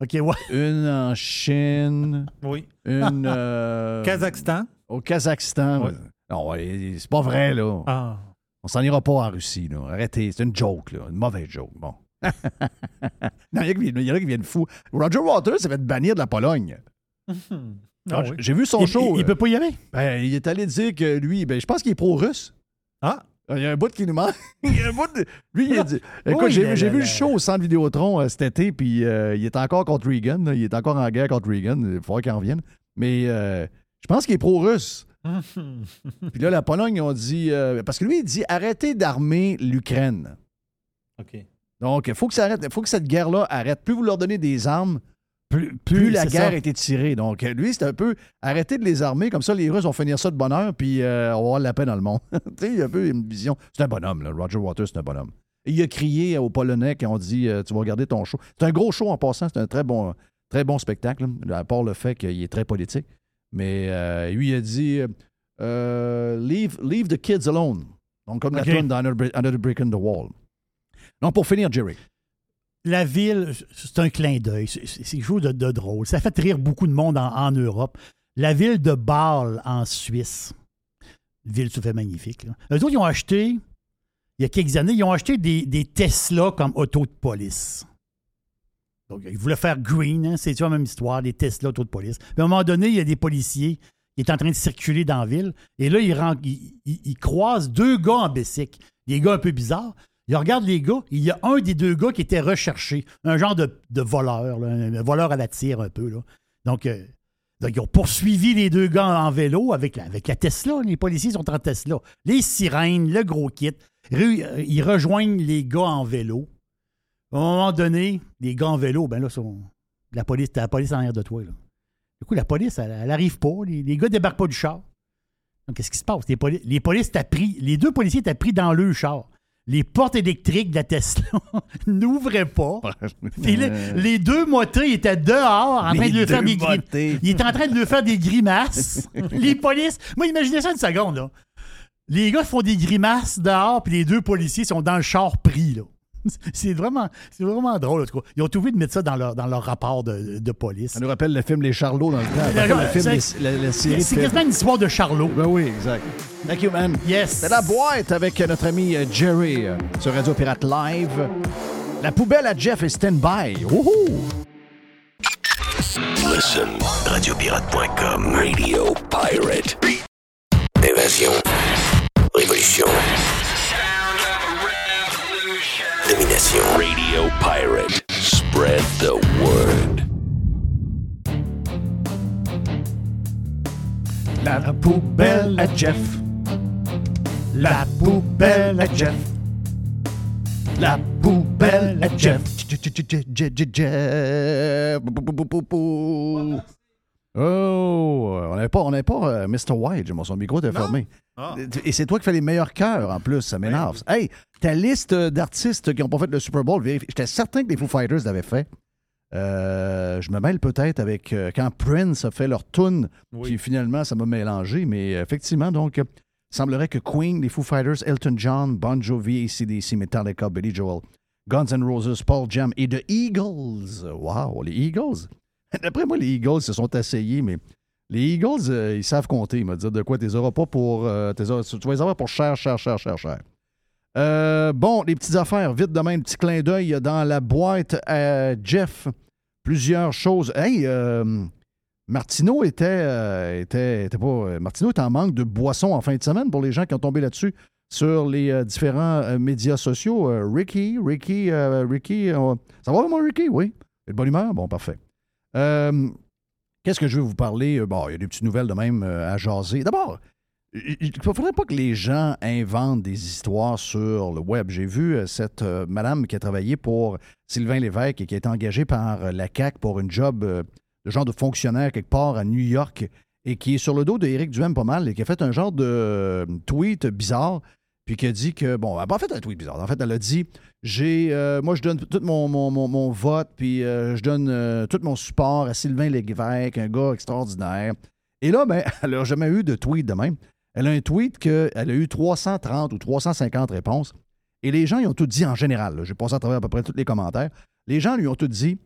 OK, ouais. une en Chine, Oui. une euh, Kazakhstan. Au Kazakhstan. Ouais. Non, c'est pas vrai, là. Ah. On s'en ira pas en Russie, là. Arrêtez, c'est une joke, là. Une mauvaise joke. Bon. non, il y, en a qui viennent- fous. Roger Waters s'est fait bannir de la Pologne. Ah Ah, oui. J'ai vu son Il, show. il- il euh, peut pas y aller? ben, il est allé dire que lui, ben, je pense qu'il est pro-russe. Ah. Il y a un bout qui nous manque. Il y a un bout de- Lui, il a dit. Écoute, Oui, j'ai vu le show au centre Vidéotron euh, cet été, puis euh, il est encore contre Reagan. là. Il est encore en guerre contre Reagan. Il faudrait qu'il en revienne. Mais euh, je pense qu'il est pro-russe. Puis là, la Pologne, ils ont dit. euh, parce que lui, il dit arrêtez d'armer l'Ukraine. OK. Donc, il faut que ça arrête. Faut que cette guerre-là arrête. Plus vous leur donnez des armes, plus, plus Plus, la guerre a été tirée. Donc, euh, lui, c'est un peu arrêter de les armer. Comme ça, les Russes vont finir ça de bonheur, puis euh, on va avoir la paix dans le monde. tu sais, il y a un peu une vision. C'est un bonhomme, là. Roger Waters, c'est un bonhomme. Et il a crié aux Polonais qui ont dit euh, Tu vas regarder ton show. C'est un gros show en passant. C'est un très bon, très bon spectacle, là, à part le fait qu'il est très politique. Mais euh, lui, il a dit euh, leave, leave the kids alone. Donc, comme OK. la tune Under the Brick in the Wall. Donc, pour finir, Jerry. La ville, c'est un clin d'œil. C'est- chose de, de drôle. Ça fait rire beaucoup de monde en, en Europe. La ville de Bâle, en Suisse. Une ville tout fait magnifique. Là. Eux autres, ils ont acheté, il y a quelques années, ils ont acheté des, des Tesla comme auto de police. Donc, ils voulaient faire green, hein, c'est la même histoire, des Tesla auto de police. Puis à un moment donné, il y a des policiers qui est en train de circuler dans la ville. Et là, ils, ils croisent deux gars en Bessic. Des gars un peu bizarres. Ils regardent les gars. Il y a un des deux gars qui était recherché. Un genre de, voleur, un voleur à la tire un peu. Euh, donc, ils ont poursuivi les deux gars en vélo avec la, avec la Tesla. Les policiers sont en Tesla. Les sirènes, le gros kit. Euh, Ils rejoignent les gars en vélo. À un moment donné, les gars en vélo, ben là, sont, la police, t'as la police en arrière de toi. Là. Du coup, la police, elle, elle arrive pas. Les, les gars débarquent pas du char. Donc, qu'est-ce qui se passe? Les, poli- les polices t'as pris, les deux policiers t'ont pris dans le char. Les portes électriques de la Tesla n'ouvraient pas. Puis là, les deux motos ils étaient dehors en train Les de lui faire des grimaces. motés. Ils étaient en train de lui faire des grimaces. les polices. Moi, imaginez ça une seconde, là. Les gars font des grimaces dehors, puis les deux policiers sont dans le char pris, là. C'est vraiment, c'est vraiment drôle, en tout cas. Ils ont trouvé de mettre ça dans leur, dans leur rapport de, de police. Ça nous rappelle le film Les Charlots dans le temps. C'est- quasiment une histoire de Charlot. Ben oui, exact. Thank you, man. Yes. C'est la boîte avec notre ami euh, Jerry euh, sur Radio Pirate Live. La poubelle à Jeff est stand-by. Wouhou! Listen, radiopirate.com, Radio Pirate. Évasion, révolution, domination. Radio Pirate, spread the word. La poubelle à Jeff. La poubelle à Jeff. La poubelle à Jeff. Jeff. Oh, on n'avait pas, on n'avait pas euh, Mr. White, mon son micro était fermé. Et c'est toi qui fais les meilleurs cœurs en plus, ça m'énerve. Hey, ta liste d'artistes qui n'ont pas fait le Super Bowl, j'étais certain que les Foo Fighters l'avaient fait. Euh, je me mêle peut-être avec euh, quand Prince a fait leur tune, puis finalement ça m'a mélangé, mais effectivement, donc Il semblerait que Queen, les Foo Fighters, Elton John, Bon Jovi, ACDC, Metallica, Billy Joel, Guns N' Roses, Paul Jam et The Eagles. Wow, les Eagles. D'après moi, les Eagles se sont asseyés, mais les Eagles, euh, ils savent compter. Ils m'ont dit de quoi tu les auras pas pour. euh, tu vas les avoir pour cher, cher, cher, cher, cher. Euh, bon, les petites affaires, vite demain, petit clin d'œil dans la boîte à Jeff. Plusieurs choses. Hey, euh, Martineau était, était, était pas. en manque de boissons en fin de semaine pour les gens qui ont tombé là-dessus sur les différents médias sociaux. Ricky, Ricky, Ricky, ça va vraiment, Ricky? Oui. De bonne humeur? Bon, parfait. Euh, Qu'est-ce que je veux vous parler? Euh, Bon, il y a des petites nouvelles de même euh, à jaser. D'abord, il ne faudrait pas que les gens inventent des histoires sur le web. J'ai vu cette madame qui a travaillé pour Sylvain Lévesque et qui a été engagée par la CAQ pour une job de genre de fonctionnaire quelque part à New York et qui est sur le dos d'Éric Duhem pas mal et qui a fait un genre de tweet bizarre puis qui a dit que, bon, elle n'a pas fait un tweet bizarre. En fait, elle a dit j'ai, euh, moi, je donne tout mon, mon- mon- vote, puis euh, je donne euh, tout mon support à Sylvain Lévesque, un gars extraordinaire. Et là, ben, elle n'a jamais eu de tweet de même. Elle a un tweet qu'elle a eu 330 ou 350 réponses. Et les gens, ils ont tout dit en général. J'ai passé à travers à peu près tous les commentaires. Les gens lui ont tout dit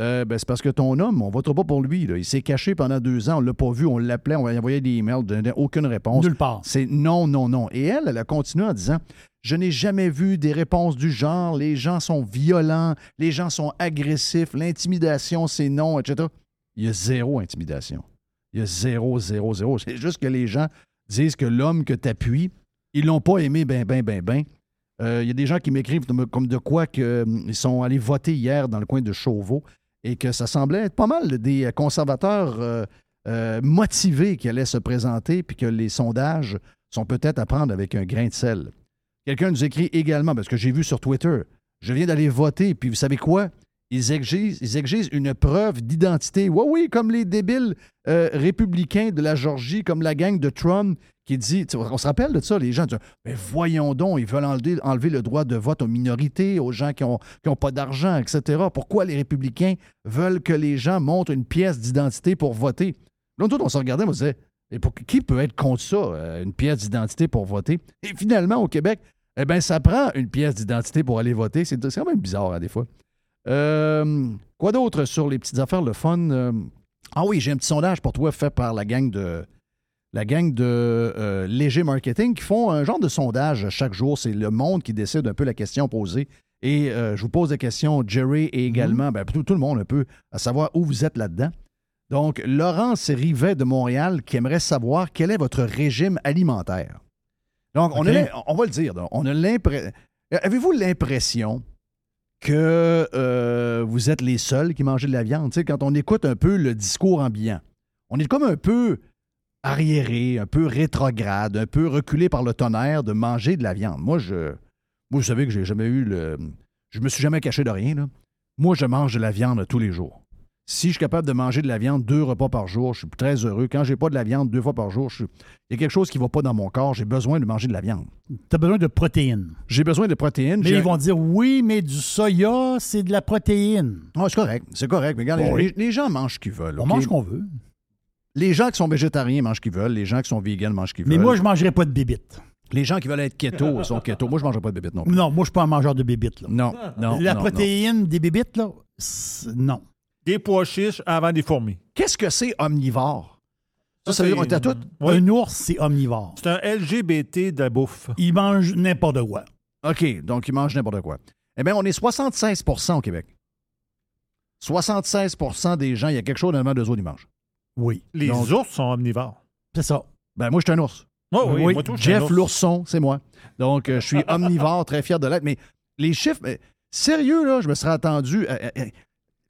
euh, ben, c'est parce que ton homme, on votera pas pour lui. là. Il s'est caché pendant deux ans, on l'a pas vu, on l'appelait, on lui envoyait des emails, donnait aucune réponse. Nulle part. C'est non, non, non. Et elle, elle a continué en disant Je n'ai jamais vu des réponses du genre, les gens sont violents, les gens sont agressifs, l'intimidation, c'est non, etc. Il y a zéro intimidation. Il y a zéro, zéro, zéro. C'est juste que les gens disent que l'homme que tu appuies, ils l'ont pas aimé ben, ben, ben, ben. Euh, Il y a des gens qui m'écrivent comme de quoi qu'ils sont allés voter hier dans le coin de Chauveau et que ça semblait être pas mal des conservateurs euh, euh, motivés qui allaient se présenter puis que les sondages sont peut-être à prendre avec un grain de sel. Quelqu'un nous écrit également, parce que j'ai vu sur Twitter, je viens d'aller voter, puis vous savez quoi? Ils exigent, une preuve d'identité. Oui, oui, comme les débiles euh, républicains de la Georgie, comme la gang de Trump qui dit, on se rappelle de ça, les gens disent, voyons donc, ils veulent enlever, le droit de vote aux minorités, aux gens qui n'ont ont pas d'argent, etc. Pourquoi les républicains veulent que les gens montrent une pièce d'identité pour voter? Autres, on se regardait, on se disait, et pour, qui peut être contre ça, euh, une pièce d'identité pour voter? Et finalement, au Québec, eh bien, ça prend une pièce d'identité pour aller voter. C'est c'est quand même bizarre, hein, des fois. Euh, quoi d'autre sur les petites affaires, le fun? Euh, ah oui, j'ai un petit sondage pour toi fait par la gang de la gang de euh, Léger Marketing qui font un genre de sondage chaque jour. C'est le monde qui décide un peu la question posée. Et je vous pose des questions, Jerry, et également ben, tout, tout le monde un peu, à savoir où vous êtes là-dedans. Donc, Laurence Rivet de Montréal qui aimerait savoir quel est votre régime alimentaire. Donc, on, a va le dire, on a l'impression. Avez-vous l'impression que euh, vous êtes les seuls qui mangent de la viande? Quand on écoute un peu le discours ambiant, on est comme un peu arriéré, un peu rétrograde, un peu reculé par le tonnerre de manger de la viande. Moi, je. Vous savez que j'ai jamais eu le. Je me suis jamais caché de rien. Moi, je mange de la viande tous les jours. Si je suis capable de manger de la viande deux repas par jour, je suis très heureux. Quand j'ai pas de la viande deux fois par jour, je suis- il y a quelque chose qui va pas dans mon corps. J'ai besoin de manger de la viande. Tu as besoin de protéines. J'ai besoin de protéines. Mais ils vont dire oui, mais du soya, c'est de la protéine. Ah, c'est correct. C'est correct. Mais regarde, Bon, les, gens mangent ce qu'ils veulent. On mange ce qu'on veut. Les gens qui sont végétariens mangent ce qu'ils veulent. Les gens qui sont véganes mangent ce qu'ils Mais veulent. moi, je ne mangerai pas de bébites. Les gens qui veulent être keto sont keto. Moi, je ne mangerai pas de bébites non plus. Non, moi, je suis pas un mangeur de bébites. Là. Non, non. La non, protéine des bébites, là, non. Des pois chiches avant des fourmis. Qu'est-ce que c'est omnivore? Ça, ça veut dire qu'on? Oui. Un ours, c'est omnivore. C'est un LGBT de la bouffe. Il mange n'importe quoi. OK, donc ils mangent n'importe quoi. Eh bien, on est 76% au Québec. 76% des gens, il y a quelque chose dans le d'eux autres, ils mangent. Oui. Les Donc- ours sont omnivores. C'est ça. Ben, moi, je suis un ours. Oh, oui, Oui, moi, tout, je suis un Jeff ours. l'ourson, c'est moi. Donc, euh, je suis omnivore, très fier de l'être. Mais les chiffres, sérieux, là, je me serais attendu. euh, euh,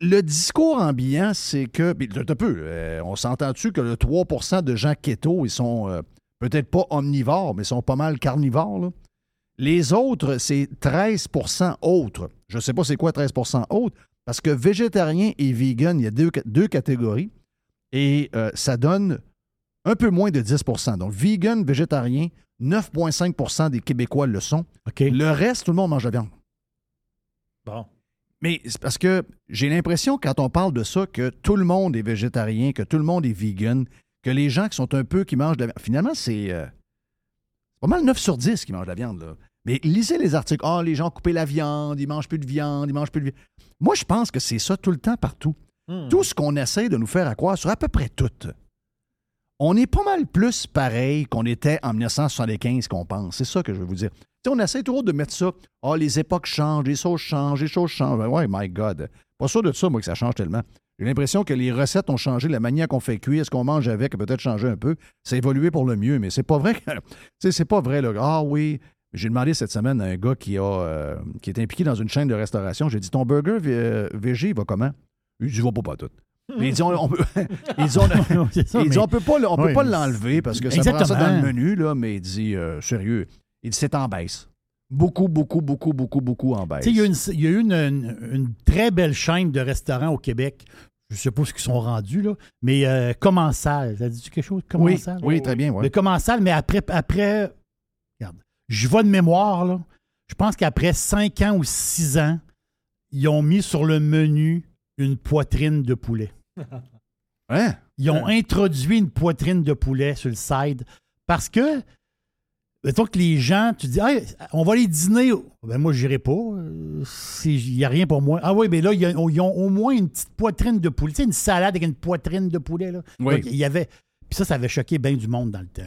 le discours ambiant, c'est que. Un peu, euh, on s'entend-tu que le 3% de gens keto, ils sont euh, peut-être pas omnivores, mais ils sont pas mal carnivores, là. Les autres, c'est 13% autres. Je ne sais pas c'est quoi 13% autres, parce que végétarien et vegan, il y a deux, deux catégories, et euh, ça donne un peu moins de 10% Donc, vegan, végétarien, 9,5% des Québécois le sont. Le reste, tout le monde mange de la viande. Bon. Mais c'est parce que j'ai l'impression, quand on parle de ça, que tout le monde est végétarien, que tout le monde est vegan, que les gens qui sont un peu qui mangent de la viande. Finalement, c'est. euh, pas mal 9 sur 10 qui mangent de la viande, là. Mais lisez les articles. Ah, les gens ont coupé la viande, ils mangent plus de viande, ils mangent plus de viande. Moi, je pense que c'est ça tout le temps, partout. Hmm. Tout ce qu'on essaie de nous faire à croire sur à peu près tout. On est pas mal plus pareil qu'on était en 1975 qu'on pense. C'est ça que je veux vous dire. On essaie toujours de mettre ça. Ah, les époques changent, les choses changent, les choses changent. Ouais, my God. Pas sûr de ça, moi, que ça change tellement. J'ai l'impression que les recettes ont changé, la manière qu'on fait cuire, ce qu'on mange avec a peut-être changé un peu. A évolué pour le mieux, mais c'est pas vrai. c'est pas vrai. Là. Ah oui. J'ai demandé cette semaine à un gars qui, a, euh, est impliqué dans une chaîne de restauration. J'ai dit Ton burger euh, végé, il va comment Il dit Il va pas tout. Mais il dit, on, on peut, il dit, on- C'est ça, il dit, mais- on peut pas, on peut Oui, pas l'enlever parce que ça prend ça Exactement. dans le menu, là, mais il dit, euh, sérieux, il dit, c'est en baisse. Beaucoup, beaucoup, beaucoup, beaucoup, beaucoup en baisse. Il y a, une, y a eu une, une- une très belle chaîne de restaurants au Québec. Je ne sais pas ce qu'ils sont rendus, là, mais euh, Commensal. Ça dit quelque chose? Oui, Commensal? oui, très bien. ouais. Le Commensal, mais après, après regarde, je vais de mémoire, là. Je pense qu'après cinq ans ou six ans, ils ont mis sur le menu une poitrine de poulet. Hein? Ils ont introduit une poitrine de poulet sur le side parce que, mettons que les gens, tu dis, Hey, on va aller dîner. Ben moi, je n'irai pas. Il n'y a rien pour moi. Ah oui, mais là, ils ont, ils ont au moins une petite poitrine de poulet. Tu sais, une salade avec une poitrine de poulet. Là. Oui. Il y avait. Puis ça, ça avait choqué bien du monde dans le temps.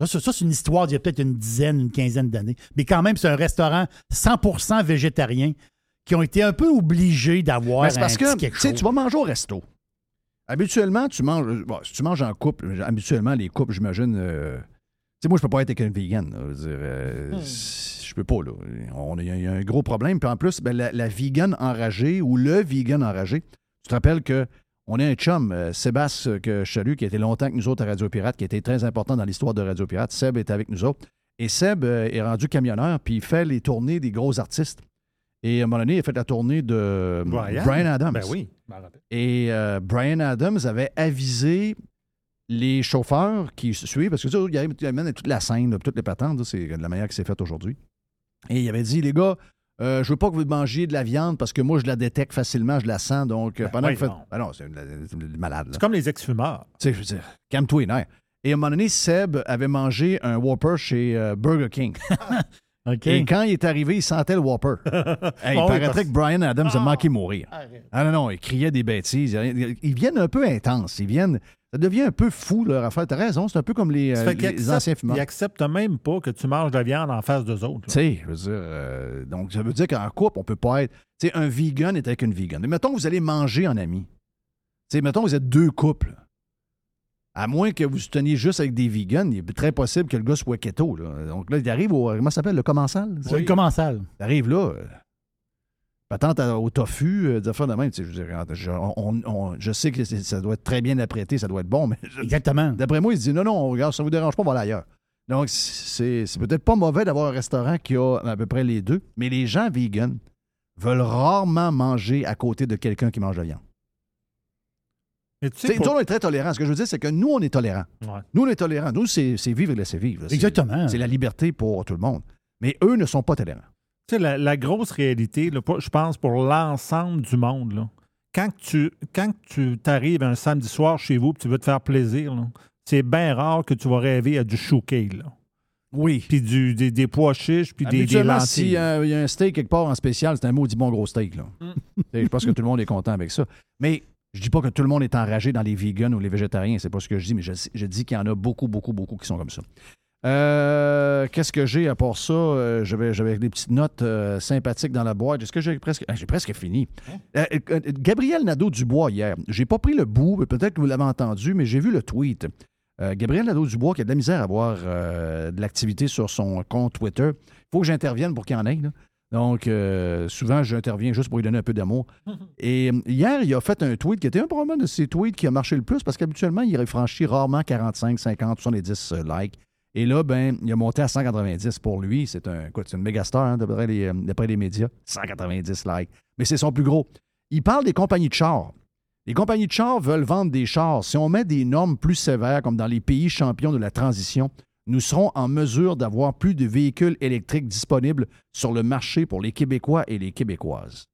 là. Ça, c'est une histoire d'il y a peut-être une dizaine, une quinzaine d'années. Mais quand même, c'est un restaurant 100% végétarien qui ont été un peu obligés d'avoir Ben, un parce petit que quelque tu sais, chose. tu vas manger au resto. Habituellement, tu manges. bon, si tu manges en couple, habituellement, les couples, j'imagine. euh, tu sais, moi, je peux pas être avec un vegan. là. Je veux dire, euh, Hmm. Je peux pas, là. On- Il y, a- il y a un gros problème. Puis en plus, ben, la, la vegan enragée ou le vegan enragé, tu te rappelles que on a un chum, euh, Sébastien, que je salue, qui été longtemps avec nous autres à Radio Pirate, qui a été très important dans l'histoire de Radio Pirate. Seb est avec nous autres. Et Seb euh, est rendu camionneur, puis il fait les tournées des gros artistes. Et à un moment donné, il a fait la tournée de Brian? Adams. Ben oui, je m'en rappelle. Et euh, Brian Adams avait avisé les chauffeurs qui suivent, parce que tu sais, il amène toute la scène, toutes les patentes, c'est de la manière que c'est fait aujourd'hui. Et il avait dit, les gars, euh, je veux pas que vous mangiez de la viande parce que moi, je la détecte facilement, je la sens. Donc, euh, Ben, pendant que vous faites. Ben non, c'est malade. C'est comme les ex-fumeurs. Tu sais, je veux dire, calme-toi. Et à un moment donné, Seb avait mangé un Whopper chez euh, Burger King. Et quand il est arrivé, il sentait le Whopper. Hey, il oui, paraîtrait parce- que Brian Adams a manqué mourir. Ah non, non, il criait des bêtises. Ils viennent un peu intenses. Ils viennent. Ça devient un peu fou, leur affaire. T'as raison, c'est un peu comme les, euh, les anciens fumeurs. Ils acceptent même pas que tu manges de la viande en face d'eux autres. Tu sais, je veux dire, euh, donc ça veut dire qu'en couple, on peut pas être. Tu sais, un vegan est avec une vegan. Mais mettons que vous allez manger en ami. Tu sais, mettons que vous êtes deux couples. À moins que vous teniez juste avec des vegans, il est très possible que le gars soit keto. Là. Donc là, il arrive au. Comment ça s'appelle Le commensal? C'est le commensal. Il arrive là. euh, Patente au tofu, euh, des affaires de même. Je, veux dire, je, on- on- je sais que ça doit être très bien apprêté, ça doit être bon, mais je- Exactement. D'après moi, il se dit non, non, regarde, ça ne vous dérange pas, on va aller ailleurs. Donc, c'est c'est peut-être pas mauvais d'avoir un restaurant qui a à peu près les deux, mais les gens vegan veulent rarement manger à côté de quelqu'un qui mange de la viande. Sais, pour- Nous, on est très tolérants. Ce que je veux dire, c'est que nous, on est tolérants. Ouais. Nous, on est tolérants. Nous, c'est c'est vivre et laisser vivre. C'est- Exactement. C'est la liberté pour tout le monde. Mais eux ne sont pas tolérants. Tu sais, la, la grosse réalité, là, je pense, pour l'ensemble du monde, là, quand tu quand tu t'arrives un samedi soir chez vous et tu veux te faire plaisir, c'est bien rare que tu vas rêver à du chouquet. Oui. Puis du, des, des pois chiches, puis des, des lentilles. s'il y a un steak quelque part en spécial, c'est un maudit bon gros steak. Là. Mm. Je pense que tout le monde est content avec ça. Mais je dis pas que tout le monde est enragé dans les vegans ou les végétariens. C'est pas ce que je dis, mais je, je dis qu'il y en a beaucoup, beaucoup, beaucoup qui sont comme ça. Euh, Qu'est-ce que j'ai à part ça? Euh, J'avais des petites notes euh, sympathiques dans la boîte. Est-ce que j'ai presque. ah, J'ai presque fini. Euh, Gabriel Nadeau-Dubois hier. J'ai pas pris le bout, peut-être que vous l'avez entendu, mais j'ai vu le tweet. Gabriel Nadeau-Dubois qui a de la misère à avoir de l'activité sur son compte Twitter. Il faut que j'intervienne pour qu'il y en ait. là. Donc, euh, souvent, j'interviens juste pour lui donner un peu d'amour. Et euh, hier, il a fait un tweet qui était un probablement de ses tweets qui a marché le plus parce qu'habituellement, il franchit rarement 45, 50, 70 euh, likes. Et là, ben, il a monté à 190 pour lui. C'est un, une méga star, hein, d'après, les, euh, d'après les médias. 190 likes. Mais c'est son plus gros. Il parle des compagnies de chars. Les compagnies de chars veulent vendre des chars. Si on met des normes plus sévères, comme dans les pays champions de la transition, nous serons en mesure d'avoir plus de véhicules électriques disponibles sur le marché pour les Québécois et les Québécoises.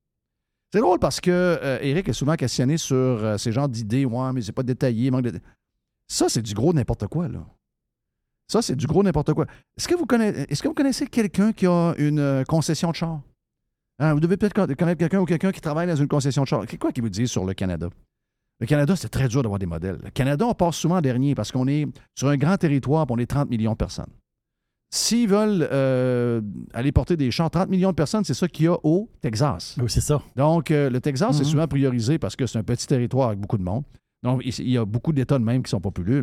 C'est drôle parce que euh, Eric est souvent questionné sur euh, ces genres d'idées. Ouais, mais c'est pas détaillé. manque. Ça, c'est du gros n'importe quoi, là. Ça, c'est du gros n'importe quoi. Est-ce que, vous connaissez, quelqu'un qui a une euh, concession de char? Hein, vous devez peut-être con- connaître quelqu'un ou quelqu'un qui travaille dans une concession de char. C'est quoi qui vous dit sur le Canada? Le Canada, c'est très dur d'avoir des modèles. Le Canada, on passe souvent en dernier parce qu'on est sur un grand territoire, puis on est 30 millions de personnes. S'ils veulent euh, aller porter des chars, 30 millions de personnes, c'est ça qu'il y a au Texas. Oui, c'est ça. Donc, euh, le Texas, c'est Mhm. souvent priorisé parce que c'est un petit territoire avec beaucoup de monde. Donc, il y a beaucoup d'États de même qui sont populaires.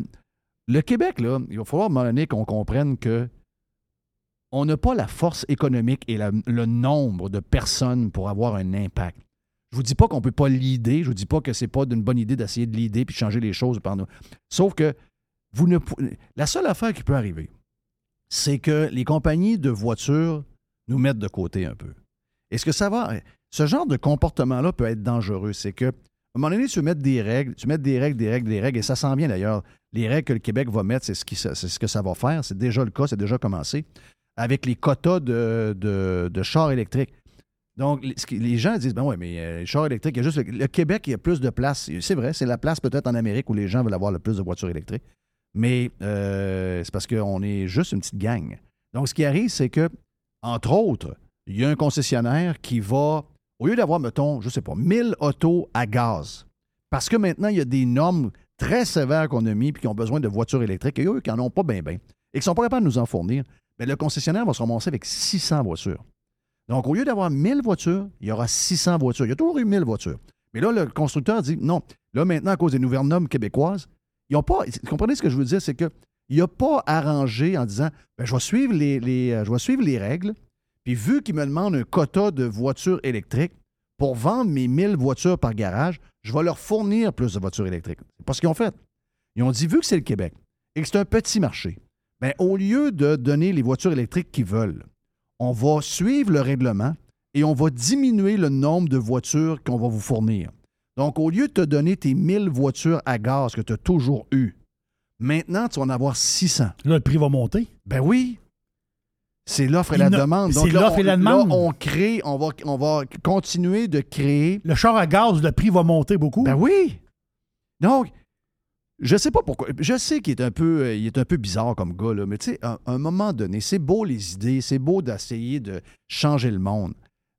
Le Québec, là, il va falloir, à un moment donné, qu'on comprenne que on n'a pas la force économique et la- le nombre de personnes pour avoir un impact. Je vous dis pas qu'on ne peut pas l'idée, je vous dis pas que c'est pas une bonne idée d'essayer de l'idée puis de changer les choses par nous. Sauf que vous ne la seule affaire qui peut arriver, c'est que les compagnies de voitures nous mettent de côté un peu. Est-ce que ça va? Ce genre de comportement-là peut être dangereux. C'est que, à un moment donné, tu mettre des règles, tu mets des règles, des règles, des règles, et ça sent bien d'ailleurs. Les règles que le Québec va mettre, c'est ce, qui- c'est ce que ça va faire. C'est déjà le cas, c'est déjà commencé. Avec les quotas de, de- de chars électriques. Donc, les, gens disent, ben ouais, mais euh, les chars électriques, il y a juste le, Québec, il y a plus de place. C'est vrai, c'est la place peut-être en Amérique où les gens veulent avoir le plus de voitures électriques. Mais euh, c'est parce qu'on est juste une petite gang. Donc, ce qui arrive, c'est que, entre autres, il y a un concessionnaire qui va, au lieu d'avoir, mettons, je sais pas, 1000 autos à gaz, parce que maintenant, il y a des normes très sévères qu'on a mis puis qui ont besoin de voitures électriques, et eux qui n'en ont pas bien, bien, et qui ne sont pas capables de nous en fournir, bien, le concessionnaire va se ramasser avec 600 voitures. Donc, au lieu d'avoir 1000 voitures, il y aura 600 voitures. Il y a toujours eu 1000 voitures. Mais là, le constructeur dit non. Là, maintenant, à cause des nouvelles normes québécoises, ils n'ont pas. Vous comprenez ce que je veux dire? C'est qu'il n'a pas arrangé en disant ben, je, vais suivre les, les, euh, je vais suivre les règles, puis vu qu'il me demande un quota de voitures électriques pour vendre mes 1000 voitures par garage, je vais leur fournir plus de voitures électriques. C'est pas ce qu'ils ont fait. Ils ont dit vu que c'est le Québec et que c'est un petit marché, ben, au lieu de donner les voitures électriques qu'ils veulent, on va suivre le règlement et on va diminuer le nombre de voitures qu'on va vous fournir. Donc, au lieu de te donner tes 1000 voitures à gaz que tu as toujours eues, maintenant, tu vas en avoir 600. Là, le prix va monter. Ben oui. C'est l'offre et la demande. c'est là, l'offre et la là, demande. on crée, on va, on va continuer de créer. Le char à gaz, le prix va monter beaucoup. Ben oui. Donc, je sais pas pourquoi. Je sais qu'il est un peu, euh, il est un peu bizarre comme gars, mais tu sais, à un moment donné, c'est beau les idées, c'est beau d'essayer de changer le monde.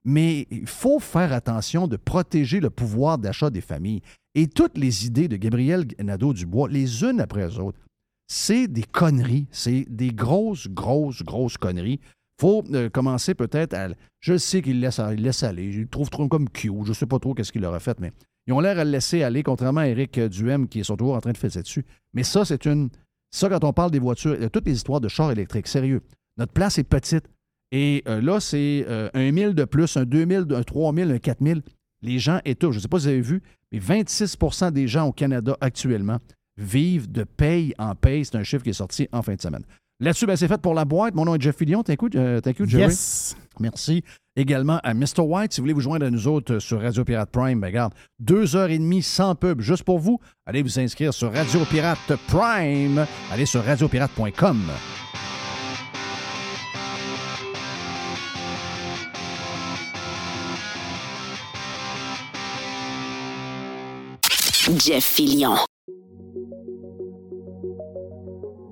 Mais il faut faire attention de protéger le pouvoir d'achat des familles. Et toutes les idées de Gabriel Nadeau-Dubois, les unes après les autres, c'est des conneries. C'est des grosses, grosses, grosses conneries. faut euh, commencer peut-être à... Je sais qu'il laisse, il laisse aller. Le trouve trop comme cute. Je sais pas trop qu'est-ce qu'il aurait fait, mais ils ont l'air à le laisser aller, contrairement à Eric Duhem qui est toujours en train de faire dessus. Mais ça, c'est une... Ça, quand on parle des voitures, a toutes les histoires de chars électriques. Sérieux. Notre place est petite. Et euh, là, c'est euh, un 1000 de plus, un 2000, un 3000, un 4000. Les gens étouffent. Je ne sais pas si vous avez vu, mais 26% des gens au Canada actuellement vivent de paye en paye. C'est un chiffre qui est sorti en fin de semaine. Là-dessus, ben, c'est fait pour la boîte. Mon nom est Jeff Fillion. Thank you, euh, Jerry? Yes. Merci également à Mr. White. Si vous voulez vous joindre à nous autres euh, sur Radio Pirate Prime, ben, regarde, deux heures et demie sans pub, juste pour vous. Allez vous inscrire sur Radio Pirate Prime. Allez sur radiopirate.com. Jeff Fillion.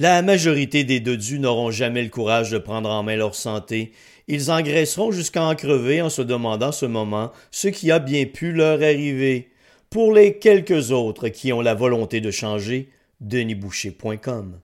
La majorité des dodus n'auront jamais le courage de prendre en main leur santé. Ils engraisseront jusqu'à en crever en se demandant ce moment ce qui a bien pu leur arriver. Pour les quelques autres qui ont la volonté de changer, denisboucher.com.